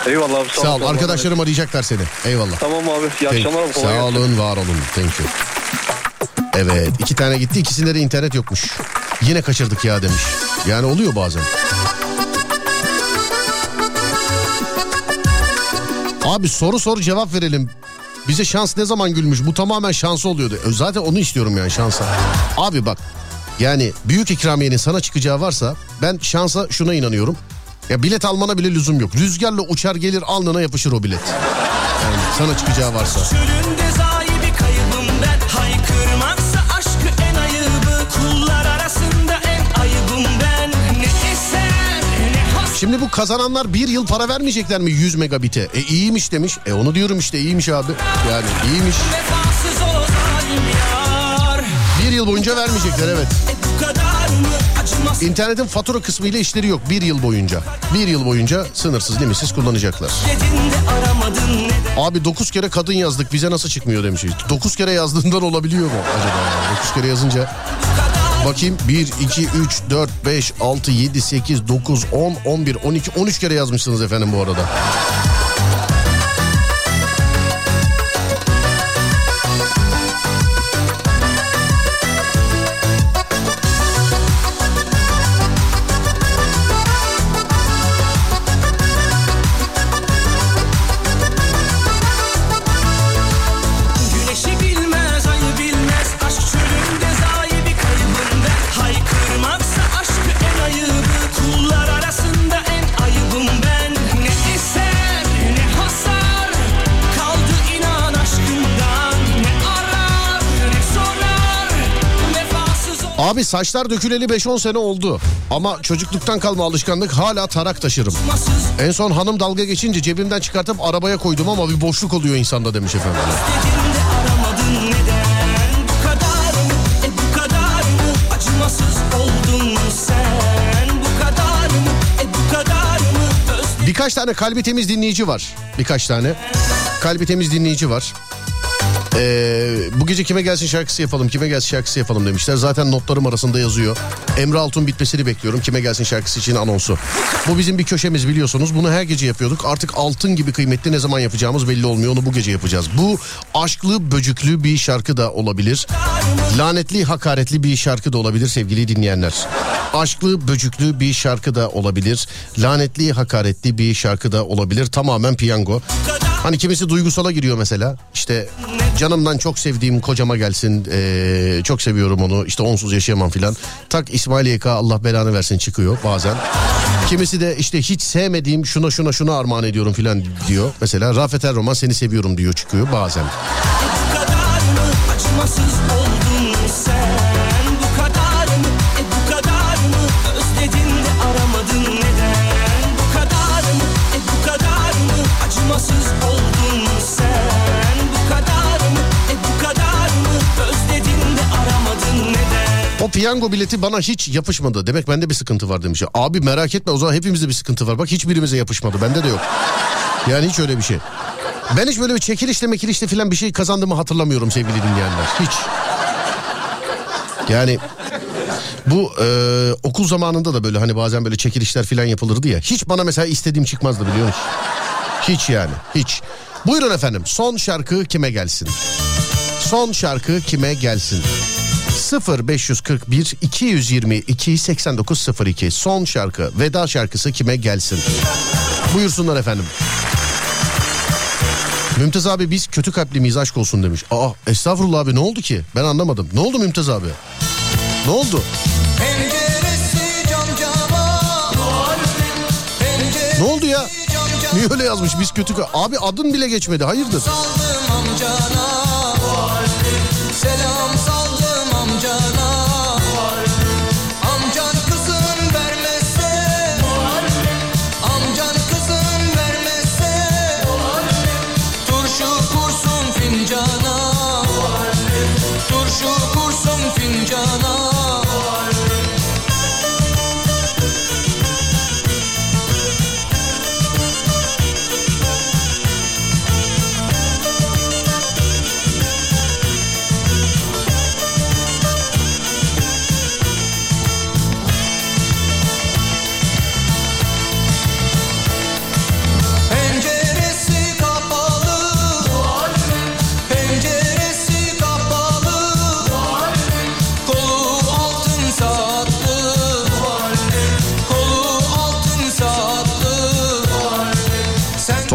Eyvallah abi sağ, Sağ ol olun. arkadaşlarım arayacaklar seni. Eyvallah. Tamam abi. İyi akşamlar. Sağ gelsin. olun var olun. Thank you. Evet iki tane gitti ikisinde de internet yokmuş. Yine kaçırdık ya demiş. Yani oluyor bazen. Abi soru sor cevap verelim. Bize şans ne zaman gülmüş? Bu tamamen şansı oluyordu. E, Zaten onu istiyorum yani şansa. Abi bak yani büyük ikramiyenin sana çıkacağı varsa ben şansa şuna inanıyorum. Ya bilet almana bile lüzum yok. Rüzgarla uçar gelir alnına yapışır o bilet. Yani sana çıkacağı varsa. Şimdi bu kazananlar bir yıl para vermeyecekler mi 100 megabite? E iyiymiş demiş. E onu diyorum işte iyiymiş abi. Yani iyiymiş. Bir yıl boyunca vermeyecekler evet. E İnternetin fatura kısmı ile işleri yok bir yıl boyunca. Bir yıl boyunca sınırsız limitsiz kullanacaklar. Abi 9 kere kadın yazdık bize nasıl çıkmıyor demiş. 9 kere yazdığından olabiliyor mu acaba? 9 kere yazınca bakayım 1, 2, 3, 4, 5, 6, 7, 8, 9, 10, 11, 12, 13 kere yazmışsınız efendim bu arada. Abi saçlar döküleli 5-10 sene oldu. Ama çocukluktan kalma alışkanlık hala tarak taşırım. En son hanım dalga geçince cebimden çıkartıp arabaya koydum ama bir boşluk oluyor insanda demiş efendim. Birkaç tane kalbi temiz dinleyici var. Birkaç tane. Kalbi temiz dinleyici var. Ee, bu gece kime gelsin şarkısı yapalım, kime gelsin şarkısı yapalım demişler. Zaten notlarım arasında yazıyor. Emre Altun bitmesini bekliyorum. Kime gelsin şarkısı için anonsu. Bu bizim bir köşemiz biliyorsunuz. Bunu her gece yapıyorduk. Artık altın gibi kıymetli ne zaman yapacağımız belli olmuyor. Onu bu gece yapacağız. Bu aşklı, böcüklü bir şarkı da olabilir. Lanetli, hakaretli bir şarkı da olabilir sevgili dinleyenler. Aşklı, böcüklü bir şarkı da olabilir. Lanetli, hakaretli bir şarkı da olabilir. Tamamen piyango. Hani kimisi duygusala giriyor mesela. İşte canımdan çok sevdiğim kocama gelsin. ee, çok seviyorum onu. İşte onsuz yaşayamam filan. Tak İsmail YK Allah belanı versin çıkıyor bazen. Kimisi de işte hiç sevmediğim şuna şuna şuna armağan ediyorum filan diyor. Mesela Rafet Er Roman seni seviyorum diyor çıkıyor bazen. Bu kadar mı acımasız oldun O piyango bileti bana hiç yapışmadı. Demek bende bir sıkıntı var demiş. Abi merak etme o zaman hepimizde bir sıkıntı var. Bak hiçbirimize yapışmadı. Bende de yok. Yani hiç öyle bir şey. Ben hiç böyle bir çekilişle mekilişle falan bir şey kazandığımı hatırlamıyorum sevgili dinleyenler. Hiç. Yani bu e, okul zamanında da böyle hani bazen böyle çekilişler falan yapılırdı ya. Hiç bana mesela istediğim çıkmazdı biliyor musun? Hiç yani hiç. Buyurun efendim son şarkı kime gelsin? Son şarkı kime gelsin? 0541 222 8902 son şarkı veda şarkısı kime gelsin? Buyursunlar efendim. Mümtaz abi biz kötü kalpli miyiz aşk olsun demiş. Aa estağfurullah abi ne oldu ki? Ben anlamadım. Ne oldu Mümtaz abi? Ne oldu? Penceresi cam cama Ne oldu ya? Niye öyle yazmış biz kötü kalp... Abi adın bile geçmedi hayırdır? Saldım amcana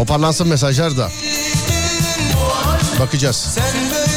Toparlansın mesajlar da. Bakacağız. sen böyle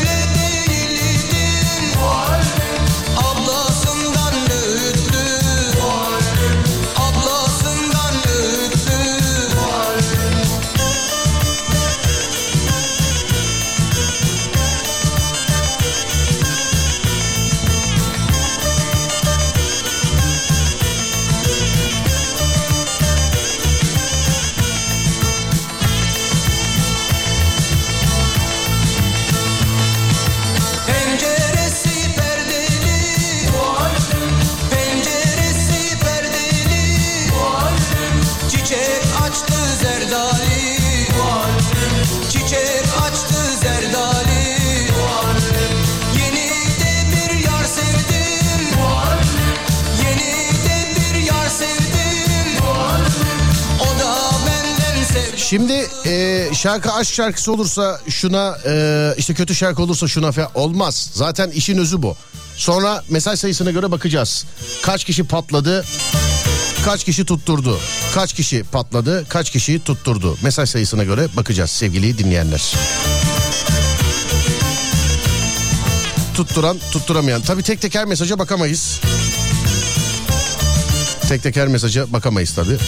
şarkı aşk şarkısı olursa şuna e, işte kötü şarkı olursa şuna falan olmaz. Zaten işin özü bu. Sonra mesaj sayısına göre bakacağız. Kaç kişi patladı? Kaç kişi tutturdu? Kaç kişi patladı? Kaç kişi tutturdu? Mesaj sayısına göre bakacağız sevgili dinleyenler. Tutturan, tutturamayan. Tabii tek tek her mesaja bakamayız. Tek tek her mesaja bakamayız tabii.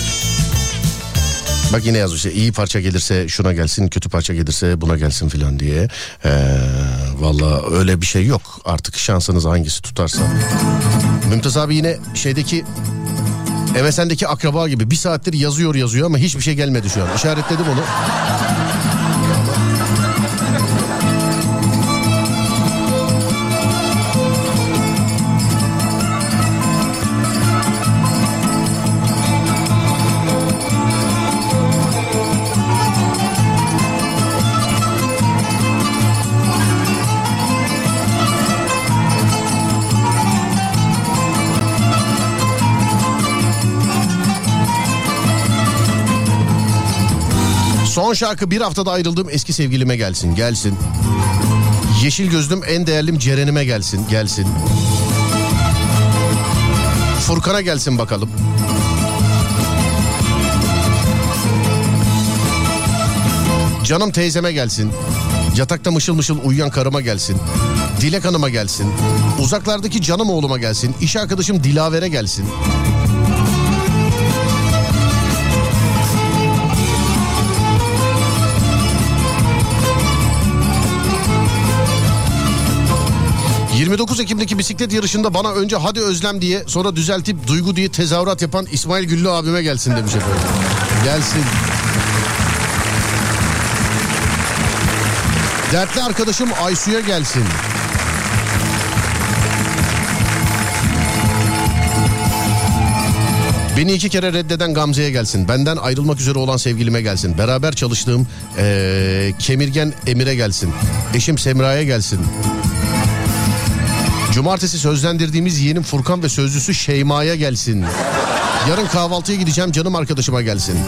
Bak yine yazmış iyi parça gelirse şuna gelsin kötü parça gelirse buna gelsin filan diye. Ee, Valla öyle bir şey yok artık şansınız hangisi tutarsa. Mümtaz abi yine şeydeki MSN'deki akraba gibi bir saattir yazıyor yazıyor ama hiçbir şey gelmedi şu an. İşaretledim onu. Son şarkı bir haftada ayrıldığım eski sevgilime gelsin. Gelsin. Yeşil gözlüm en değerlim Ceren'ime gelsin. Gelsin. Furkan'a gelsin bakalım. Canım teyzeme gelsin. Yatakta mışıl mışıl uyuyan karıma gelsin. Dilek Hanım'a gelsin. Uzaklardaki canım oğluma gelsin. İş arkadaşım Dilaver'e gelsin. ...29 Ekim'deki bisiklet yarışında bana önce hadi Özlem diye... ...sonra düzeltip Duygu diye tezahürat yapan İsmail Güllü abime gelsin demiş efendim. Gelsin. Dertli arkadaşım Aysu'ya gelsin. Beni iki kere reddeden Gamze'ye gelsin. Benden ayrılmak üzere olan sevgilime gelsin. Beraber çalıştığım eee, kemirgen Emir'e gelsin. Eşim Semra'ya gelsin. Cumartesi sözlendirdiğimiz yeğenim Furkan ve sözlüsü Şeyma'ya gelsin. Yarın kahvaltıya gideceğim canım arkadaşıma gelsin.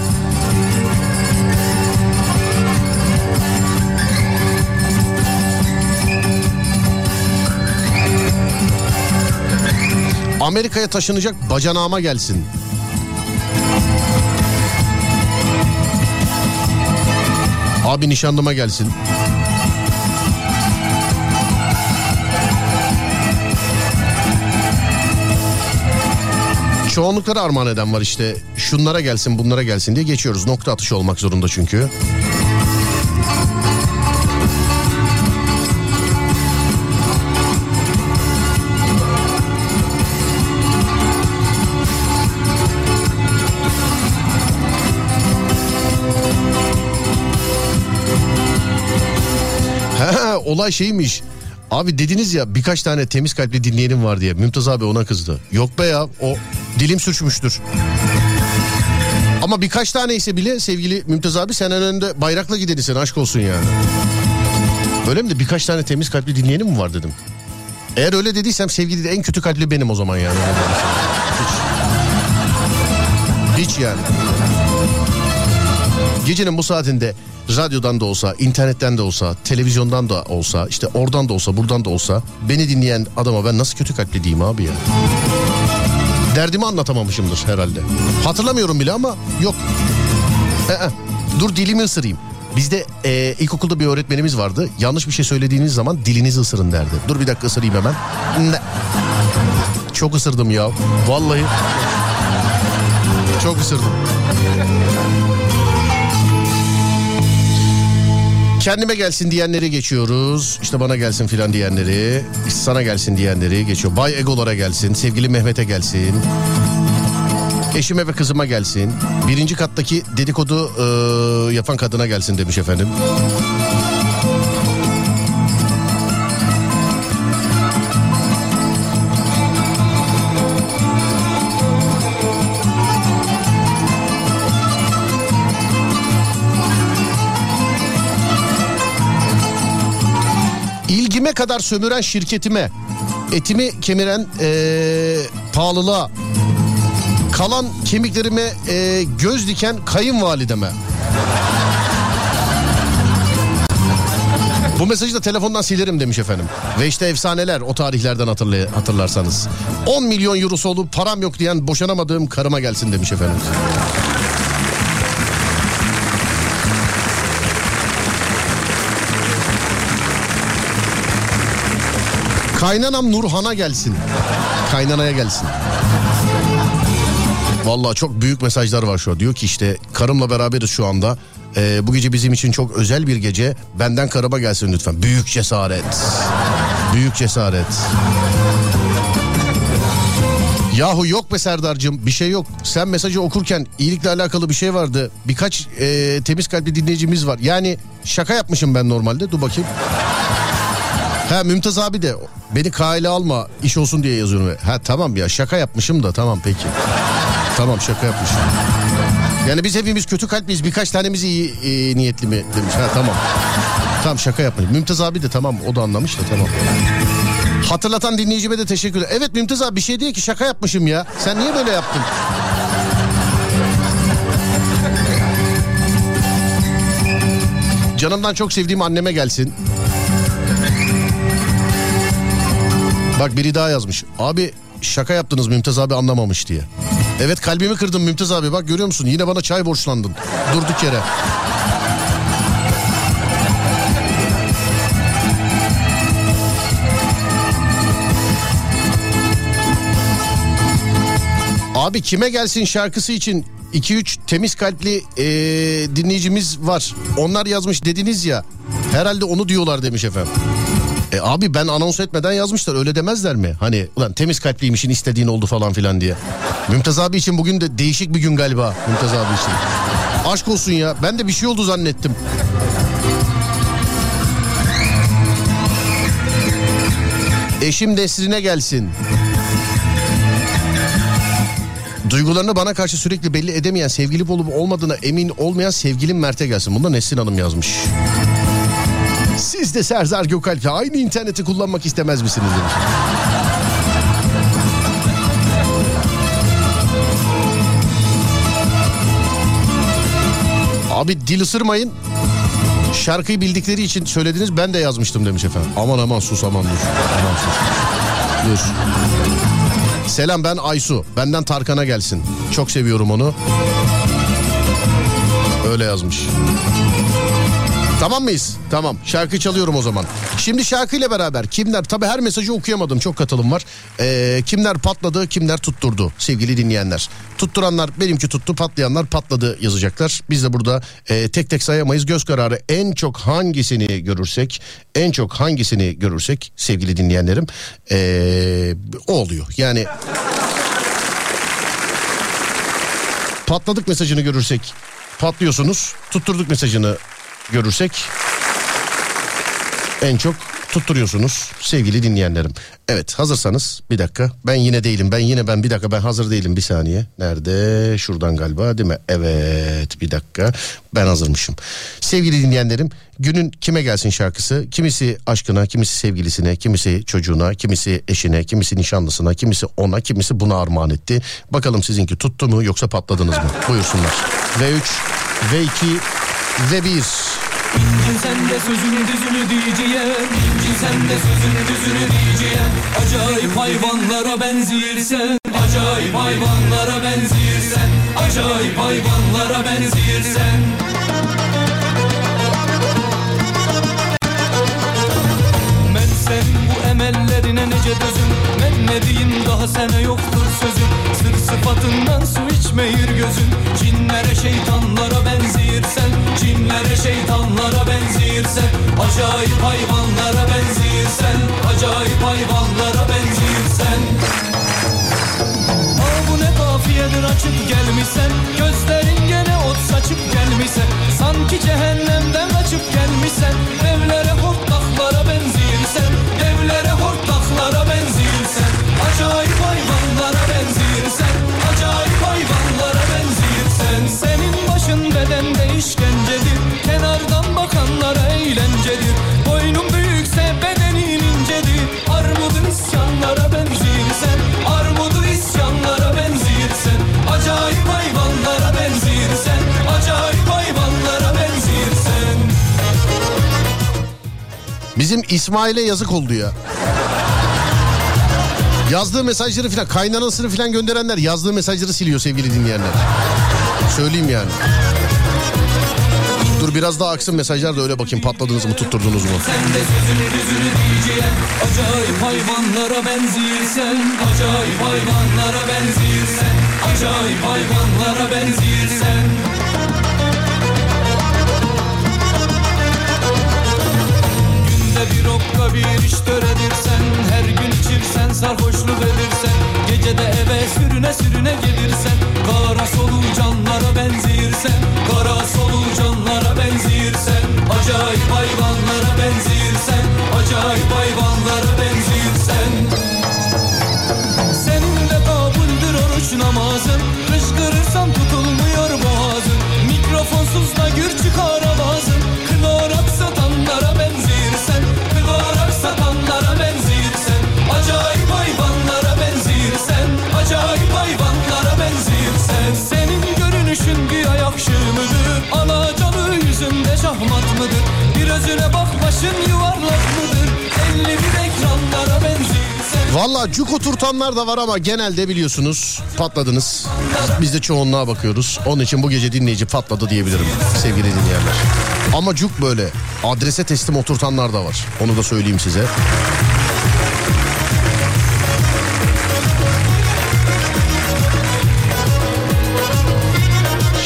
Amerika'ya taşınacak bacanağıma gelsin. Abi nişanlıma gelsin. Çoğunlukları armağan eden var işte. Şunlara gelsin bunlara gelsin diye geçiyoruz. Nokta atışı olmak zorunda çünkü. Olay şeymiş. Abi dediniz ya birkaç tane temiz kalpli dinleyenim var diye. Mümtaz abi ona kızdı. Yok be ya o dilim sürçmüştür. Ama birkaç tane ise bile sevgili Mümtaz abi sen en önde bayrakla gideni sen aşk olsun yani. Öyle mi de birkaç tane temiz kalpli dinleyenim mi var dedim. Eğer öyle dediysem sevgili de en kötü kalpli benim o zaman yani. Hiç. Hiç yani. Gecenin bu saatinde radyodan da olsa, internetten de olsa, televizyondan da olsa, işte oradan da olsa, buradan da olsa beni dinleyen adama ben nasıl kötü kalpli diyeyim abi ya. Derdimi anlatamamışımdır herhalde. Hatırlamıyorum bile ama yok. Ee, dur dilimi ısırayım. Bizde e, ilkokulda bir öğretmenimiz vardı. Yanlış bir şey söylediğiniz zaman dilinizi ısırın derdi. Dur bir dakika ısırayım hemen. Çok ısırdım ya. Vallahi. Çok ısırdım. Kendime gelsin diyenleri geçiyoruz. İşte bana gelsin filan diyenleri. Sana gelsin diyenleri geçiyor. Bay Egolara gelsin. Sevgili Mehmet'e gelsin. Eşime ve kızıma gelsin. Birinci kattaki dedikodu e, yapan kadına gelsin demiş efendim. Kadar sömüren şirketime, etimi kemiren ee, pahalılığa, kalan kemiklerime ee, göz diken kayınvalideme. Bu mesajı da telefondan silerim demiş efendim. Ve işte efsaneler o tarihlerden hatırlay- hatırlarsanız. 10 milyon eurosu olup param yok diyen boşanamadığım karıma gelsin demiş efendim. Kaynanam Nurhan'a gelsin. Kaynanaya gelsin. Vallahi çok büyük mesajlar var şu an. Diyor ki işte karımla beraberiz şu anda. Ee, bu gece bizim için çok özel bir gece. Benden karıma gelsin lütfen. Büyük cesaret. Büyük cesaret. Yahu yok be Serdar'cığım bir şey yok. Sen mesajı okurken iyilikle alakalı bir şey vardı. Birkaç e, temiz kalpli dinleyicimiz var. Yani şaka yapmışım ben normalde. Dur bakayım. Ha Mümtaz abi de beni kaile alma iş olsun diye yazıyorum. Ha tamam ya şaka yapmışım da tamam peki. tamam şaka yapmışım. Yani biz hepimiz kötü kalpliyiz birkaç tanemiz iyi e, niyetli mi demiş. Ha tamam. Tamam şaka yapmış. Mümtaz abi de tamam o da anlamış da tamam. Hatırlatan dinleyicime de teşekkür ederim. Evet Mümtaz abi bir şey değil ki şaka yapmışım ya. Sen niye böyle yaptın? Canımdan çok sevdiğim anneme gelsin. Bak biri daha yazmış. Abi şaka yaptınız Mümtaz abi anlamamış diye. Evet kalbimi kırdın Mümtaz abi bak görüyor musun? Yine bana çay borçlandın. Durduk yere. Abi kime gelsin şarkısı için 2-3 temiz kalpli ee, dinleyicimiz var. Onlar yazmış dediniz ya. Herhalde onu diyorlar demiş efendim. E abi ben anons etmeden yazmışlar öyle demezler mi? Hani ulan temiz kalpliymişin istediğin oldu falan filan diye. Mümtaz abi için bugün de değişik bir gün galiba Mümtaz abi için. Aşk olsun ya ben de bir şey oldu zannettim. Eşim Nesrin'e gelsin. Duygularını bana karşı sürekli belli edemeyen sevgili olup olmadığına emin olmayan sevgilim Mert'e gelsin. Bunu Nesrin Hanım yazmış. Siz de Serdar Gökalp'le aynı interneti kullanmak istemez misiniz demiş. Abi dil ısırmayın. Şarkıyı bildikleri için söylediniz ben de yazmıştım demiş efendim. Aman aman sus aman dur. Aman sus. Dur. Selam ben Aysu. Benden Tarkan'a gelsin. Çok seviyorum onu. Öyle yazmış. Tamam mıyız? Tamam. Şarkı çalıyorum o zaman. Şimdi şarkıyla beraber kimler tabii her mesajı okuyamadım. Çok katılım var. Ee, kimler patladı, kimler tutturdu sevgili dinleyenler. Tutturanlar benimki tuttu, patlayanlar patladı yazacaklar. Biz de burada e, tek tek sayamayız. Göz kararı en çok hangisini görürsek, en çok hangisini görürsek sevgili dinleyenlerim ee, o oluyor. Yani patladık mesajını görürsek patlıyorsunuz. Tutturduk mesajını görürsek en çok tutturuyorsunuz sevgili dinleyenlerim. Evet hazırsanız bir dakika ben yine değilim ben yine ben bir dakika ben hazır değilim bir saniye. Nerede şuradan galiba değil mi? Evet bir dakika ben hazırmışım. Sevgili dinleyenlerim günün kime gelsin şarkısı kimisi aşkına kimisi sevgilisine kimisi çocuğuna kimisi eşine kimisi nişanlısına kimisi ona kimisi buna armağan etti. Bakalım sizinki tuttu mu yoksa patladınız mı? Buyursunlar. V3 V2 ve 1 İncin sen de sözün düzünü diyeceğim. İncin sen de sözün düzünü diyeceğim. Acayip hayvanlara benzirsen Acayip hayvanlara benzirsen Acayip hayvanlara benzirsen Ben senin bu emellerine nece dözüm diyeyim daha sana yoktur sözüm Sır sıfatından su içmeyir gözün Cinlere şeytanlara benzirsen Cinlere şeytanlara benzirsen Acayip hayvanlara benzirsen Acayip hayvanlara benzirsen Aa bu ne kafiyedir açıp gelmişsen Gözlerin gene ot saçıp gelmişsen Sanki cehennemden kaçıp gelmişsen Evlere hortlaklara benzirsen Bizim İsmail'e yazık oldu ya. Yazdığı mesajları filan kaynanasını filan gönderenler yazdığı mesajları siliyor sevgili dinleyenler. Söyleyeyim yani. Dur biraz daha aksın mesajlar da öyle bakayım patladınız mı tutturdunuz mu? Sen de sözünü düzünü diyeceğim Acayip hayvanlara benzirsen Acayip hayvanlara benzirsen Acayip hayvanlara benzirsen bir okka bir iş töredirsen Her gün içirsen sarhoşluk edirsen Gecede eve sürüne sürüne gelirsen Kara solucanlara benzirsen Kara solucanlara benzirsen Acayip hayvanlara benzirsen Acayip hayvanlara benzirsen Seninle kabuldür oruç namazın Kışkırırsan tutulmuyor boğazın Mikrofonsuz da gür çıkar avazın Acayip hayvanlara benziyor Senin görünüşün bir ayak şey şığı mıdır? Alacalı yüzünde şahmat mıdır? Bir özüne bak başın yuvarlak mıdır? Elli bir ekranlara benziyor Valla cuk oturtanlar da var ama genelde biliyorsunuz patladınız. Biz de çoğunluğa bakıyoruz. Onun için bu gece dinleyici patladı diyebilirim sevgili dinleyenler. Ama cuk böyle adrese teslim oturtanlar da var. Onu da söyleyeyim size.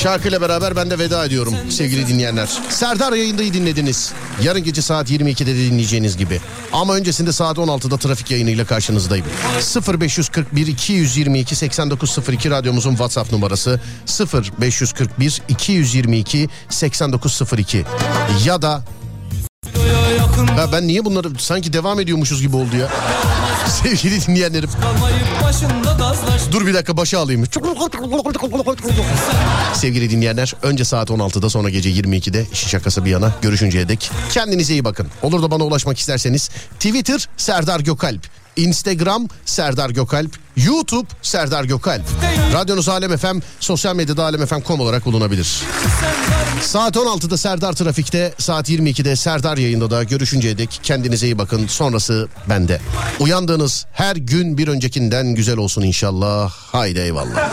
Şarkıyla beraber ben de veda ediyorum sevgili dinleyenler. Serdar yayındayı dinlediniz. Yarın gece saat 22'de de dinleyeceğiniz gibi. Ama öncesinde saat 16'da trafik yayınıyla karşınızdayım. 0541 222 8902 radyomuzun WhatsApp numarası 0541 222 8902 ya da ya ben niye bunları sanki devam ediyormuşuz gibi oldu ya. Sevgili dinleyenlerim. Dur bir dakika başa alayım. Sevgili dinleyenler önce saat 16'da sonra gece 22'de işi şakası bir yana görüşünceye dek kendinize iyi bakın. Olur da bana ulaşmak isterseniz Twitter Serdar Gökalp, Instagram Serdar Gökalp, YouTube Serdar Gökalp. Radyonuz Alem FM, sosyal medyada alemfm.com olarak bulunabilir. Saat 16'da Serdar Trafik'te, saat 22'de Serdar yayında da görüşünceye dek kendinize iyi bakın. Sonrası bende. Uyandığınız her gün bir öncekinden güzel olsun inşallah. Haydi eyvallah.